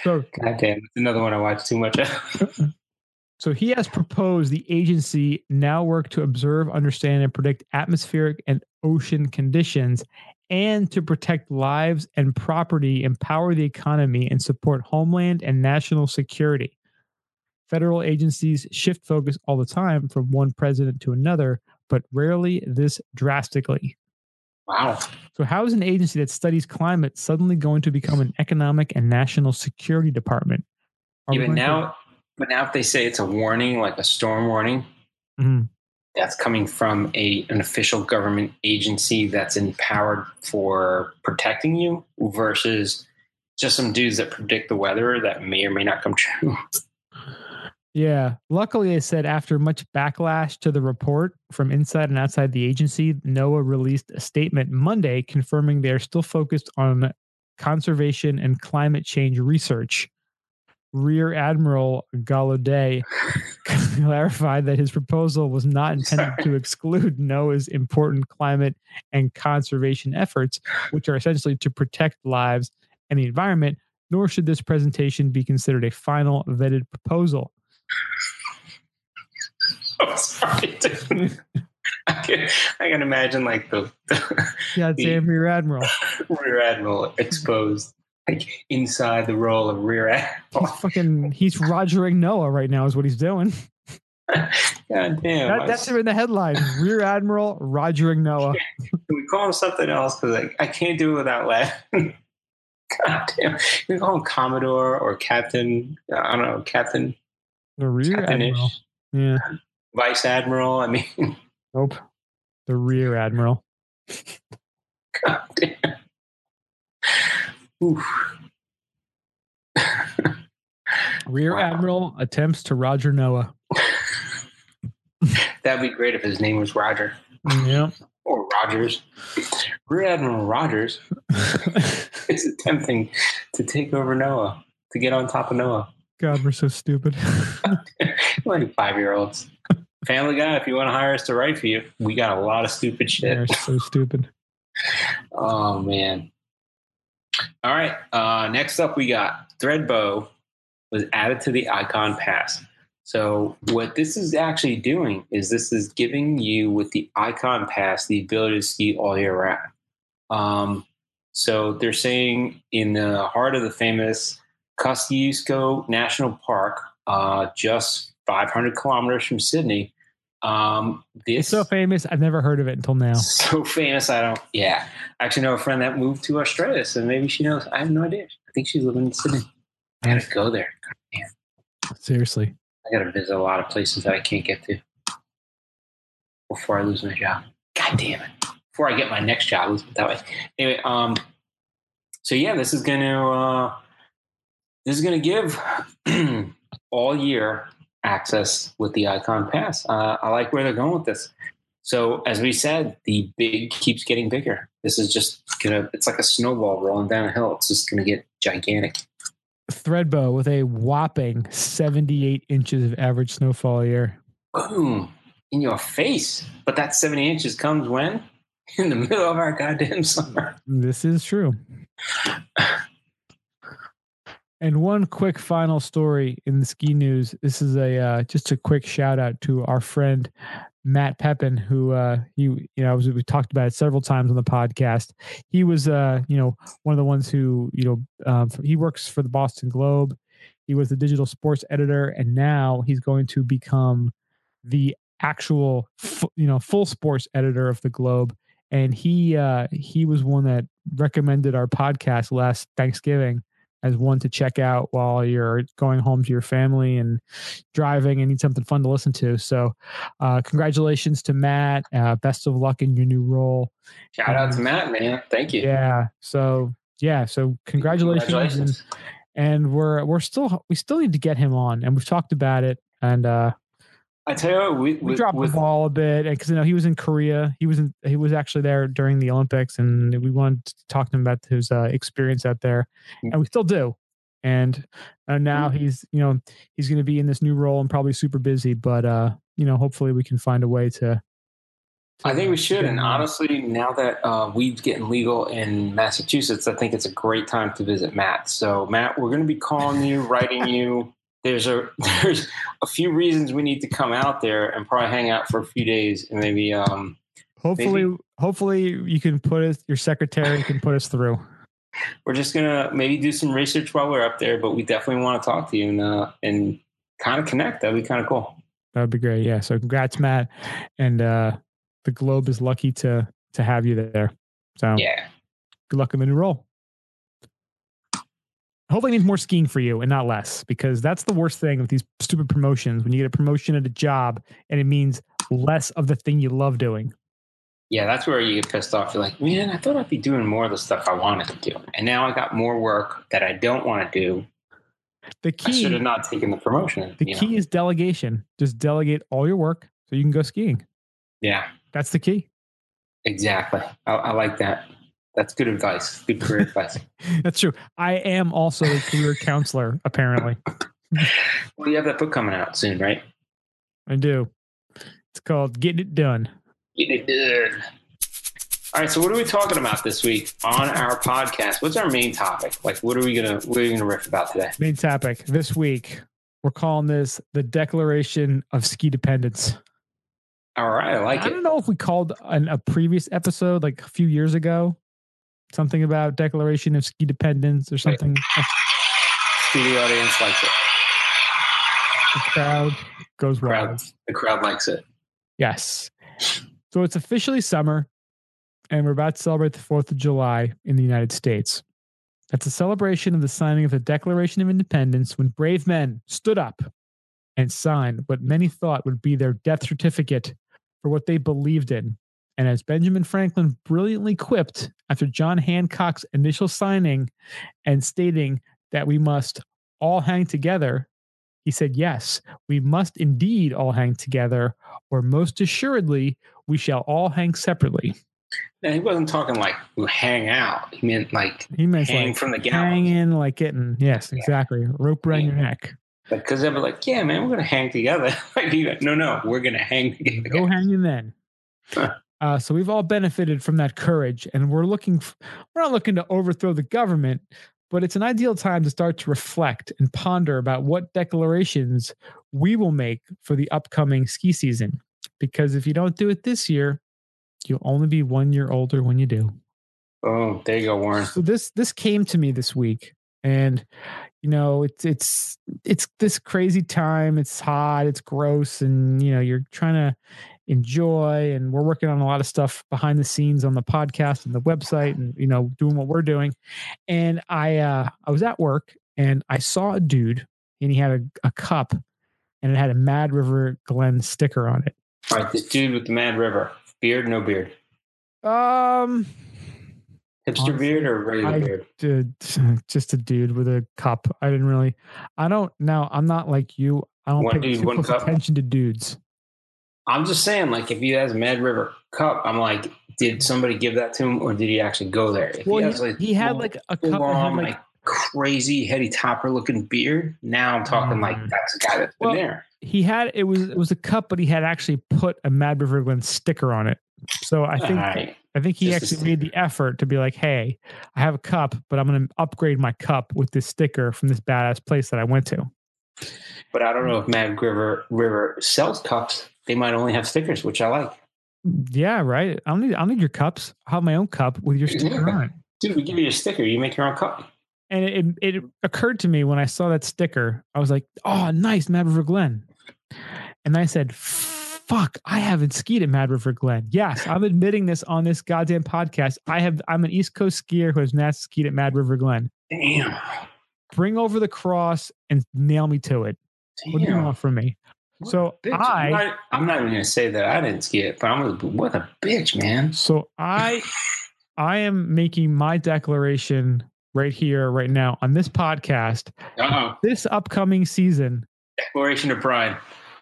So, God damn, it's another one I watch too much of. So he has proposed the agency now work to observe, understand, and predict atmospheric and ocean conditions, and to protect lives and property, empower the economy, and support homeland and national security. Federal agencies shift focus all the time from one president to another, but rarely this drastically. Wow. So, how is an agency that studies climate suddenly going to become an economic and national security department? Are Even now, but now if they say it's a warning, like a storm warning, Mhm. that's coming from a an official government agency that's empowered for protecting you versus just some dudes that predict the weather that may or may not come true. Yeah. Luckily, they said after much backlash to the report from inside and outside the agency, NOAA released a statement Monday confirming they are still focused on conservation and climate change research. Rear Admiral Gallaudet clarified that his proposal was not intended Sorry. to exclude NOAA's important climate and conservation efforts, which are essentially to protect lives and the environment, nor should this presentation be considered a final vetted proposal. I'm sorry. I can, I can imagine like the, the Goddamn Rear Admiral. rear admiral exposed, like inside the role of rear admiral. He's fucking, he's Rogering NOAA right now, is what he's doing. God damn! That, that's him in the headline Rear Admiral Rogering NOAA. Can we call him something else? Because like, I can't do it without laughing. God damn! We call him Commodore or Captain. I don't know, Captain, The Rear Admiral. Captain-ish, Yeah. Vice Admiral. I mean, Nope. The Rear Admiral. God damn. Oof. Rear Wow. Admiral attempts to Roger NOAA. That'd be great if his name was Roger Yep. or Rogers. Rear Admiral Rogers is attempting to take over NOAA, to get on top of NOAA. God, we're so stupid. like five year olds. Family Guy, if you want to hire us to write for you, we got a lot of stupid shit. They're so stupid. Oh man. All right. Uh, next up, we got Thredbo was added to the Icon Pass. So what this is actually doing is this is giving you with the Icon Pass the ability to ski all year round. Um, so they're saying in the heart of the famous Kosciuszko National Park, uh, just 500 kilometers from Sydney. Um, this It's so famous. I've never heard of it until now. so famous. I don't. Yeah, I actually know a friend that moved to Australia, so maybe she knows. I have no idea. I think she's living in Sydney. I gotta go there. Seriously. I gotta visit a lot of places that I can't get to before I lose my job. God damn it! Before I get my next job, put it that way. Anyway, um, so yeah, this is gonna uh, this is gonna give all year access with the Icon Pass. Uh, I like where they're going with this. So as we said, the big keeps getting bigger. This is just gonna. It's like a snowball rolling down a hill. It's just gonna get gigantic. Thredbo with a whopping 78 inches of average snowfall a year. boom in your face. But that 70 inches comes when? In the middle of our goddamn summer. This is true. And one quick final story in the ski news. This is a uh, just a quick shout out to our friend Matt Pepin, who uh, you you know we talked about it several times on the podcast. He was uh, you know one of the ones who you know um, he works for the Boston Globe. He was the digital sports editor, and now he's going to become the actual you know full sports editor of the Globe. And he uh, he was one that recommended our podcast last Thanksgiving as one to check out while you're going home to your family and driving and need something fun to listen to. So, uh, congratulations to Matt. Uh, best of luck in your new role. Shout out to Matt, man. Thank you. Yeah. So yeah. So congratulations. Congratulations. And, and we're we're still we still need to get him on, and we've talked about it. And uh, I tell you what, we, we with, dropped with, the ball a bit because you know he was in Korea. He was in, he was actually there during the Olympics, and we wanted to talk to him about his uh, experience out there, and we still do. And uh, now he's you know he's going to be in this new role and probably super busy, but uh, you know hopefully we can find a way to. I think we should. And honestly, now that uh, weed's getting legal in Massachusetts, I think it's a great time to visit Matt. So, Matt, we're going to be calling you, writing you. There's a there's a few reasons we need to come out there and probably hang out for a few days and maybe um, hopefully hopefully you can put us your secretary can put us through. we're just gonna maybe do some research while we're up there. But we definitely want to talk to you and uh, and kind of connect. That'd be kind of cool. That would be great. Yeah. So congrats, Matt, and uh, the Globe is lucky to to have you there. So Yeah. good luck in the new role. Hopefully, it means more skiing for you and not less, because that's the worst thing with these stupid promotions. When you get a promotion at a job and it means less of the thing you love doing. Yeah, that's where you get pissed off. You're like, man, I thought I'd be doing more of the stuff I wanted to do. And now I got more work that I don't want to do. The I should key, have not taken the promotion. the you know? key is delegation. Just delegate all your work so you can go skiing. Yeah, That's the key. exactly. I, I like that. That's good advice. Good career advice. That's true. I am also a career counselor, apparently. Well, you have that book coming out soon, right? I do. It's called Getting It Done. Get it done. All right. So, what are we talking about this week on our podcast? What's our main topic? Like, what are we gonna what are we gonna riff about today? Main topic this week. We're calling this the Declaration of Ski Dependence. All right, I like I it. I don't know if we called an, a previous episode like a few years ago something about Declaration of Ski Dependence or something. Studio audience likes it. The crowd goes wild. Crowd, the crowd likes it. Yes. So it's officially summer, and we're about to celebrate the 4th of July in the United States. That's a celebration of the signing of the Declaration of Independence when brave men stood up and signed what many thought would be their death certificate for what they believed in. And as Benjamin Franklin brilliantly quipped after John Hancock's initial signing and stating that we must all hang together, he said, Yes, we must indeed all hang together, or most assuredly, we shall all hang separately. And he wasn't talking like we hang out. He meant like He meant hang like from the gallows. hanging, like getting, yes, Yeah. exactly, rope around Yeah. your neck. Because they were like, yeah, man, we're gonna hang together. like, no, no, we're gonna hang together. Go hanging then. Huh. Uh, so we've all benefited from that courage, and we're looking. f- We're not looking to overthrow the government, but it's an ideal time to start to reflect and ponder about what declarations we will make for the upcoming ski season. Because if you don't do it this year, you'll only be one year older when you do. Oh, there you go, Warren. So this this came to me this week, and you know it's it's it's this crazy time. It's hot, it's gross, and you know you're trying to enjoy. And we're working on a lot of stuff behind the scenes on the podcast and the website, and you know doing what we're doing. And I uh, I was at work and I saw a dude, and he had a, a cup, and it had a Mad River Glen sticker on it. All right, this dude with the Mad River. Beard, no beard. Um, Hipster Honestly, beard or regular I- beard? dude, just a dude with a cup. I didn't really. I don't. Now I'm not like you. I don't One pay dude, one cup? attention to dudes. I'm just saying, like, if he has a Mad River cup, I'm like, did somebody give that to him or did he actually go there? If Well, he has like he had full- like a cup long, like like crazy Heady Topper looking beard, now I'm talking like Mm. that's the guy that's been Well, there. he had it was it was a cup, but he had actually put a Mad River Glen sticker on it. So I think right. I think he Just actually made the effort to be like, hey, I have a cup, but I'm going to upgrade my cup with this sticker from this badass place that I went to. But I don't know if Mad River River sells cups. They might only have stickers, which I like. Yeah, right. I don't need I don't need your cups. I'll have my own cup with your sticker Yeah. on it. Dude, we give you a sticker. You make your own cup. And it, it, it occurred to me when I saw that sticker, I was like, oh, nice, Mad River Glen. And I said, fuck, I haven't skied at Mad River Glen. Yes, I'm admitting this on this goddamn podcast. I have, I'm an East Coast skier who has not skied at Mad River Glen. Damn. Bring over the cross and nail me to it. What do you want from me? What So bitch. I- I'm not, I'm not even going to say that I didn't ski it, but I'm to, what a bitch, man. So I, I am making my declaration right here, right now on this podcast. Uh oh. This upcoming season, Declaration of Pride.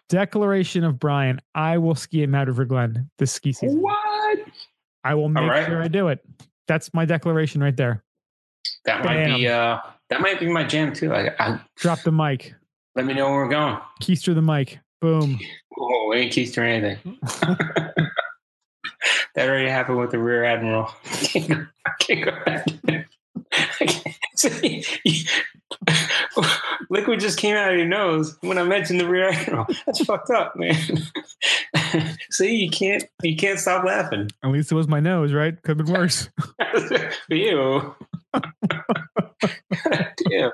Declaration of Brian, I will ski at Mad River Glen this ski season. What? I will make right. sure I do it. That's my declaration right there. That might be, uh, that might be my jam too. Like, I, Drop the mic. let me know where we're going. Keister the mic. Boom. Oh, we ain't keys or anything. that already happened with the rear admiral. I can't go, I can't go back. I can't- See, liquid just came out of your nose when I mentioned the rear admiral. That's fucked up, man. See, you can't you can't stop laughing. At least it was my nose, right? Could have been worse. Ew. Damn.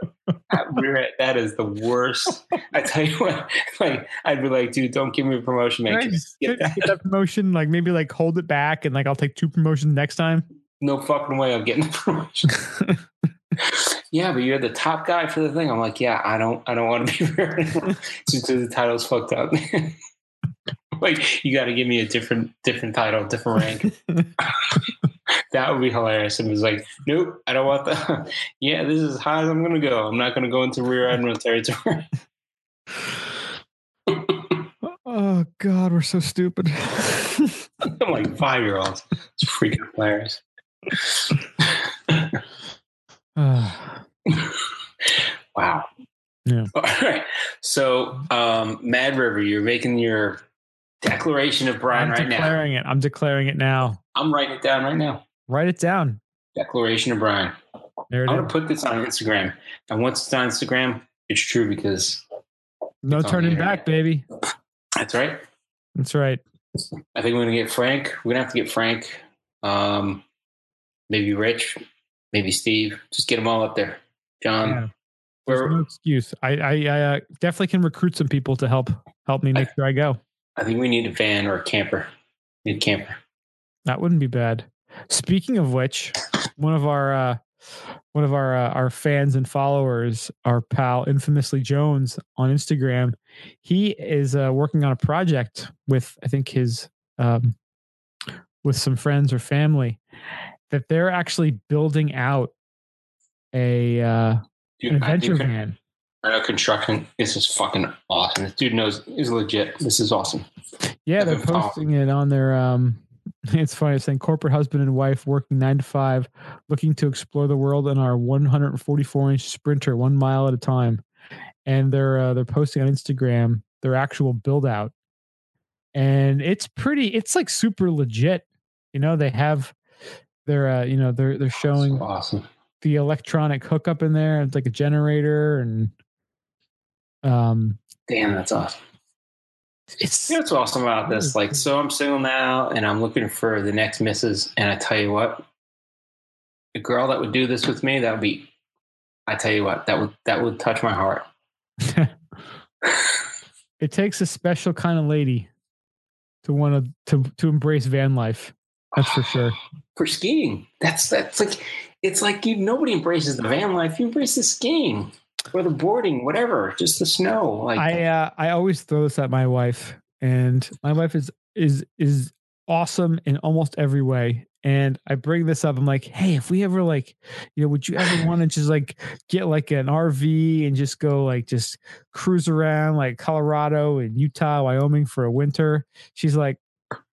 That That is the worst. I tell you what, like I'd be like, dude, don't give me a promotion, man. Just Get, that. get that promotion. Like maybe like hold it back and like I'll take two promotions next time. no fucking way I'm getting the promotion. yeah, but you're the top guy for the thing. I'm like, yeah, I don't, I don't want to be there anymore. just the title's fucked up. like, you got to give me a different, different title, different rank. that would be hilarious. And it was like, nope, I don't want the. yeah, this is as high as I'm gonna go. I'm not gonna go into rear admiral territory. oh God, we're so stupid. I'm like five year olds. It's freaking hilarious. wow. Yeah. All right. So, um, Mad River, you're making your declaration of Brian I'm right now. declaring it. I'm declaring it now. I'm writing it down right now. Write it down. Declaration of Brian. There I'm it going to put this on Instagram. And once it's on Instagram, it's true because No turning back, baby. that's right. That's right. I think we're going to get Frank. We're going to have to get Frank. Um, maybe Rich. Maybe Steve. Just get them all up there. John. Yeah. There's no excuse. I I, I uh, definitely can recruit some people to help help me make sure I go. I think we need a van or a camper. Need a camper. That wouldn't be bad. Speaking of which, one of our uh, one of our uh, our fans and followers, our pal Infamously Jones on Instagram, he is uh, working on a project with I think his um, with some friends or family that they're actually building out a uh, Dude, an I adventure con- van. I know construction. This is fucking awesome. This dude knows is legit. This is awesome. Yeah, they're I've been following- posting it on their. um It's funny. It's saying corporate husband and wife working nine to five, looking to explore the world in our 144 inch Sprinter, one mile at a time. And they're uh, they're posting on Instagram their actual build out, and it's pretty. It's like super legit. You know, they have they're uh, you know they're they're showing So awesome. the electronic hookup in there. It's like a generator and um Damn, that's awesome. it's You know what's awesome about this? Like, so I'm single now, and I'm looking for the next missus. And I tell you what, a girl that would do this with me, that would be. I tell you what, that would that would touch my heart. it takes a special kind of lady to want to to to embrace van life. That's for sure. For skiing, that's that's like it's like you nobody embraces the van life. You embrace the skiing or the boarding, whatever, just the snow. Like I uh, I always throw this at my wife, and my wife is is is awesome in almost every way. And I bring this up. I'm like, hey, if we ever like, you know, would you ever want to just like get like an RV and just go like just cruise around like Colorado and Utah, Wyoming for a winter? She's like,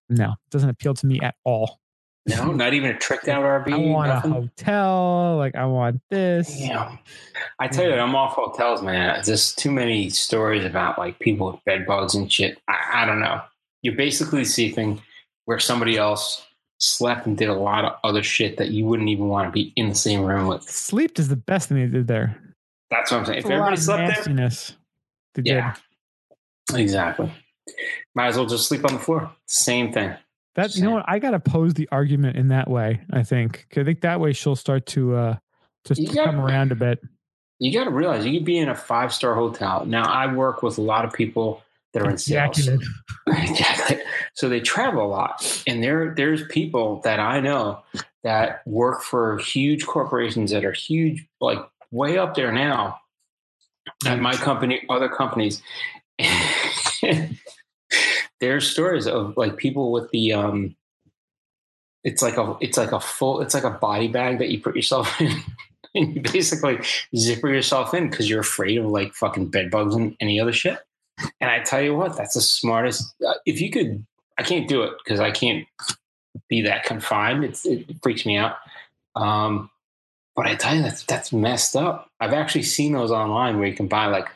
no, it doesn't appeal to me at all. no, not even a tricked out RV. I want nothing? a hotel. Like I want this. Damn. I tell you, I'm off hotels, man. There's too many stories about like people with bed bugs and shit. I, I don't know. You're basically sleeping where somebody else slept and did a lot of other shit that you wouldn't even want to be in the same room with. Sleep is the best thing they did there. That's what I'm saying. If It's a lot everybody slept there, nastiness. They did. yeah, exactly. Might as well just sleep on the floor. Same thing. That you know what? I gotta pose the argument in that way. I think I think that way she'll start to uh just You got- come around a bit. You got to realize you could be in a five star hotel. Now, I work with a lot of people that are in sales. Exactly. So they travel a lot, and there there's people that I know that work for huge corporations that are huge, like way up there now. At my company, other companies, there's stories of like people with the um. It's like a it's like a full it's like a body bag that you put yourself in, and you basically zipper yourself in because you're afraid of like fucking bed bugs and any other shit. And I tell you what, that's the smartest. uh, If you could, I can't do it because I can't be that confined. It's, it freaks me out. Um, but I tell you, that's that's messed up. I've actually seen those online where you can buy like,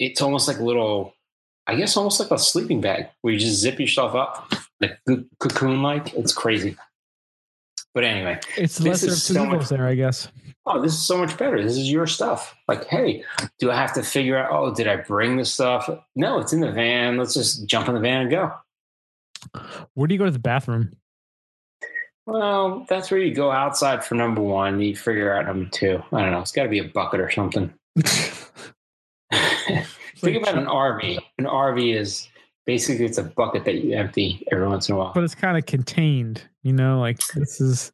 it's almost like little, I guess, almost like a sleeping bag where you just zip yourself up, like cocoon like. It's crazy. But anyway, It's This lesser is of so much- there, I guess. oh, this is so much better. This is your stuff. Like, hey, do I have to figure out, oh, did I bring this stuff? No, it's in the van. Let's just jump in the van and go. Where do you go to the bathroom? Well, that's where you go outside for number one. You figure out number two. I don't know. It's got to be a bucket or something. Think about an RV. An RV is basically it's a bucket that you empty every once in a while. but it's kind of contained, you know, like this is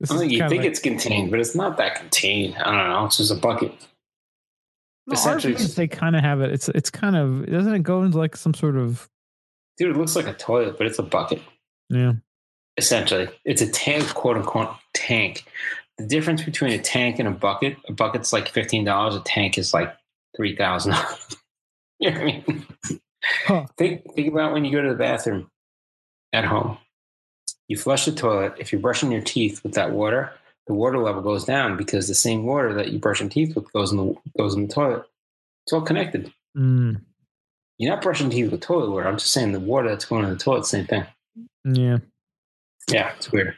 this I is think you think like- it's contained, but it's not that contained. I don't know. It's just a bucket. No, essentially RVs, they kind of have it. It's it's kind of doesn't it go into like some sort of Dude, it looks like a toilet, but it's a bucket. yeah. essentially. It's a tank, quote unquote tank. The difference between a tank and a bucket, a bucket's like fifteen dollars, a tank is like three thousand dollars. you know what I mean? Huh. Think think about when you go to the bathroom at home. you flush the toilet. If you're brushing your teeth with that water, the water level goes down because the same water that you brush your teeth with goes in the goes in the toilet. It's all connected. Mm, You're not brushing teeth with toilet water. I'm just saying the water that's going in the toilet, same thing. yeah. Yeah, it's weird.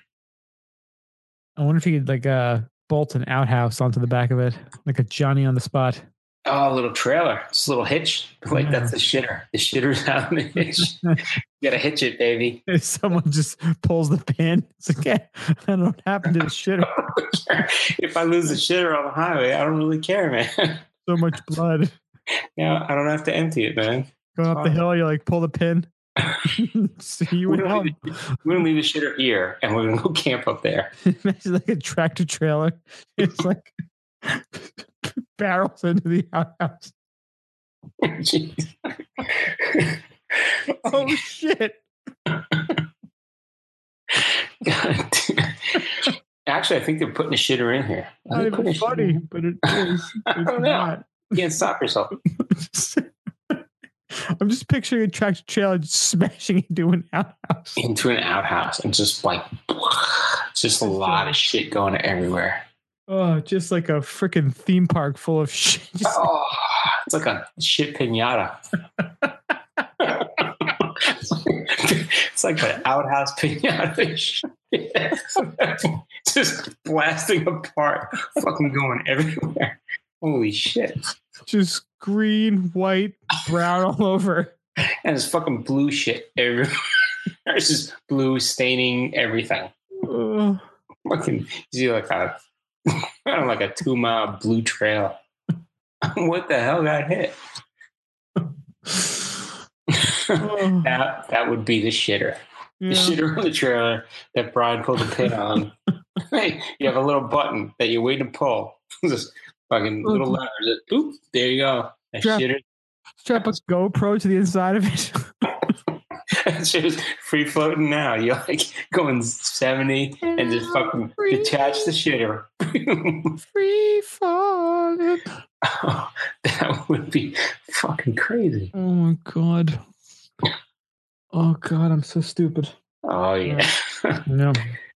I wonder if you could like uh bolt an outhouse onto the back of it, like a Johnny on the spot. Oh, a little trailer. It's a little hitch. Like Yeah. that's the shitter. The shitter's out on the hitch. you gotta hitch it, baby. If someone just pulls the pin, it's like, yeah, I don't know what happened to the shitter. if I lose the shitter on the highway, I don't really care, man. So much blood Yeah, I don't have to empty it, man. going up the hill. You like pull the pin. See you We're gonna, leave, we're gonna leave the shitter here and we're gonna go camp up there. Imagine like a tractor trailer. It's like barrels into the outhouse. Oh shit! God. Actually, I think they're putting a shitter in here. Not they even putting a shitter funny, but it is. It's don't know. not. You can't stop yourself. I'm just picturing a tractor trailer smashing into an outhouse. into an outhouse and just like just a lot of shit going everywhere. Oh, just like a freaking theme park full of shit. Just- Oh, it's like a shit pinata. it's like an outhouse pinata. just blasting apart, fucking going everywhere. Holy shit. just green, white, brown all over. And it's fucking blue shit everywhere. It's just blue staining everything. Ugh. fucking you see like a kind of like a two mile blue trail. what the hell got hit? That that would be the shitter. The shitter on the trailer that Brian pulled the pin on. hey, you have a little button that you're waiting to pull. Just fucking little lever. Just, oop, there you go. That Drop- shitter. Strap a GoPro to the inside of it. Is free floating now. You're like going 70 and just fucking detach the shitter. Free falling. Oh, that would be fucking crazy. Oh my god. Oh god, I'm so stupid. Oh yeah. No.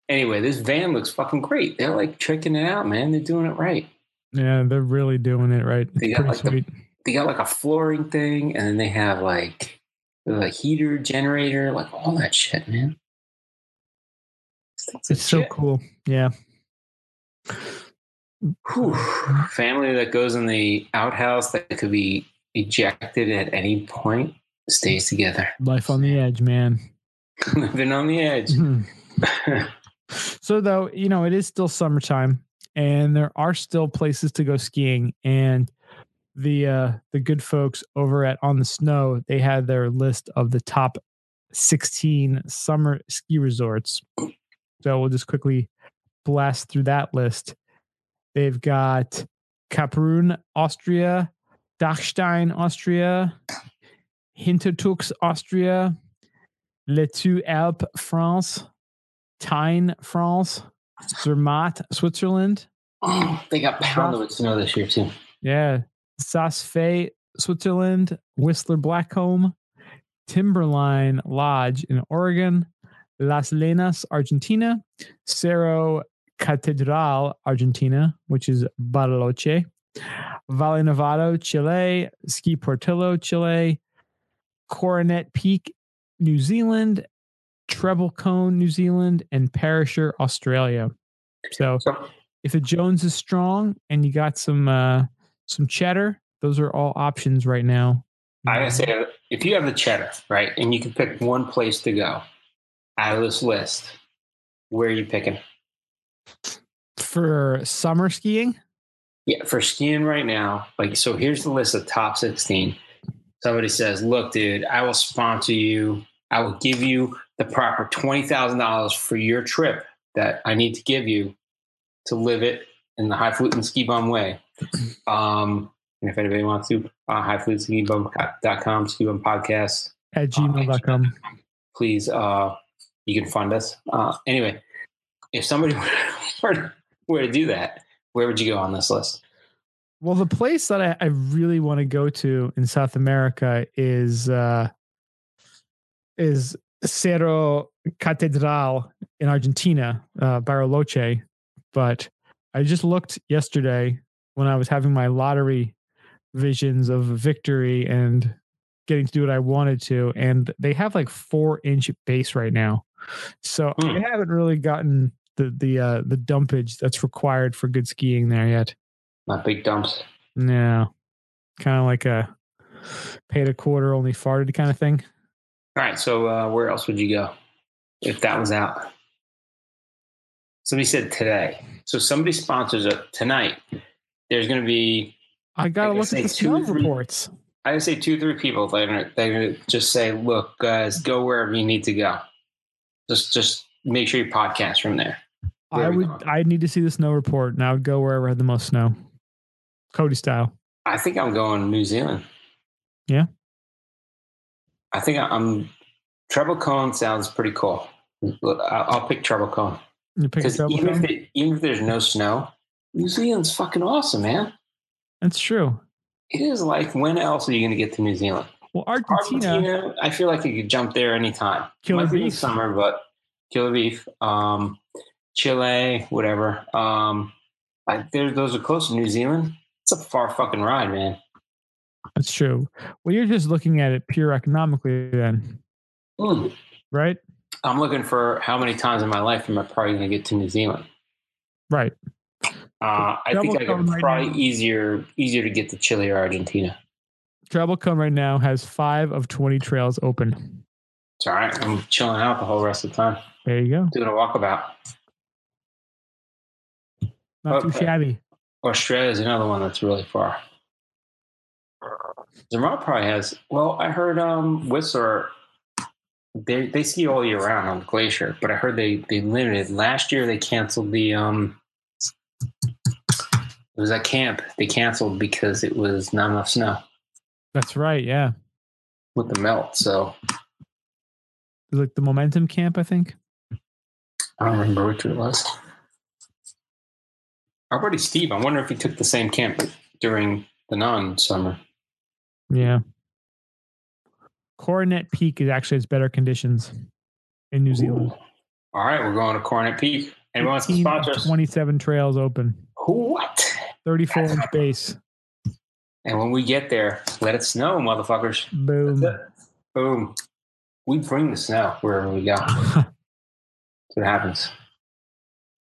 anyway, this van looks fucking great. They're like tricking it out, man. They're doing it right. Yeah, they're really doing it right. It's They got, like, the- They got like a flooring thing, and then they have like the heater, generator, like all that shit, man. This It's so legit. cool. Yeah. Whew. Family that goes in the outhouse that could be ejected at any point stays together. Life on the edge, man. Living on the edge. Mm-hmm. so though, you know, it is still summertime and there are still places to go skiing and the uh the good folks over at On the Snow, they had their list of the top 16 summer ski resorts. So we'll just quickly blast through that list. They've got Kaprun, Austria, Dachstein, Austria, Hintertux, Austria, Les Deux Alpes, France, Tyne, France, Zermatt, Switzerland. Oh, they got pounded with snow this year too. Yeah. Saas-Fee, Switzerland, Whistler Blackcomb, Timberline Lodge in Oregon, Las Lenas, Argentina, Cerro Catedral, Argentina, which is Bariloche, Valle Nevado, Chile, Ski Portillo, Chile, Coronet Peak, New Zealand, Treble Cone, New Zealand, and Perisher, Australia. So So if the Jones is strong and you got some uh some cheddar, those are all options right now. I gotta say, if you have the cheddar, right, and you can pick one place to go out of this list, where are you picking? for summer skiing, Yeah, for skiing right now, like so here's the list of top 16. Somebody says, Look, dude, I will sponsor you. I will give you the proper $20,000 for your trip that I need to give you to live it in the High Fluting Ski Bum way. Um, and if anybody wants to, uh, highflutenskibum.com, ski bum podcast, at gmail.com. please, uh, you can fund us. Uh, anyway, if somebody were to, were to do that, where would you go on this list? Well, the place that I, I really want to go to in South America is uh is Cerro Catedral in Argentina, uh, Bariloche. But I just looked yesterday when I was having my lottery visions of victory and getting to do what I wanted to, and they have like four inch base right now. So Hmm. I haven't really gotten the the uh, the dumpage that's required for good skiing there yet. Not big dumps. No, kind of like a paid a quarter, only farted kind of thing. All right. So uh, where else would you go if that was out? Somebody said today. So somebody sponsors it tonight. There's going to be, I gotta look at the two snow or three- reports. I would say two, three people. They're to, going to just say, look, guys, go wherever you need to go. Just, just make sure you podcast from there. I would. I need to see the snow report, and I would go wherever had the most snow. Cody style. I think I'm going to New Zealand. Yeah? I think I'm. Treble cone sounds pretty cool. I'll I'll pick treble cone You pick a because even even if there's no snow, New Zealand's fucking awesome, man. That's true. It is like when else are you going to get to New Zealand? Well, Argentina, Argentina, I feel like you could jump there anytime. Killer Might be beef. summer, but killer beef. Um, Chile, whatever. Um, those are close to New Zealand. It's a far fucking ride, man. that's true. Well, you're just looking at it pure economically, then, Mm. right? I'm looking for how many times in my life am I probably going to get to New Zealand? Right. Uh, I think I could right probably now. easier easier to get to Chile or Argentina. Treble Cone right now has five of twenty trails open. It's all right. I'm chilling out the whole rest of the time, There you go. doing a walkabout. Not too shabby. Australia is another one that's really far. Zermatt probably has. Well, I heard um, Whistler. They they ski all year round on the glacier, but I heard they they limited. Last year they canceled the um. It was at camp. They canceled because it was not enough snow That's right. Yeah. with the melt. So was like the momentum camp, I think. I don't remember which it was. Our buddy Steve. I wonder if he took the same camp during the non-summer. Yeah. Coronet Peak is actually has better conditions in New Zealand. All right, we're going to Coronet Peak. Anyone wants to sponsor? 27 trails open, What? 34 inch base. And when we get there, let it snow, motherfuckers. Boom. Boom. We bring the snow wherever we go. That's what happens.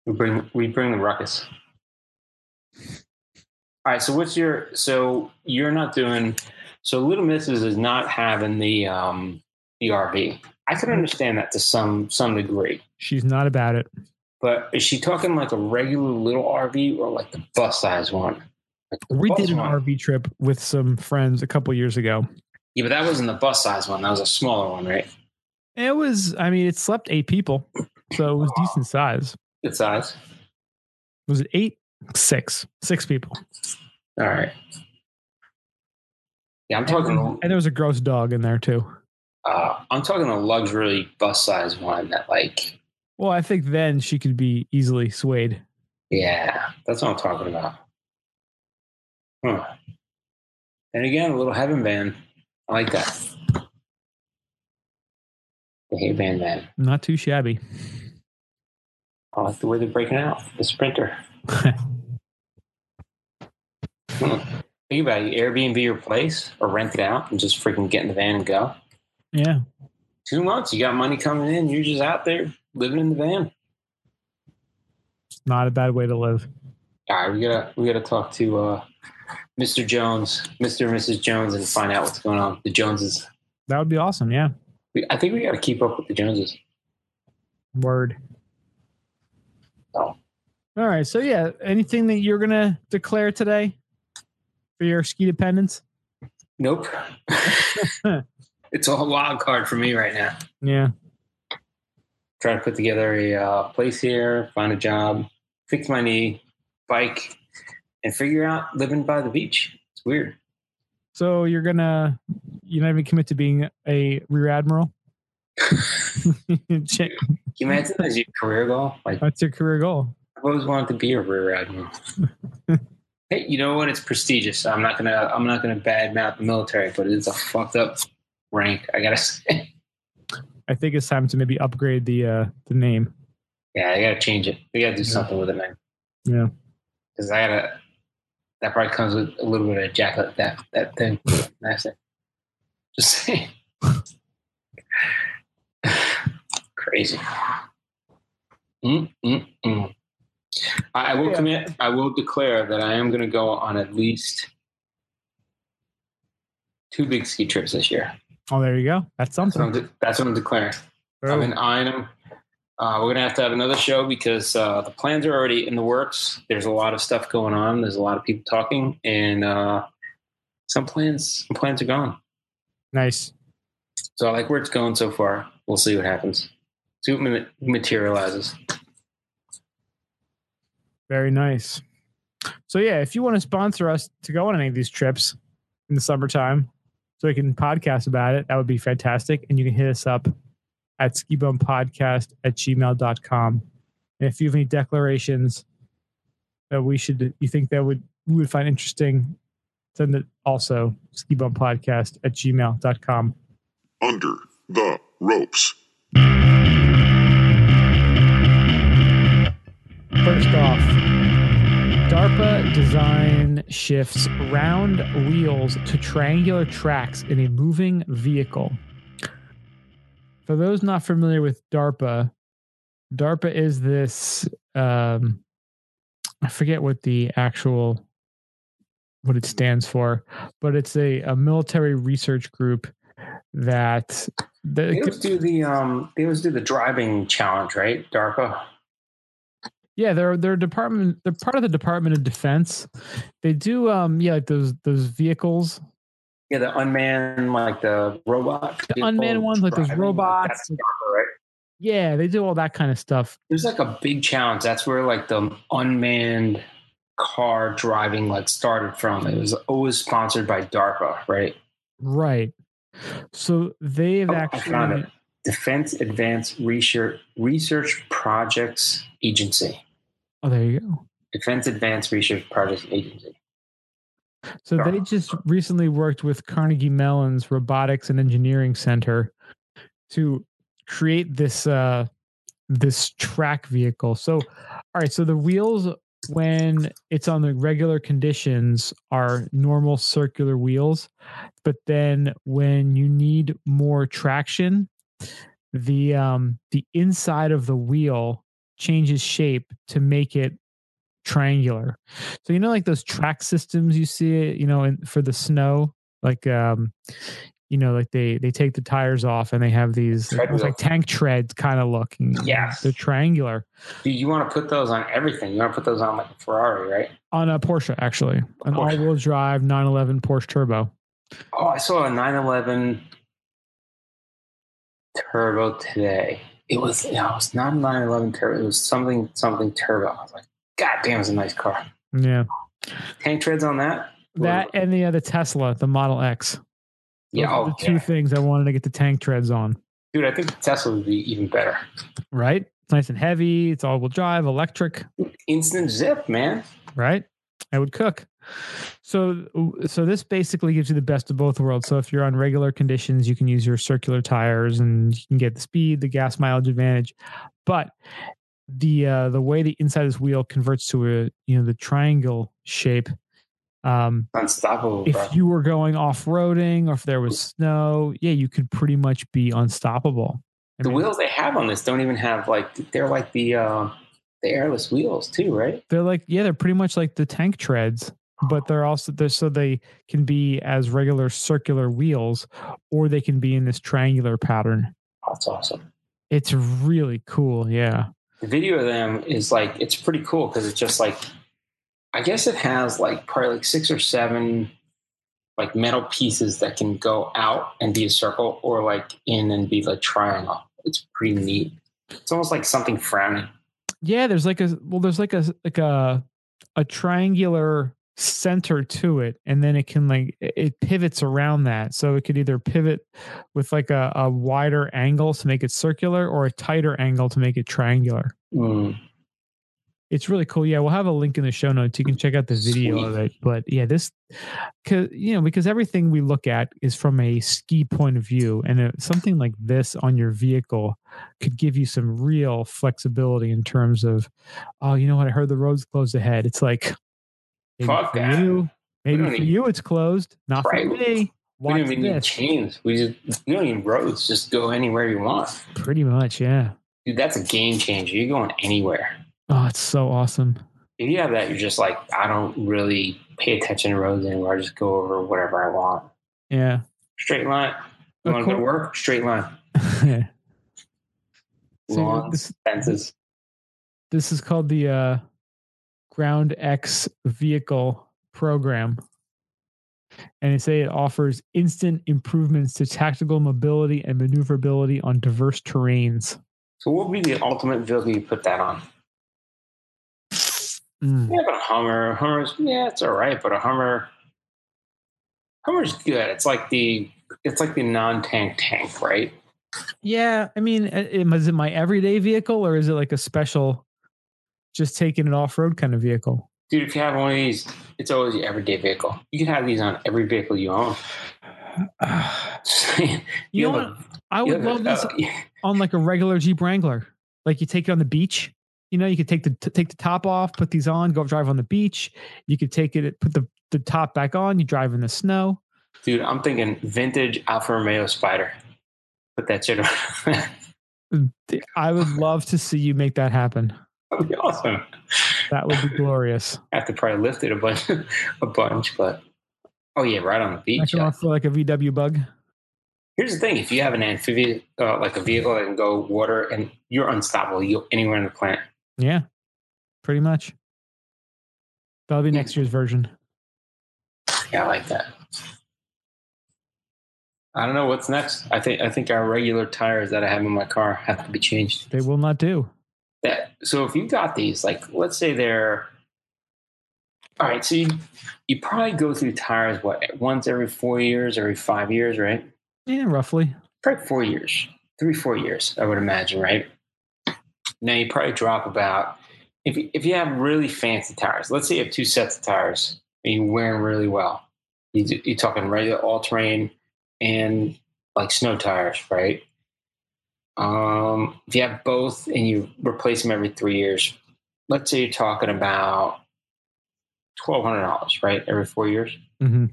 We bring we bring the ruckus. All right. So what's your so you're not doing so Little Misses is not having the um the RV. I can understand that to some some degree. She's not about it. But is she talking like a regular little RV or like the bus size one? Like We did an one. RV trip with some friends a couple years ago. Yeah, but that wasn't the bus size one. That was a smaller one, right? It was, I mean, it slept eight people, so it was decent size. Good size. Was it eight? Six. Six people. All right. Yeah, I'm talking. And there was a gross dog in there too. Uh, I'm talking a luxury bus size one that, like, Well, I think then she could be easily swayed. yeah, that's what I'm talking about. Huh. And again, a little heaven band. I like that. The hay band van. Not too shabby. I like the way they're breaking out. The sprinter. Hmm. Think about it. You Airbnb your place or rent it out and just freaking get in the van and go. yeah. Two months, you got money coming in. You're just out there living in the van. Not a bad way to live. All right, we gotta we gotta talk to uh, Mr. Jones, Mr. and Mrs. Jones, and find out what's going on. The Joneses. That would be awesome. Yeah. We, I think we gotta keep up with the Joneses. Word. Oh. All right. So yeah, anything that you're gonna declare today for your ski dependence? Nope. it's all wild card for me right now. Yeah. Trying to put together a uh, place here, find a job, fix my knee, bike, and figure out living by the beach. It's weird. So you're gonna you're not even commit to being a rear admiral? Can you imagine as your career goal? Like That's your career goal. I've always wanted to be a rear admiral. hey, you know what? It's prestigious. I'm not gonna I'm not gonna badmouth the military, but it's a fucked up rank. I gotta say. I think it's time to maybe upgrade the uh the name. Yeah, I gotta change it. We gotta do something with it, man. Yeah. Because I gotta. That probably comes with a little bit of ejaculate. That that thing. That's it. Just saying. Crazy. Mm, mm, mm. I, I will Yeah. commit. I will declare that I am going to go on at least two big ski trips this year. Oh, there you go. That's That's what I'm, something. de- that's what I'm declaring. Been eyeing them. Uh, we're gonna have to have another show because uh, the plans are already in the works. There's a lot of stuff going on. There's a lot of people talking, and uh, some plans some plans are gone. nice. So I like where it's going so far. We'll see what happens. See what materializes. Very nice. So yeah, if you want to sponsor us to go on any of these trips in the summertime, so we can podcast about it, that would be fantastic. And you can hit us up at skibumpodcast at gmail.com. And if you have any declarations that we should you think that would we would find interesting, send it also skibumpodcast at gmail.com. Under the ropes. First off, DARPA design shifts round wheels to triangular tracks in a moving vehicle. For those not familiar with DARPA, DARPA is this um, I forget what the actual what it stands for, but it's a, a military research group that They always do the um. They always do the driving challenge, right? DARPA. Yeah, they're they're department. They're part of the Department of Defense. They do um yeah like those those vehicles, Yeah, the unmanned, like the robots. The unmanned ones, like those robots. DARPA, right? yeah, they do all that kind of stuff. There's like a big challenge. That's where like the unmanned car driving like started from. It was always sponsored by DARPA, right? Right. So they've Oh, I found actually it. Defense Advanced Research Research Projects Agency. Oh there you go. Defense Advanced Research Projects Agency. So they just recently worked with Carnegie Mellon's Robotics and Engineering Center to create this uh this track vehicle. So all right, so the wheels when it's on the regular conditions are normal circular wheels, but then when you need more traction, the um the inside of the wheel changes shape to make it triangular. So you know, like those track systems you see, you know, in, for the snow, like um, you know, like they they take the tires off and they have these like tank treads kind of looking. Yes. they're triangular Dude, you want to put those on everything. You want to put those on like a Ferrari, right? on a Porsche actually, an Porsche. all-wheel drive 911 Porsche Turbo. Oh, I saw a 911 Turbo today. It was, yeah, it was not a 911 Turbo. It was something, something Turbo. I was like, God damn, it's a nice car. Yeah, Tank treads on that? that and the other Tesla, the Model X. Those Yeah, oh, the two yeah. things I wanted to get the tank treads on. Dude, I think the Tesla would be even better. Right, it's nice and heavy. It's all-wheel drive, electric. Instant zip, man. right? I would cook. So so this basically gives you the best of both worlds. So if you're on regular conditions, you can use your circular tires and you can get the speed, the gas mileage advantage. But the uh the way the inside of this wheel converts to a you know the triangle shape um Unstoppable, bro. if you were going off-roading or if there was snow yeah you could pretty much be unstoppable I the mean, wheels they have on this don't even have like they're like the uh the airless wheels too, right? they're like yeah they're pretty much like the tank treads but they're also they're so they can be as regular circular wheels or they can be in this triangular pattern That's awesome. it's really cool yeah The video of them is like it's pretty cool because it's just like I guess it has like probably like six or seven like metal pieces that can go out and be a circle or like in and be like triangle. It's pretty neat. It's almost like something frowning. yeah there's like a well there's like a like a a triangular center to it and then it can like it- pivots around that so it could either pivot with like a, a wider angle to make it circular or a tighter angle to make it triangular Mm. it's really cool. Yeah, we'll have a link in the show notes. You can check out the video Sweet. of it. But yeah, this, cause you know, because everything we look at is from a ski point of view, and something like this on your vehicle could give you some real flexibility in terms of, oh, you know what? I heard the roads closed ahead. It's like, maybe Fuck for that. you, maybe for need- you, it's closed. Not Right. for me. We don't even need chains. We just we don't need roads. Just go anywhere you want. Pretty much, yeah. Dude, that's a game changer. You're going anywhere. Oh, it's so awesome. If you have that, you're just like, I don't really pay attention to roads anymore. I just go over whatever I want. Yeah. Straight line. You want to go to work? Straight line. so this, fences. this is called the uh, Ground X vehicle program. And they say it offers instant improvements to tactical mobility and maneuverability on diverse terrains. So what would be the ultimate vehicle you put that on? Mm. Yeah, but a Hummer. Hummer's yeah, it's all right, but a Hummer Hummer's good. It's like the it's like the non-tank tank, right? Yeah, I mean, uh, is it my everyday vehicle or is it like a special, just taking an off road kind of vehicle? Dude, if you have one of these, it's always your everyday vehicle. You can have these on every vehicle you own. you You know what? I would love this a- oh, on like a regular Jeep Wrangler. Like you take it on the beach. You know, you could take the t- take the top off, put these on, go drive on the beach. You could take it, put the the top back on. You drive in the snow. Dude, I'm thinking vintage Alfa Romeo Spider. Put that shit on. I would love to see you make that happen. That'd be awesome. That would be glorious. I have to probably lift it a bunch, a bunch, but oh yeah, right on the I beach. can yeah. offer like a VW bug. Here's the thing: if you have an amphibious, uh, like a vehicle that can go water, and you're unstoppable, you go anywhere in the planet. Yeah, pretty much. That'll be next year's version. Yeah, I like that. I don't know what's next. I think I think our regular tires that I have in my car have to be changed. They will not do. That so if you got these, like let's say they're all right, so you you probably go through tires what once every four years, every five years, right? Yeah, roughly. Probably four years, three four years, I would imagine, right? Now you probably drop about if you, if you have really fancy tires. Let's say you have two sets of tires and you wear them really well. You do, you're talking regular all terrain and like snow tires, right? Um, if you have both and you replace them every three years, let's say you're talking about twelve hundred dollars, right? Every four years. hmm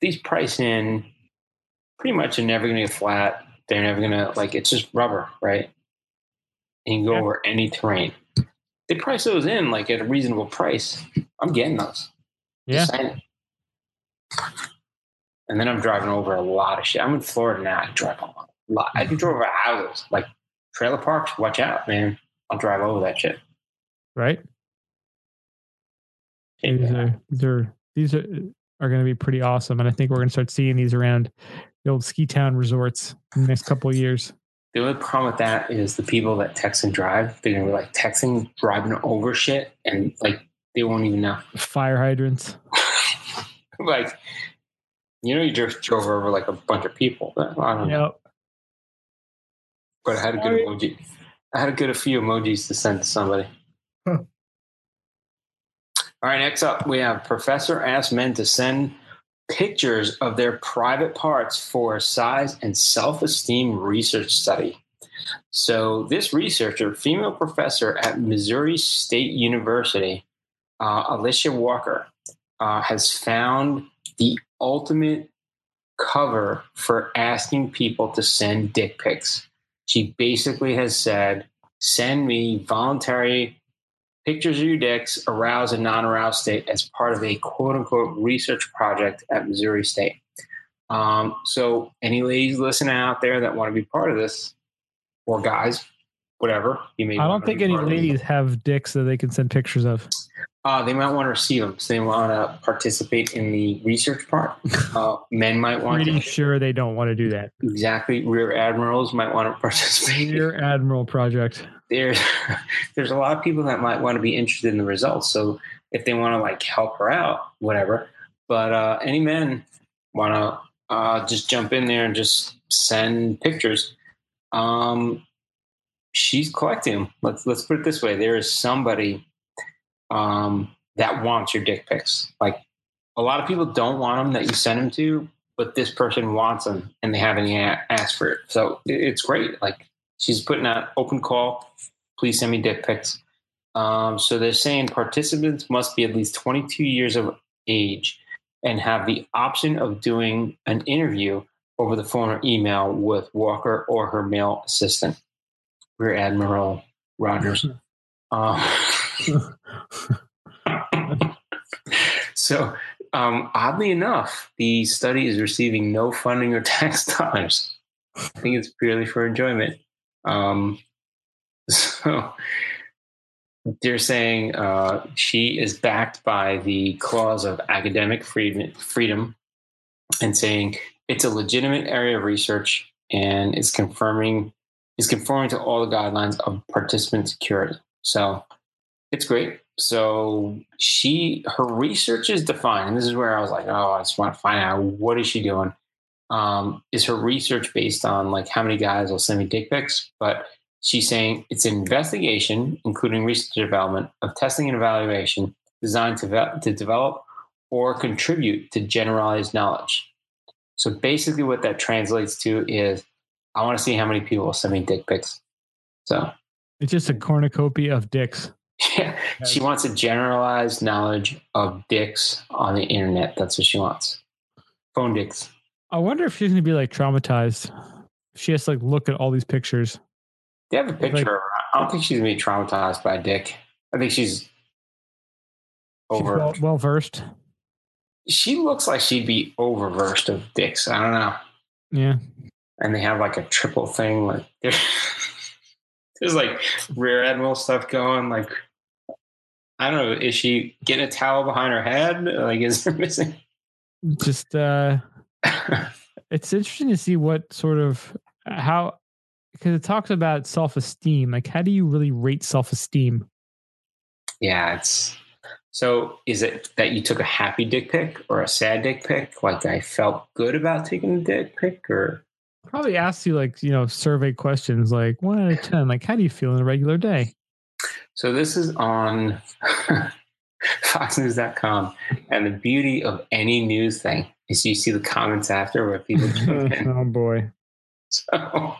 These price in pretty much are never going to get flat. They're never going to like it's just rubber, right? And you go Yeah. over any terrain. They price those in like at a reasonable price. I'm getting those. Yeah. And then I'm driving over a lot of shit. I'm in Florida now. I drive a lot. I can drive over houses, like trailer parks. Watch out, man. I'll drive over that shit. Right. These are these are these are are going to be pretty awesome, and I think we're going to start seeing these around the old ski town resorts in the next couple of years. The only problem with that is the people that text and drive. They're gonna be like texting, driving over shit, and like they won't even know. Fire hydrants. like, you know, you just drove over like a bunch of people. But I don't know. But I had a good emoji. I had a good a few emojis to send to somebody. Huh. All right, next up we have professor asks men to send pictures of their private parts for size and self-esteem research study. So this researcher, female professor at Missouri State University, uh, Alicia Walker, uh, has found the ultimate cover for asking people to send dick pics. She basically has said, send me voluntary pictures of your dicks, aroused and non aroused state, as part of a quote unquote research project at Missouri State. Um, so, any ladies listening out there that want to be part of this, or guys, whatever, you may I don't think any part of this. ladies have dicks that they can send pictures of. Uh, they might want to receive them, so they want to participate in the research part. Uh, men might want Pretty to. sure they don't want to do that. Exactly. Rear admirals might want to participate. Rear Admiral project. there's there's a lot of people that might want to be interested in the results. So if they want to like help her out, whatever. But uh, any men want to uh, just jump in there and just send pictures. Um, she's collecting them. Let's let's put it this way: there is somebody um, that wants your dick pics. Like a lot of people don't want them that you send them to, but this person wants them and they haven't a- asked for it. So it's great. Like she's putting out open call. Please send me dick pics. Um, so they're saying participants must be at least 22 years of age and have the option of doing an interview over the phone or email with Walker or her male assistant, Rear Admiral Rogers. Um, so, um, oddly enough, the study is receiving no funding or tax dollars. I think it's purely for enjoyment. Um, so, they're saying uh, she is backed by the clause of academic freedom, and saying it's a legitimate area of research and is confirming is conforming to all the guidelines of participant security. So it's great. So she her research is defined, and this is where I was like, oh, I just want to find out what is she doing. Um, is her research based on like how many guys will send me dick pics? But she's saying it's an investigation, including research development of testing and evaluation designed to, ve- to develop or contribute to generalized knowledge. So basically, what that translates to is I want to see how many people will send me dick pics. So It's just a cornucopia of dicks. yeah, she wants a generalized knowledge of dicks on the internet. That's what she wants. Phone dicks. I wonder if she's gonna be like traumatized. She has to like look at all these pictures. They have a picture Like- of her. I don't think she's gonna be traumatized by a dick. I think she's She's over. well, well versed. she looks like she'd be over versed of dicks. I don't know. Yeah. And they have like a triple thing. Like there's, like rear admiral stuff going. Like I don't know. Is she getting a towel behind her head? Like is there missing? Just uh it's interesting to see what sort of how because it talks about self-esteem. Like how do you really rate self-esteem? yeah, it's so. Is it that you took a happy dick pic or a sad dick pic? Like I felt good about taking a dick pic, or Probably asks you like, you know, survey questions like one out of ten, like how do you feel in a regular day? So this is on foxnews.com. And the beauty of any news thing is you see the comments after where people oh boy. So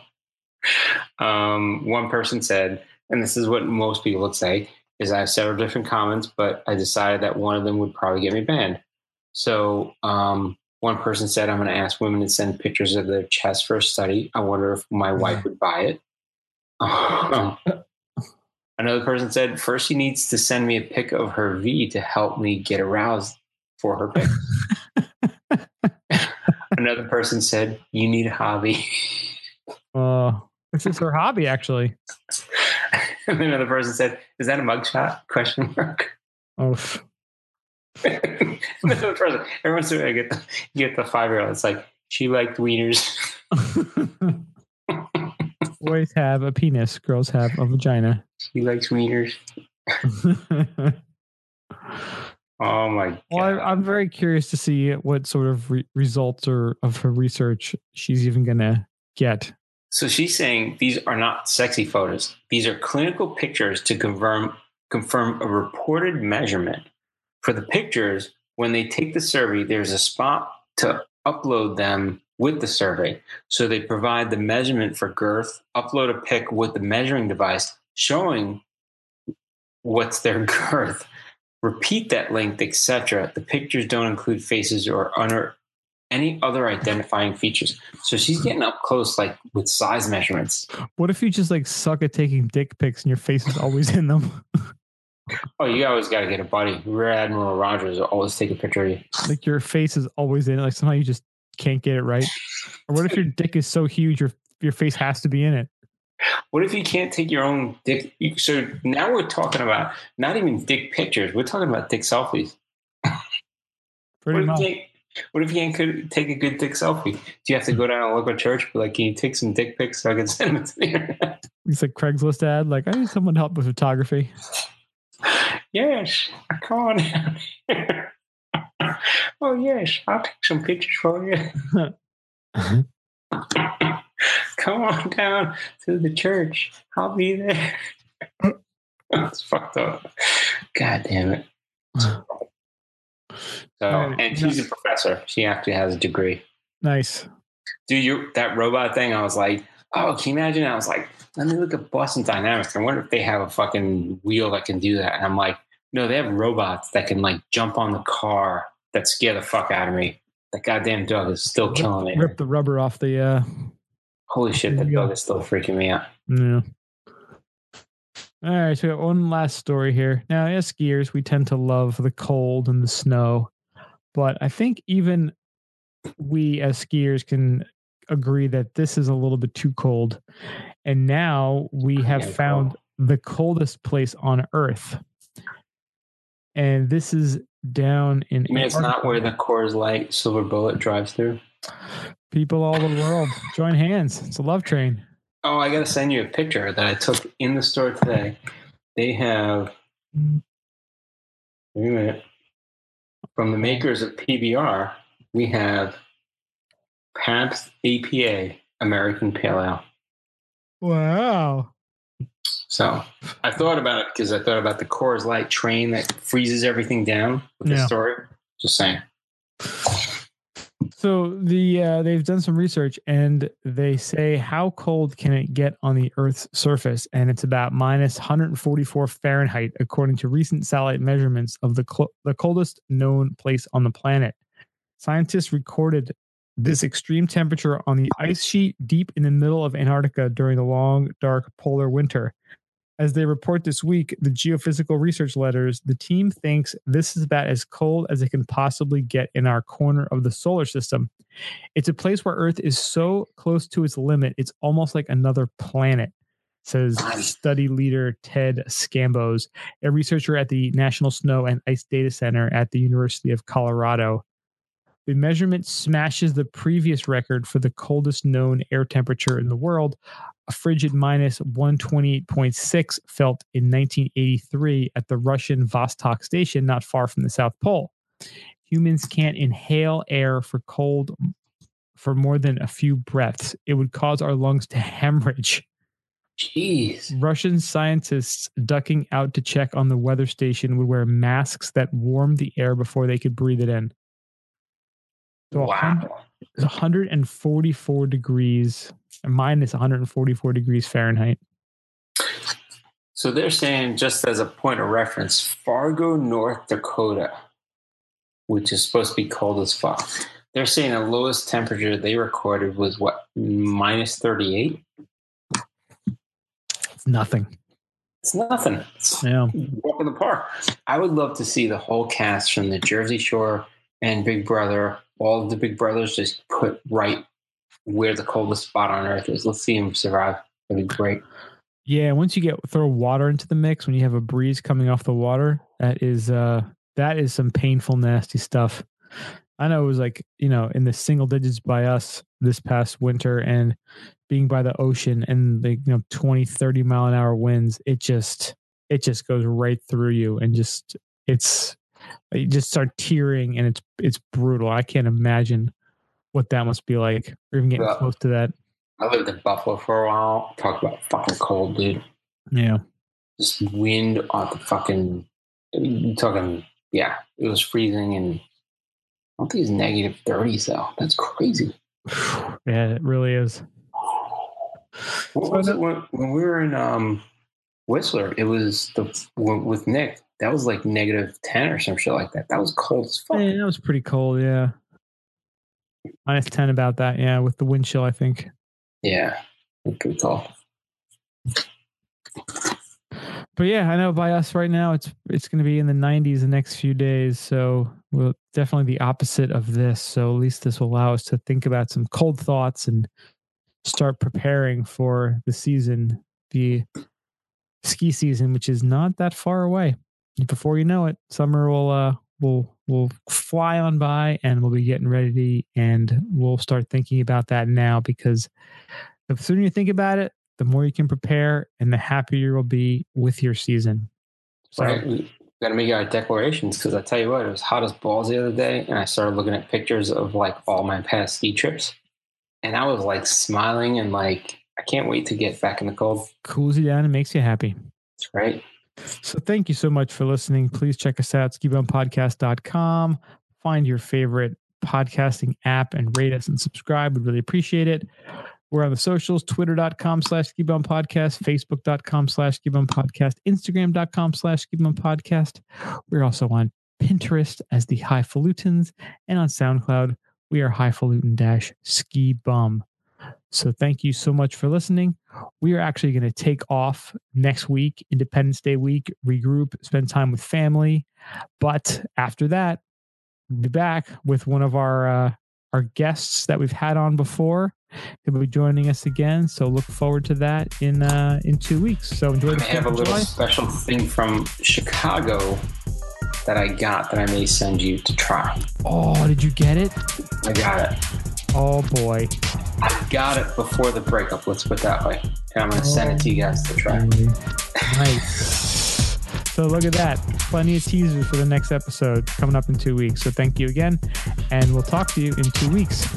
um, one person said, and this is what most people would say, is I have several different comments, but I decided that one of them would probably get me banned. So um, one person said, I'm going to ask women to send pictures of their chest for a study. I wonder if my wife would buy it. Another person said, first she needs to send me a pic of her V to help me get aroused for her pic. Another person said, you need a hobby. Uh this is her hobby actually. and another person said, is that a mugshot? Question mark. Oh another person, everyone's I get the, get the five year old. It's like, she liked wieners. Boys have a penis, girls have a vagina. She likes wieners. Oh my god. Well, I, I'm very curious to see what sort of re- results or of her research she's even going to get. So she's saying these are not sexy photos. These are clinical pictures to confirm confirm a reported measurement. For the pictures, when they take the survey, there's a spot to upload them with the survey. So they provide the measurement for girth, upload a pic with the measuring device showing what's their girth, repeat that length, etc. The pictures don't include faces or under any other identifying features. So she's getting up close, like with size measurements. What if you just like suck at taking dick pics and your face is always in them? Oh, you always got to get a buddy. Rear Admiral Rogers will always take a picture of you. like your face is always in it. Like somehow you just can't get it right. Or what if your dick is so huge your your face has to be in it? What if you can't take your own dick? So now we're talking about not even dick pictures. We're talking about dick selfies. Pretty What much. if, you can't, what if you can't take a good dick selfie? Do you have to go down a local church? Be like, can you take some dick pics so I can send them to the internet? It's like Craigslist ad. Like I need someone to help with photography. Yes, come on oh yes, I'll take some pictures for you. come on down to the church. I'll be there. That's fucked up. God damn it. So, and she's a professor. She actually has a degree. Nice. Do you that robot thing, I was like, oh, can you imagine? I was like, let me look at Boston Dynamics. I wonder if they have a fucking wheel that can do that. And I'm like, no, they have robots that can like jump on the car that scare the fuck out of me. That goddamn dog is still killing me. Rip the rubber off the. uh Holy shit, that dog is still freaking me out. Yeah. All right, so we got one last story here. Now, as skiers, we tend to love the cold and the snow, but I think even we as skiers can agree that this is a little bit too cold. And now we have Yeah, found the coldest place on Earth. And this is down in I mean, it's not where the Coors Light Silver Bullet drives through. people all over the world join hands. It's a love train. Oh, I got to send you a picture that I took in the store today. They have, wait a minute, from the makers of PBR, we have Pabst APA American Pale Ale. Wow. So I thought about it because I thought about the Coors Light train that freezes everything down with the story. Just saying. So the uh, they've done some research and they say how cold can it get on the Earth's surface, and it's about minus 144 Fahrenheit according to recent satellite measurements of the cl- the coldest known place on the planet. Scientists recorded this extreme temperature on the ice sheet deep in the middle of Antarctica during the long, dark polar winter. As they report this week, the geophysical research letters, the team thinks this is about as cold as it can possibly get in our corner of the solar system. It's a place where Earth is so close to its limit, it's almost like another planet, says study leader Ted Scambos, a researcher at the National Snow and Ice Data Center at the University of Colorado. The measurement smashes the previous record for the coldest known air temperature in the world, a frigid minus 128.6 felt in 1983 at the Russian Vostok station not far from the South Pole. Humans can't inhale air for cold for more than a few breaths. It would cause our lungs to hemorrhage. Jeez. Russian scientists ducking out to check on the weather station would wear masks that warmed the air before they could breathe it in. So Wow. 144 degrees, minus 144 degrees Fahrenheit. So they're saying, just as a point of reference, Fargo, North Dakota, which is supposed to be cold as fuck. They're saying the lowest temperature they recorded was what, minus 38? It's nothing. It's nothing. It's Yeah. walk in the park. I would love to see the whole cast from the Jersey Shore and Big Brother, all of the Big Brothers just put right where the coldest spot on earth is. Let's see them survive. That'd be great. Yeah, once you get throw water into the mix, when you have a breeze coming off the water, that is uh that is some painful, nasty stuff. I know it was like, you know, in the single digits by us this past winter and being by the ocean and the you know 20, 30 mile an hour winds, it just it just goes right through you and just it's you just start tearing and it's it's brutal. I can't imagine what that must be like, or even getting Yeah. close to that. I lived in Buffalo for a while. Talk about fucking cold, dude. Yeah. Just wind on the fucking. I'm talking, yeah, it was freezing and I don't think it's negative 30s though. That's crazy. Yeah, it really is. What was it when, when we were in um, Whistler? It was the with Nick. That was like negative 10 or some shit like that. That was cold as fuck. Yeah, that was pretty cold. Yeah, minus ten about that. Yeah, with the wind chill, I think. Yeah, pretty cold. But yeah, I know by us right now, it's it's going to be in the 90s the next few days. So we'll definitely the opposite of this. So at least this will allow us to think about some cold thoughts and start preparing for the season, the ski season, which is not that far away. Before you know it, summer will uh will will fly on by, and we'll be getting ready, and we'll start thinking about that now because the sooner you think about it, the more you can prepare and the happier you'll be with your season. So Right? We got to make our declarations because I tell you what, it was hot as balls the other day, and I started looking at pictures of like all my past ski trips, and I was like smiling and like I can't wait to get back in the cold. cools you down and makes you happy. That's right? So thank you so much for listening. Please check us out, skibumpodcast.com. Find your favorite podcasting app and rate us and subscribe. We'd really appreciate it. We're on the socials, twitter.com slash skibum podcast, facebook.com slash skibum podcast, instagram.com slash skibum podcast. We're also on Pinterest as the Highfalutins and on SoundCloud, we are highfalutin dash ski bum. So thank you so much for listening. We are actually going to take off next week, Independence Day week, regroup, spend time with family. But after that, we'll be back with one of our uh, our guests that we've had on before. He'll be joining us again. So look forward to that in uh, in two weeks. So enjoy the I have a little July. special thing from Chicago that I got that I may send you to try. Oh, did you get it? I got it. Oh boy. I got it before the breakup. Let's put it that way. And I'm going to send it to you guys to try. Oh, nice. So look at that. Plenty of teasers for the next episode coming up in two weeks. So thank you again. And we'll talk to you in two weeks.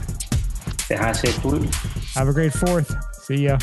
Say hi, say pollutant. Have a great fourth. See ya.